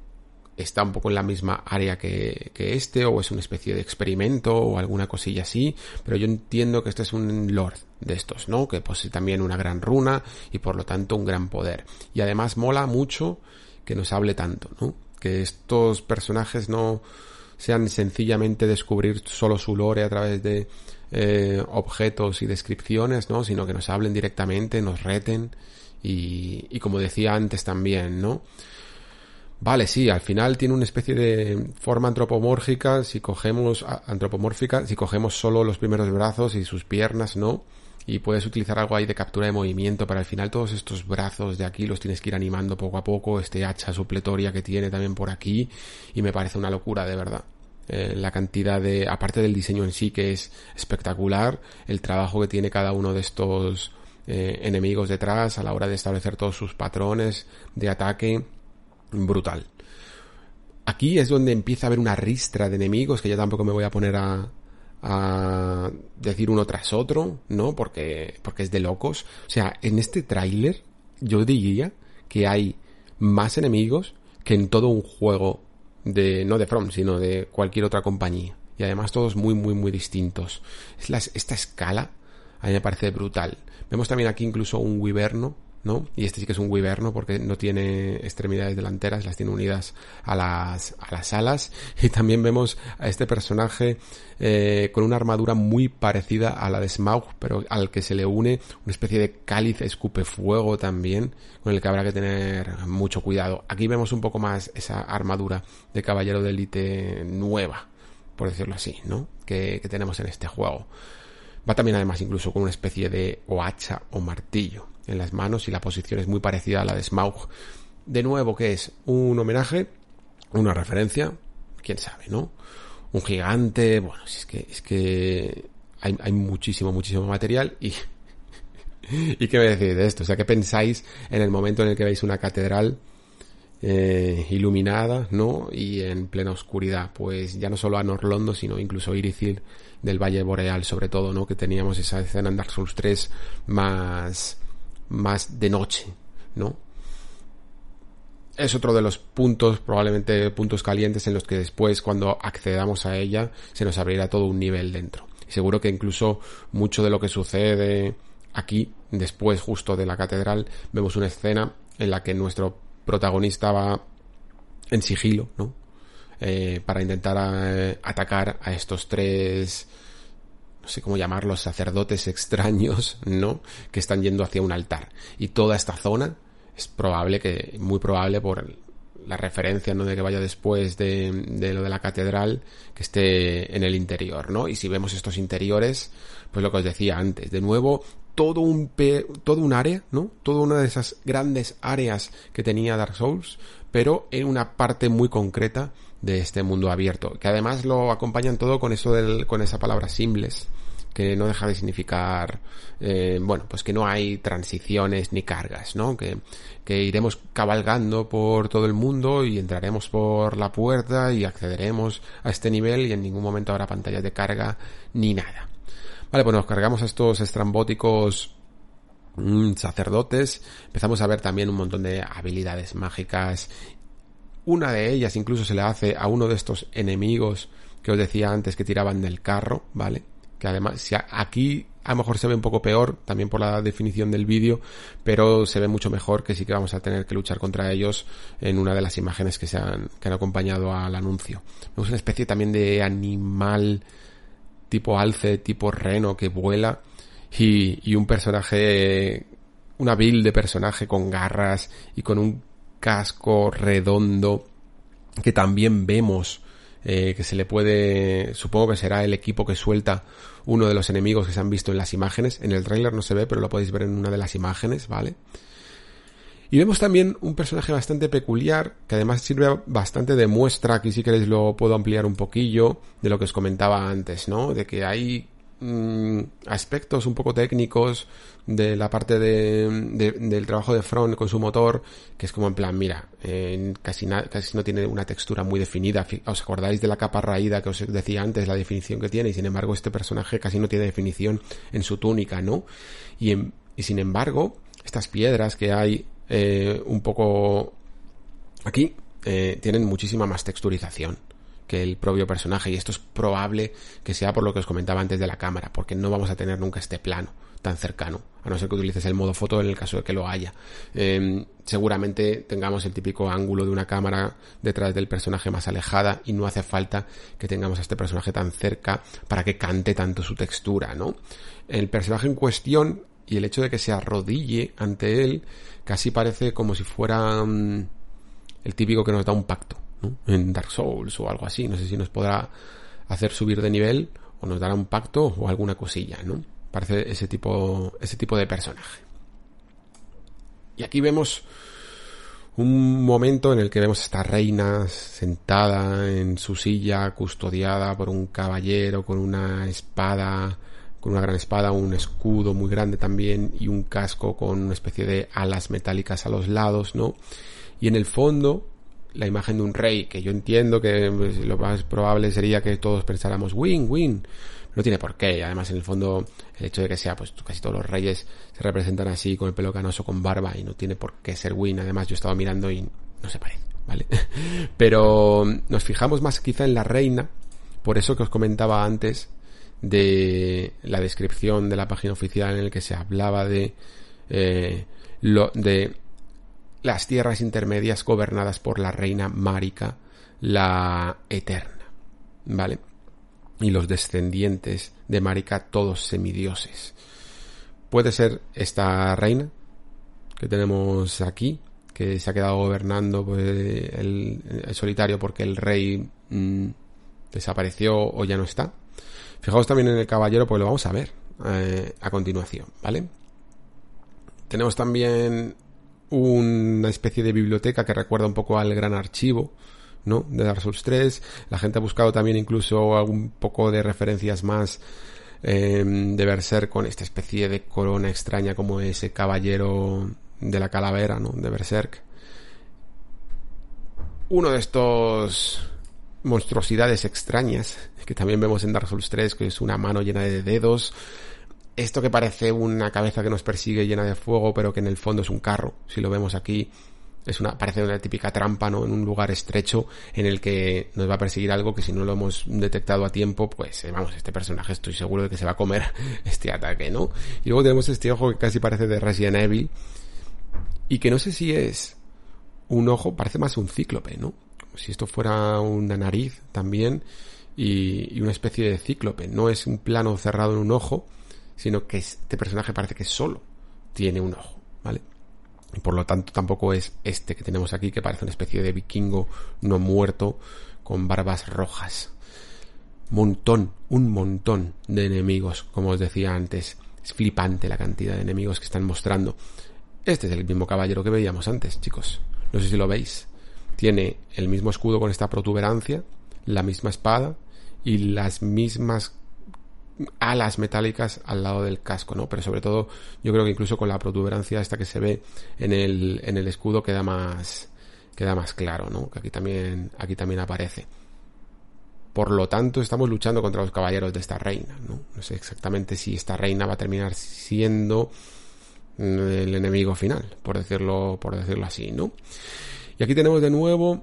está un poco en la misma área que, que, este o es una especie de experimento o alguna cosilla así, pero yo entiendo que este es un lord de estos, ¿no? Que posee también una gran runa y por lo tanto un gran poder. Y además mola mucho que nos hable tanto, ¿no? Que estos personajes no sean sencillamente descubrir solo su lore a través de eh, objetos y descripciones, ¿no? Sino que nos hablen directamente, nos reten y, y como decía antes también, ¿no? Vale, sí, al final tiene una especie de forma antropomórfica si cogemos antropomórfica, si cogemos solo los primeros brazos y sus piernas, ¿no? Y puedes utilizar algo ahí de captura de movimiento, pero al final todos estos brazos de aquí los tienes que ir animando poco a poco, este hacha supletoria que tiene también por aquí, y me parece una locura, de verdad. Eh, la cantidad de, aparte del diseño en sí que es espectacular, el trabajo que tiene cada uno de estos eh, enemigos detrás a la hora de establecer todos sus patrones de ataque. Brutal. Aquí es donde empieza a haber una ristra de enemigos que ya tampoco me voy a poner a, a decir uno tras otro, ¿no? Porque, porque es de locos. O sea, en este tráiler yo diría que hay más enemigos que en todo un juego de, no de From, sino de cualquier otra compañía. Y además todos muy, muy, muy distintos. Es esta escala a mí me parece brutal. Vemos también aquí incluso un wiberno, ¿no? Y este sí que es un wiberno porque no tiene extremidades delanteras, las tiene unidas a las, a las alas. Y también vemos a este personaje eh, con una armadura muy parecida a la de Smaug, pero al que se le une una especie de cáliz escupe fuego también, con el que habrá que tener mucho cuidado. Aquí vemos un poco más esa armadura de caballero de élite nueva, por decirlo así, ¿no? Que, que tenemos en este juego. Va también además incluso con una especie de o hacha o martillo en las manos y la posición es muy parecida a la de Smaug. De nuevo, que es un homenaje, una referencia, quién sabe, ¿no? Un gigante, bueno, es que, es que hay, hay muchísimo, muchísimo material y, (laughs) y qué me decís de esto, o sea, ¿qué pensáis en el momento en el que veis una catedral eh, iluminada, ¿no? Y en plena oscuridad, pues ya no solo a Norlondo, sino incluso Irithil del Valle Boreal, sobre todo, ¿no? Que teníamos esa escena en Dark Souls 3 más, más de noche, ¿no? Es otro de los puntos, probablemente puntos calientes en los que después, cuando accedamos a ella, se nos abrirá todo un nivel dentro. Seguro que incluso mucho de lo que sucede aquí, después justo de la catedral, vemos una escena en la que nuestro protagonista va en sigilo, ¿no? Eh, para intentar eh, atacar a estos tres, no sé cómo llamarlos, sacerdotes (laughs) extraños, ¿no? Que están yendo hacia un altar. Y toda esta zona es probable que, muy probable por la referencia, ¿no? De que vaya después de, de lo de la catedral, que esté en el interior, ¿no? Y si vemos estos interiores, pues lo que os decía antes, de nuevo, todo un, todo un área, ¿no? Toda una de esas grandes áreas que tenía Dark Souls, pero en una parte muy concreta de este mundo abierto, que además lo acompañan todo con eso del, con esa palabra simples, que no deja de significar, eh, bueno, pues que no hay transiciones ni cargas, ¿no? Que, que iremos cabalgando por todo el mundo y entraremos por la puerta y accederemos a este nivel y en ningún momento habrá pantallas de carga ni nada. Vale, pues nos cargamos a estos estrambóticos mm, sacerdotes, empezamos a ver también un montón de habilidades mágicas. Una de ellas incluso se le hace a uno de estos enemigos que os decía antes que tiraban del carro, ¿vale? Que además, si aquí a lo mejor se ve un poco peor, también por la definición del vídeo, pero se ve mucho mejor que sí que vamos a tener que luchar contra ellos en una de las imágenes que se han, que han acompañado al anuncio. Vemos una especie también de animal tipo alce, tipo reno que vuela y, un personaje, una build de personaje con garras y con un casco redondo que también vemos eh, que se le puede, supongo que será el equipo que suelta uno de los enemigos que se han visto en las imágenes. En el trailer no se ve, pero lo podéis ver en una de las imágenes, ¿vale? Y vemos también un personaje bastante peculiar, que además sirve bastante de muestra, aquí si queréis lo puedo ampliar un poquillo, de lo que os comentaba antes, ¿no? De que hay mm, aspectos un poco técnicos de la parte de, del trabajo de Front con su motor, que es como en plan, mira, casi, casi no tiene una textura muy definida. ¿Os acordáis de la capa raída que os decía antes, la definición que tiene? Y sin embargo, este personaje casi no tiene definición en su túnica, ¿no? Y, y sin embargo, estas piedras que hay eh, un poco aquí eh, tienen muchísima más texturización que el propio personaje. Y esto es probable que sea por lo que os comentaba antes de la cámara porque no vamos a tener nunca este plano tan cercano a no ser que utilices el modo foto en el caso de que lo haya. Em, seguramente tengamos el típico ángulo de una cámara detrás del personaje más alejada y no hace falta que tengamos a este personaje tan cerca para que cante tanto su textura no el personaje en cuestión y el hecho de que se arrodille ante él casi parece como si fuera mm, el típico que nos da un pacto ¿no? en Dark Souls o algo así. No sé si nos podrá hacer subir de nivel o nos dará un pacto o alguna cosilla, ¿no? Parece ese tipo, ese tipo de personaje. Y aquí vemos un momento en el que vemos a esta reina sentada en su silla, custodiada por un caballero con una espada con una gran espada, un escudo muy grande también y un casco con una especie de alas metálicas a los lados, ¿no? Y en el fondo, la imagen de un rey, que yo entiendo que pues, lo más probable sería que todos pensáramos win, win. No tiene por qué. Además, en el fondo, el hecho de que sea, pues casi todos los reyes se representan así, con el pelo canoso, con barba, y no tiene por qué ser win. Además, yo estaba mirando y no se parece, ¿vale? (laughs) Pero nos fijamos más quizá en la reina, por eso que os comentaba antes, de la descripción de la página oficial en el que se hablaba de eh, lo, de las tierras intermedias gobernadas por la reina Márica, la Eterna, ¿vale? Y los descendientes de Márica, todos semidioses. Puede ser esta reina que tenemos aquí, que se ha quedado gobernando pues, el, solitario porque el rey mm, desapareció o ya no está. Fijaos también en el caballero, pues lo vamos a ver eh, a continuación, ¿vale? Tenemos también una especie de biblioteca que recuerda un poco al gran archivo, ¿no? De Dark Souls 3. La gente ha buscado también incluso algún poco de referencias más eh, de Berserk con esta especie de corona extraña como ese caballero de la calavera, ¿no? De Berserk. Uno de estos monstruosidades extrañas que también vemos en Dark Souls 3, que es una mano llena de dedos. Esto que parece una cabeza que nos persigue llena de fuego, pero que en el fondo es un carro. Si lo vemos aquí, es una, parece una típica trampa, ¿no? En un lugar estrecho en el que nos va a perseguir algo que si no lo hemos detectado a tiempo, pues, eh, vamos, este personaje estoy seguro de que se va a comer (laughs) este ataque, ¿no? Y luego tenemos este ojo que casi parece de Resident Evil. Y que no sé si es un ojo, parece más un cíclope, ¿no? Si esto fuera una nariz también y, una especie de cíclope. No es un plano cerrado en un ojo, sino que este personaje parece que solo tiene un ojo, ¿vale? Y por lo tanto tampoco es este que tenemos aquí, que parece una especie de vikingo no muerto con barbas rojas. Montón, un montón de enemigos, como os decía antes. Es flipante la cantidad de enemigos que están mostrando. Este es el mismo caballero que veíamos antes, chicos. No sé si lo veis. Tiene el mismo escudo con esta protuberancia, la misma espada y las mismas alas metálicas al lado del casco, ¿no? Pero sobre todo, yo creo que incluso con la protuberancia esta que se ve en el, en el escudo queda más, queda más claro, ¿no? Que aquí también, aquí también aparece. Por lo tanto, estamos luchando contra los caballeros de esta reina, ¿no? No sé exactamente si esta reina va a terminar siendo el enemigo final, por decirlo, por decirlo así, ¿no? Y aquí tenemos de nuevo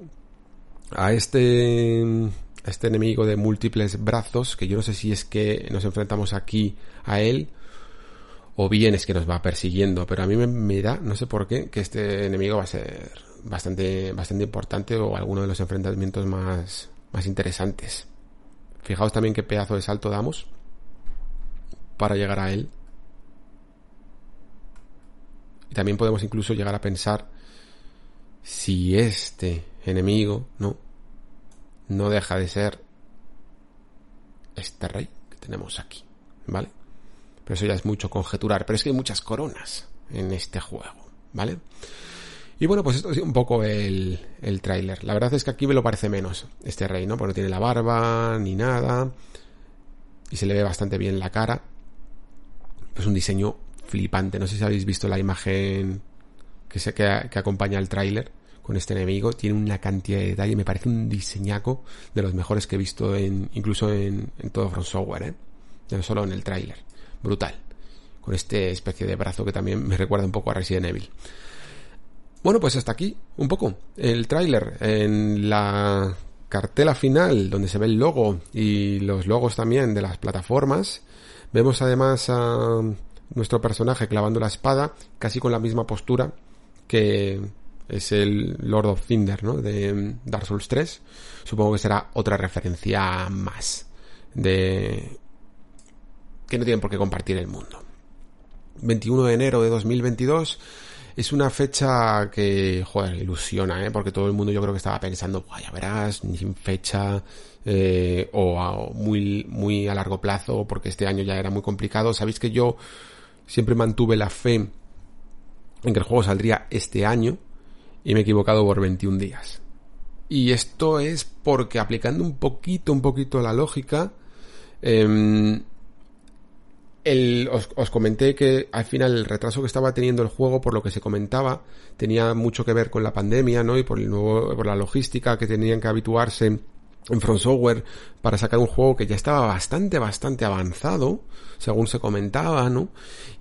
a este, este enemigo de múltiples brazos, que yo no sé si es que nos enfrentamos aquí a él, o bien es que nos va persiguiendo, pero a mí me, da, no sé por qué, que este enemigo va a ser bastante, bastante importante o alguno de los enfrentamientos más, más interesantes. Fijaos también qué pedazo de salto damos para llegar a él. Y también podemos incluso llegar a pensar si este enemigo, ¿no? no deja de ser este rey que tenemos aquí, ¿vale? Pero eso ya es mucho conjeturar, pero es que hay muchas coronas en este juego, ¿vale? Y bueno, pues esto es un poco el, el tráiler. La verdad es que aquí me lo parece menos este rey, ¿no? Porque no tiene la barba ni nada. Y se le ve bastante bien la cara. Es un diseño flipante. No sé si habéis visto la imagen que, se, que, acompaña al tráiler con este enemigo. Tiene una cantidad de detalle. Me parece un diseñaco de los mejores que he visto en, incluso en, en todo From Software, ¿eh? No solo en el tráiler. Brutal. Con este especie de brazo que también me recuerda un poco a Resident Evil. Bueno, pues hasta aquí, un poco, el tráiler. En la cartela final, donde se ve el logo y los logos también de las plataformas, vemos además a nuestro personaje clavando la espada, casi con la misma postura que es el Lord of Thunder, ¿no? De Dark Souls 3. Supongo que será otra referencia más de que no tienen por qué compartir el mundo. 21 de enero de 2022 es una fecha que, joder, ilusiona, ¿eh? Porque todo el mundo yo creo que estaba pensando, ya verás, sin fecha, eh, o muy, muy a largo plazo, porque este año ya era muy complicado. Sabéis que yo siempre mantuve la fe en que el juego saldría este año, y me he equivocado por 21 días. Y esto es porque aplicando un poquito, un poquito la lógica, eh, os, comenté que al final el retraso que estaba teniendo el juego, por lo que se comentaba, tenía mucho que ver con la pandemia, ¿no? Y por, el nuevo, por la logística que tenían que habituarse en Front Software para sacar un juego que ya estaba bastante, bastante avanzado, según se comentaba, ¿no?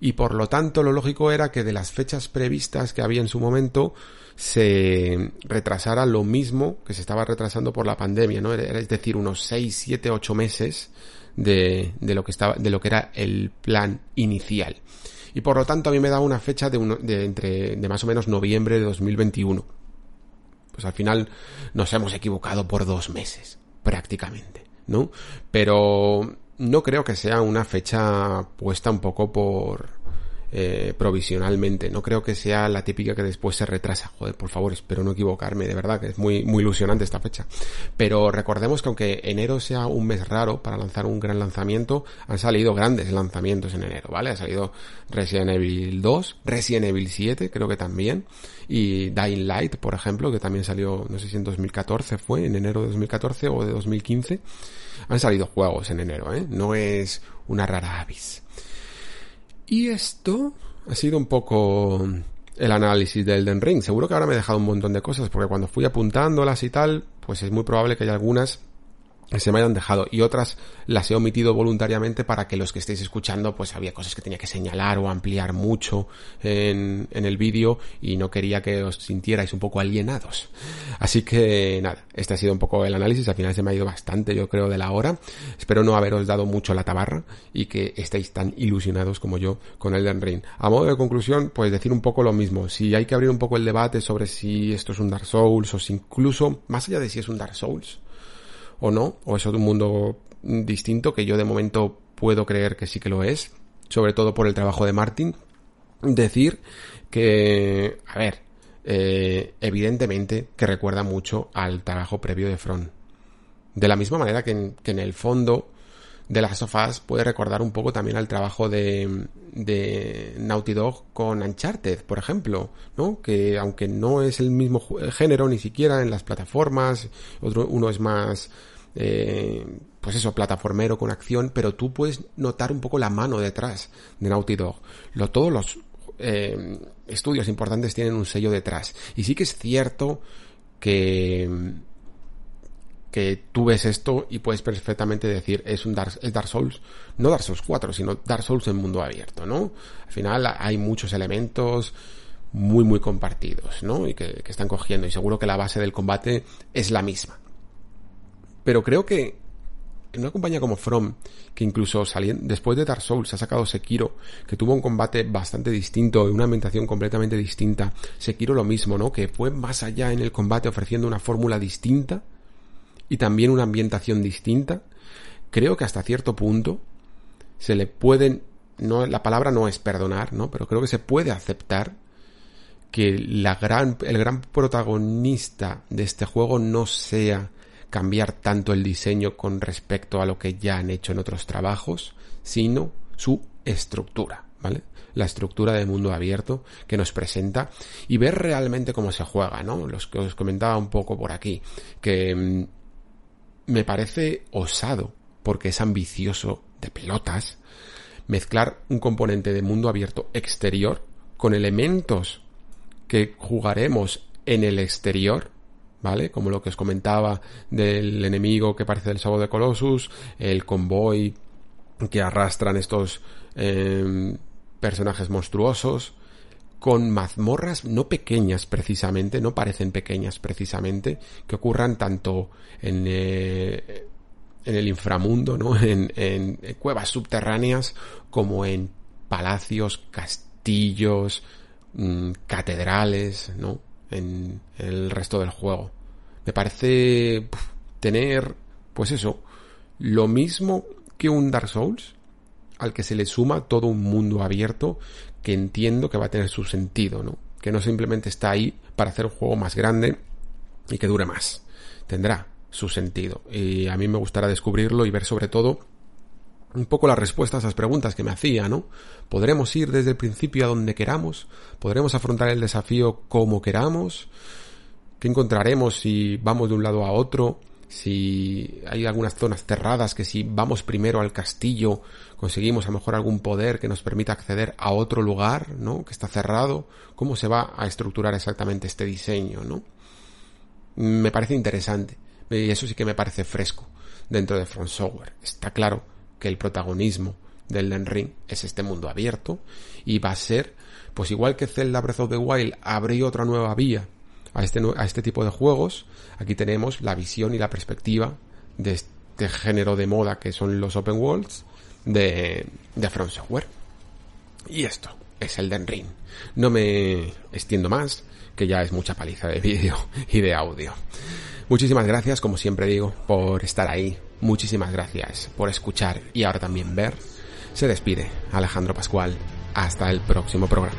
Y por lo tanto, lo lógico era que de las fechas previstas que había en su momento, se retrasara lo mismo que se estaba retrasando por la pandemia, ¿no? Es decir, unos 6, 7, 8 meses de, de, lo que estaba, de lo que era el plan inicial. Y por lo tanto a mí me da una fecha de, de entre, de más o menos noviembre de 2021. Pues al final nos hemos equivocado por dos meses, prácticamente, ¿no? Pero no creo que sea una fecha puesta un poco por, eh, provisionalmente. No creo que sea la típica que después se retrasa. Joder, por favor, espero no equivocarme, de verdad, que es muy, muy ilusionante esta fecha. Pero recordemos que aunque enero sea un mes raro para lanzar un gran lanzamiento, han salido grandes lanzamientos en enero, ¿vale? Ha salido Resident Evil 2, Resident Evil 7, creo que también, y Dying Light, por ejemplo, que también salió, no sé si en 2014 fue, en enero de 2014 o de 2015. Han salido juegos en enero, ¿eh? No es una rara avis. Y esto ha sido un poco el análisis del Elden Ring. Seguro que ahora me he dejado un montón de cosas, porque cuando fui apuntándolas y tal, pues es muy probable que haya algunas se me hayan dejado y otras las he omitido voluntariamente para que los que estéis escuchando pues había cosas que tenía que señalar o ampliar mucho en, el vídeo y no quería que os sintierais un poco alienados. Así que nada, este ha sido un poco el análisis, al final se me ha ido bastante yo creo de la hora. Espero no haberos dado mucho la tabarra y que estéis tan ilusionados como yo con Elden Ring. A modo de conclusión, pues decir un poco lo mismo. Si hay que abrir un poco el debate sobre si esto es un Dark Souls o si incluso, más allá de si es un Dark Souls, o no, o es un mundo distinto que yo de momento puedo creer que sí que lo es, sobre todo por el trabajo de Martin. Decir que, a ver, eh, evidentemente que recuerda mucho al trabajo previo de Front. De la misma manera que en, que en el fondo de las sofás puede recordar un poco también al trabajo de, de Naughty Dog con Uncharted, por ejemplo, ¿no? Que aunque no es el mismo género ni siquiera en las plataformas, otro, uno es más, eh, pues eso, plataformero con acción, pero tú puedes notar un poco la mano detrás de Naughty Dog. Lo, todos los eh, estudios importantes tienen un sello detrás. Y sí que es cierto que tú ves esto y puedes perfectamente decir es un Dark, es Dark Souls, no Dark Souls 4, sino Dark Souls en mundo abierto, ¿no? Al final hay muchos elementos muy muy compartidos, ¿no? Y que, que están cogiendo y seguro que la base del combate es la misma. Pero creo que en una compañía como From, que incluso saliendo, después de Dark Souls ha sacado Sekiro, que tuvo un combate bastante distinto y una ambientación completamente distinta, Sekiro lo mismo, ¿no? Que fue más allá en el combate ofreciendo una fórmula distinta, y también una ambientación distinta, creo que hasta cierto punto se le pueden, no, la palabra no es perdonar, ¿no? Pero creo que se puede aceptar que la gran, el gran protagonista de este juego no sea cambiar tanto el diseño con respecto a lo que ya han hecho en otros trabajos, sino su estructura, ¿vale? La estructura de mundo abierto que nos presenta y ver realmente cómo se juega, ¿no? Los que os comentaba un poco por aquí, que mm, me parece osado porque es ambicioso de pelotas mezclar un componente de mundo abierto exterior con elementos que jugaremos en el exterior, ¿vale? Como lo que os comentaba del enemigo que parece el sábado de Colossus, el convoy que arrastran estos em, personajes monstruosos, con mazmorras no pequeñas precisamente, no parecen pequeñas precisamente, que ocurran tanto en, eh, en el inframundo, ¿no? (laughs) En, en, cuevas subterráneas como en palacios, castillos, mmm, catedrales, ¿no? En, el resto del juego. Me parece tener, pues eso, lo mismo que un Dark Souls, al que se le suma todo un mundo abierto que entiendo que va a tener su sentido, ¿no? Que no simplemente está ahí para hacer un juego más grande y que dure más. Tendrá su sentido. Y a mí me gustará descubrirlo y ver sobre todo un poco las respuestas a esas preguntas que me hacía, ¿no? ¿Podremos ir desde el principio a donde queramos? ¿Podremos afrontar el desafío como queramos? ¿Qué encontraremos si vamos de un lado a otro? Si hay algunas zonas cerradas que si vamos primero al castillo conseguimos a lo mejor algún poder que nos permita acceder a otro lugar, ¿no? Que está cerrado. ¿Cómo se va a estructurar exactamente este diseño, ¿no? Me parece interesante. Y eso sí que me parece fresco dentro de Front Software. Está claro que el protagonismo del Den Ring es este mundo abierto y va a ser, pues igual que Zelda Breath of the Wild abrió otra nueva vía a este, a este tipo de juegos, aquí tenemos la visión y la perspectiva de este género de moda que son los open worlds de, de Front Software. Y esto es el Den Ring. No me extiendo más, que ya es mucha paliza de (laughs) vídeo y de audio. Muchísimas gracias, como siempre digo, por estar ahí. Muchísimas gracias por escuchar y ahora también ver. Se despide Alejandro Pascual. Hasta el próximo programa.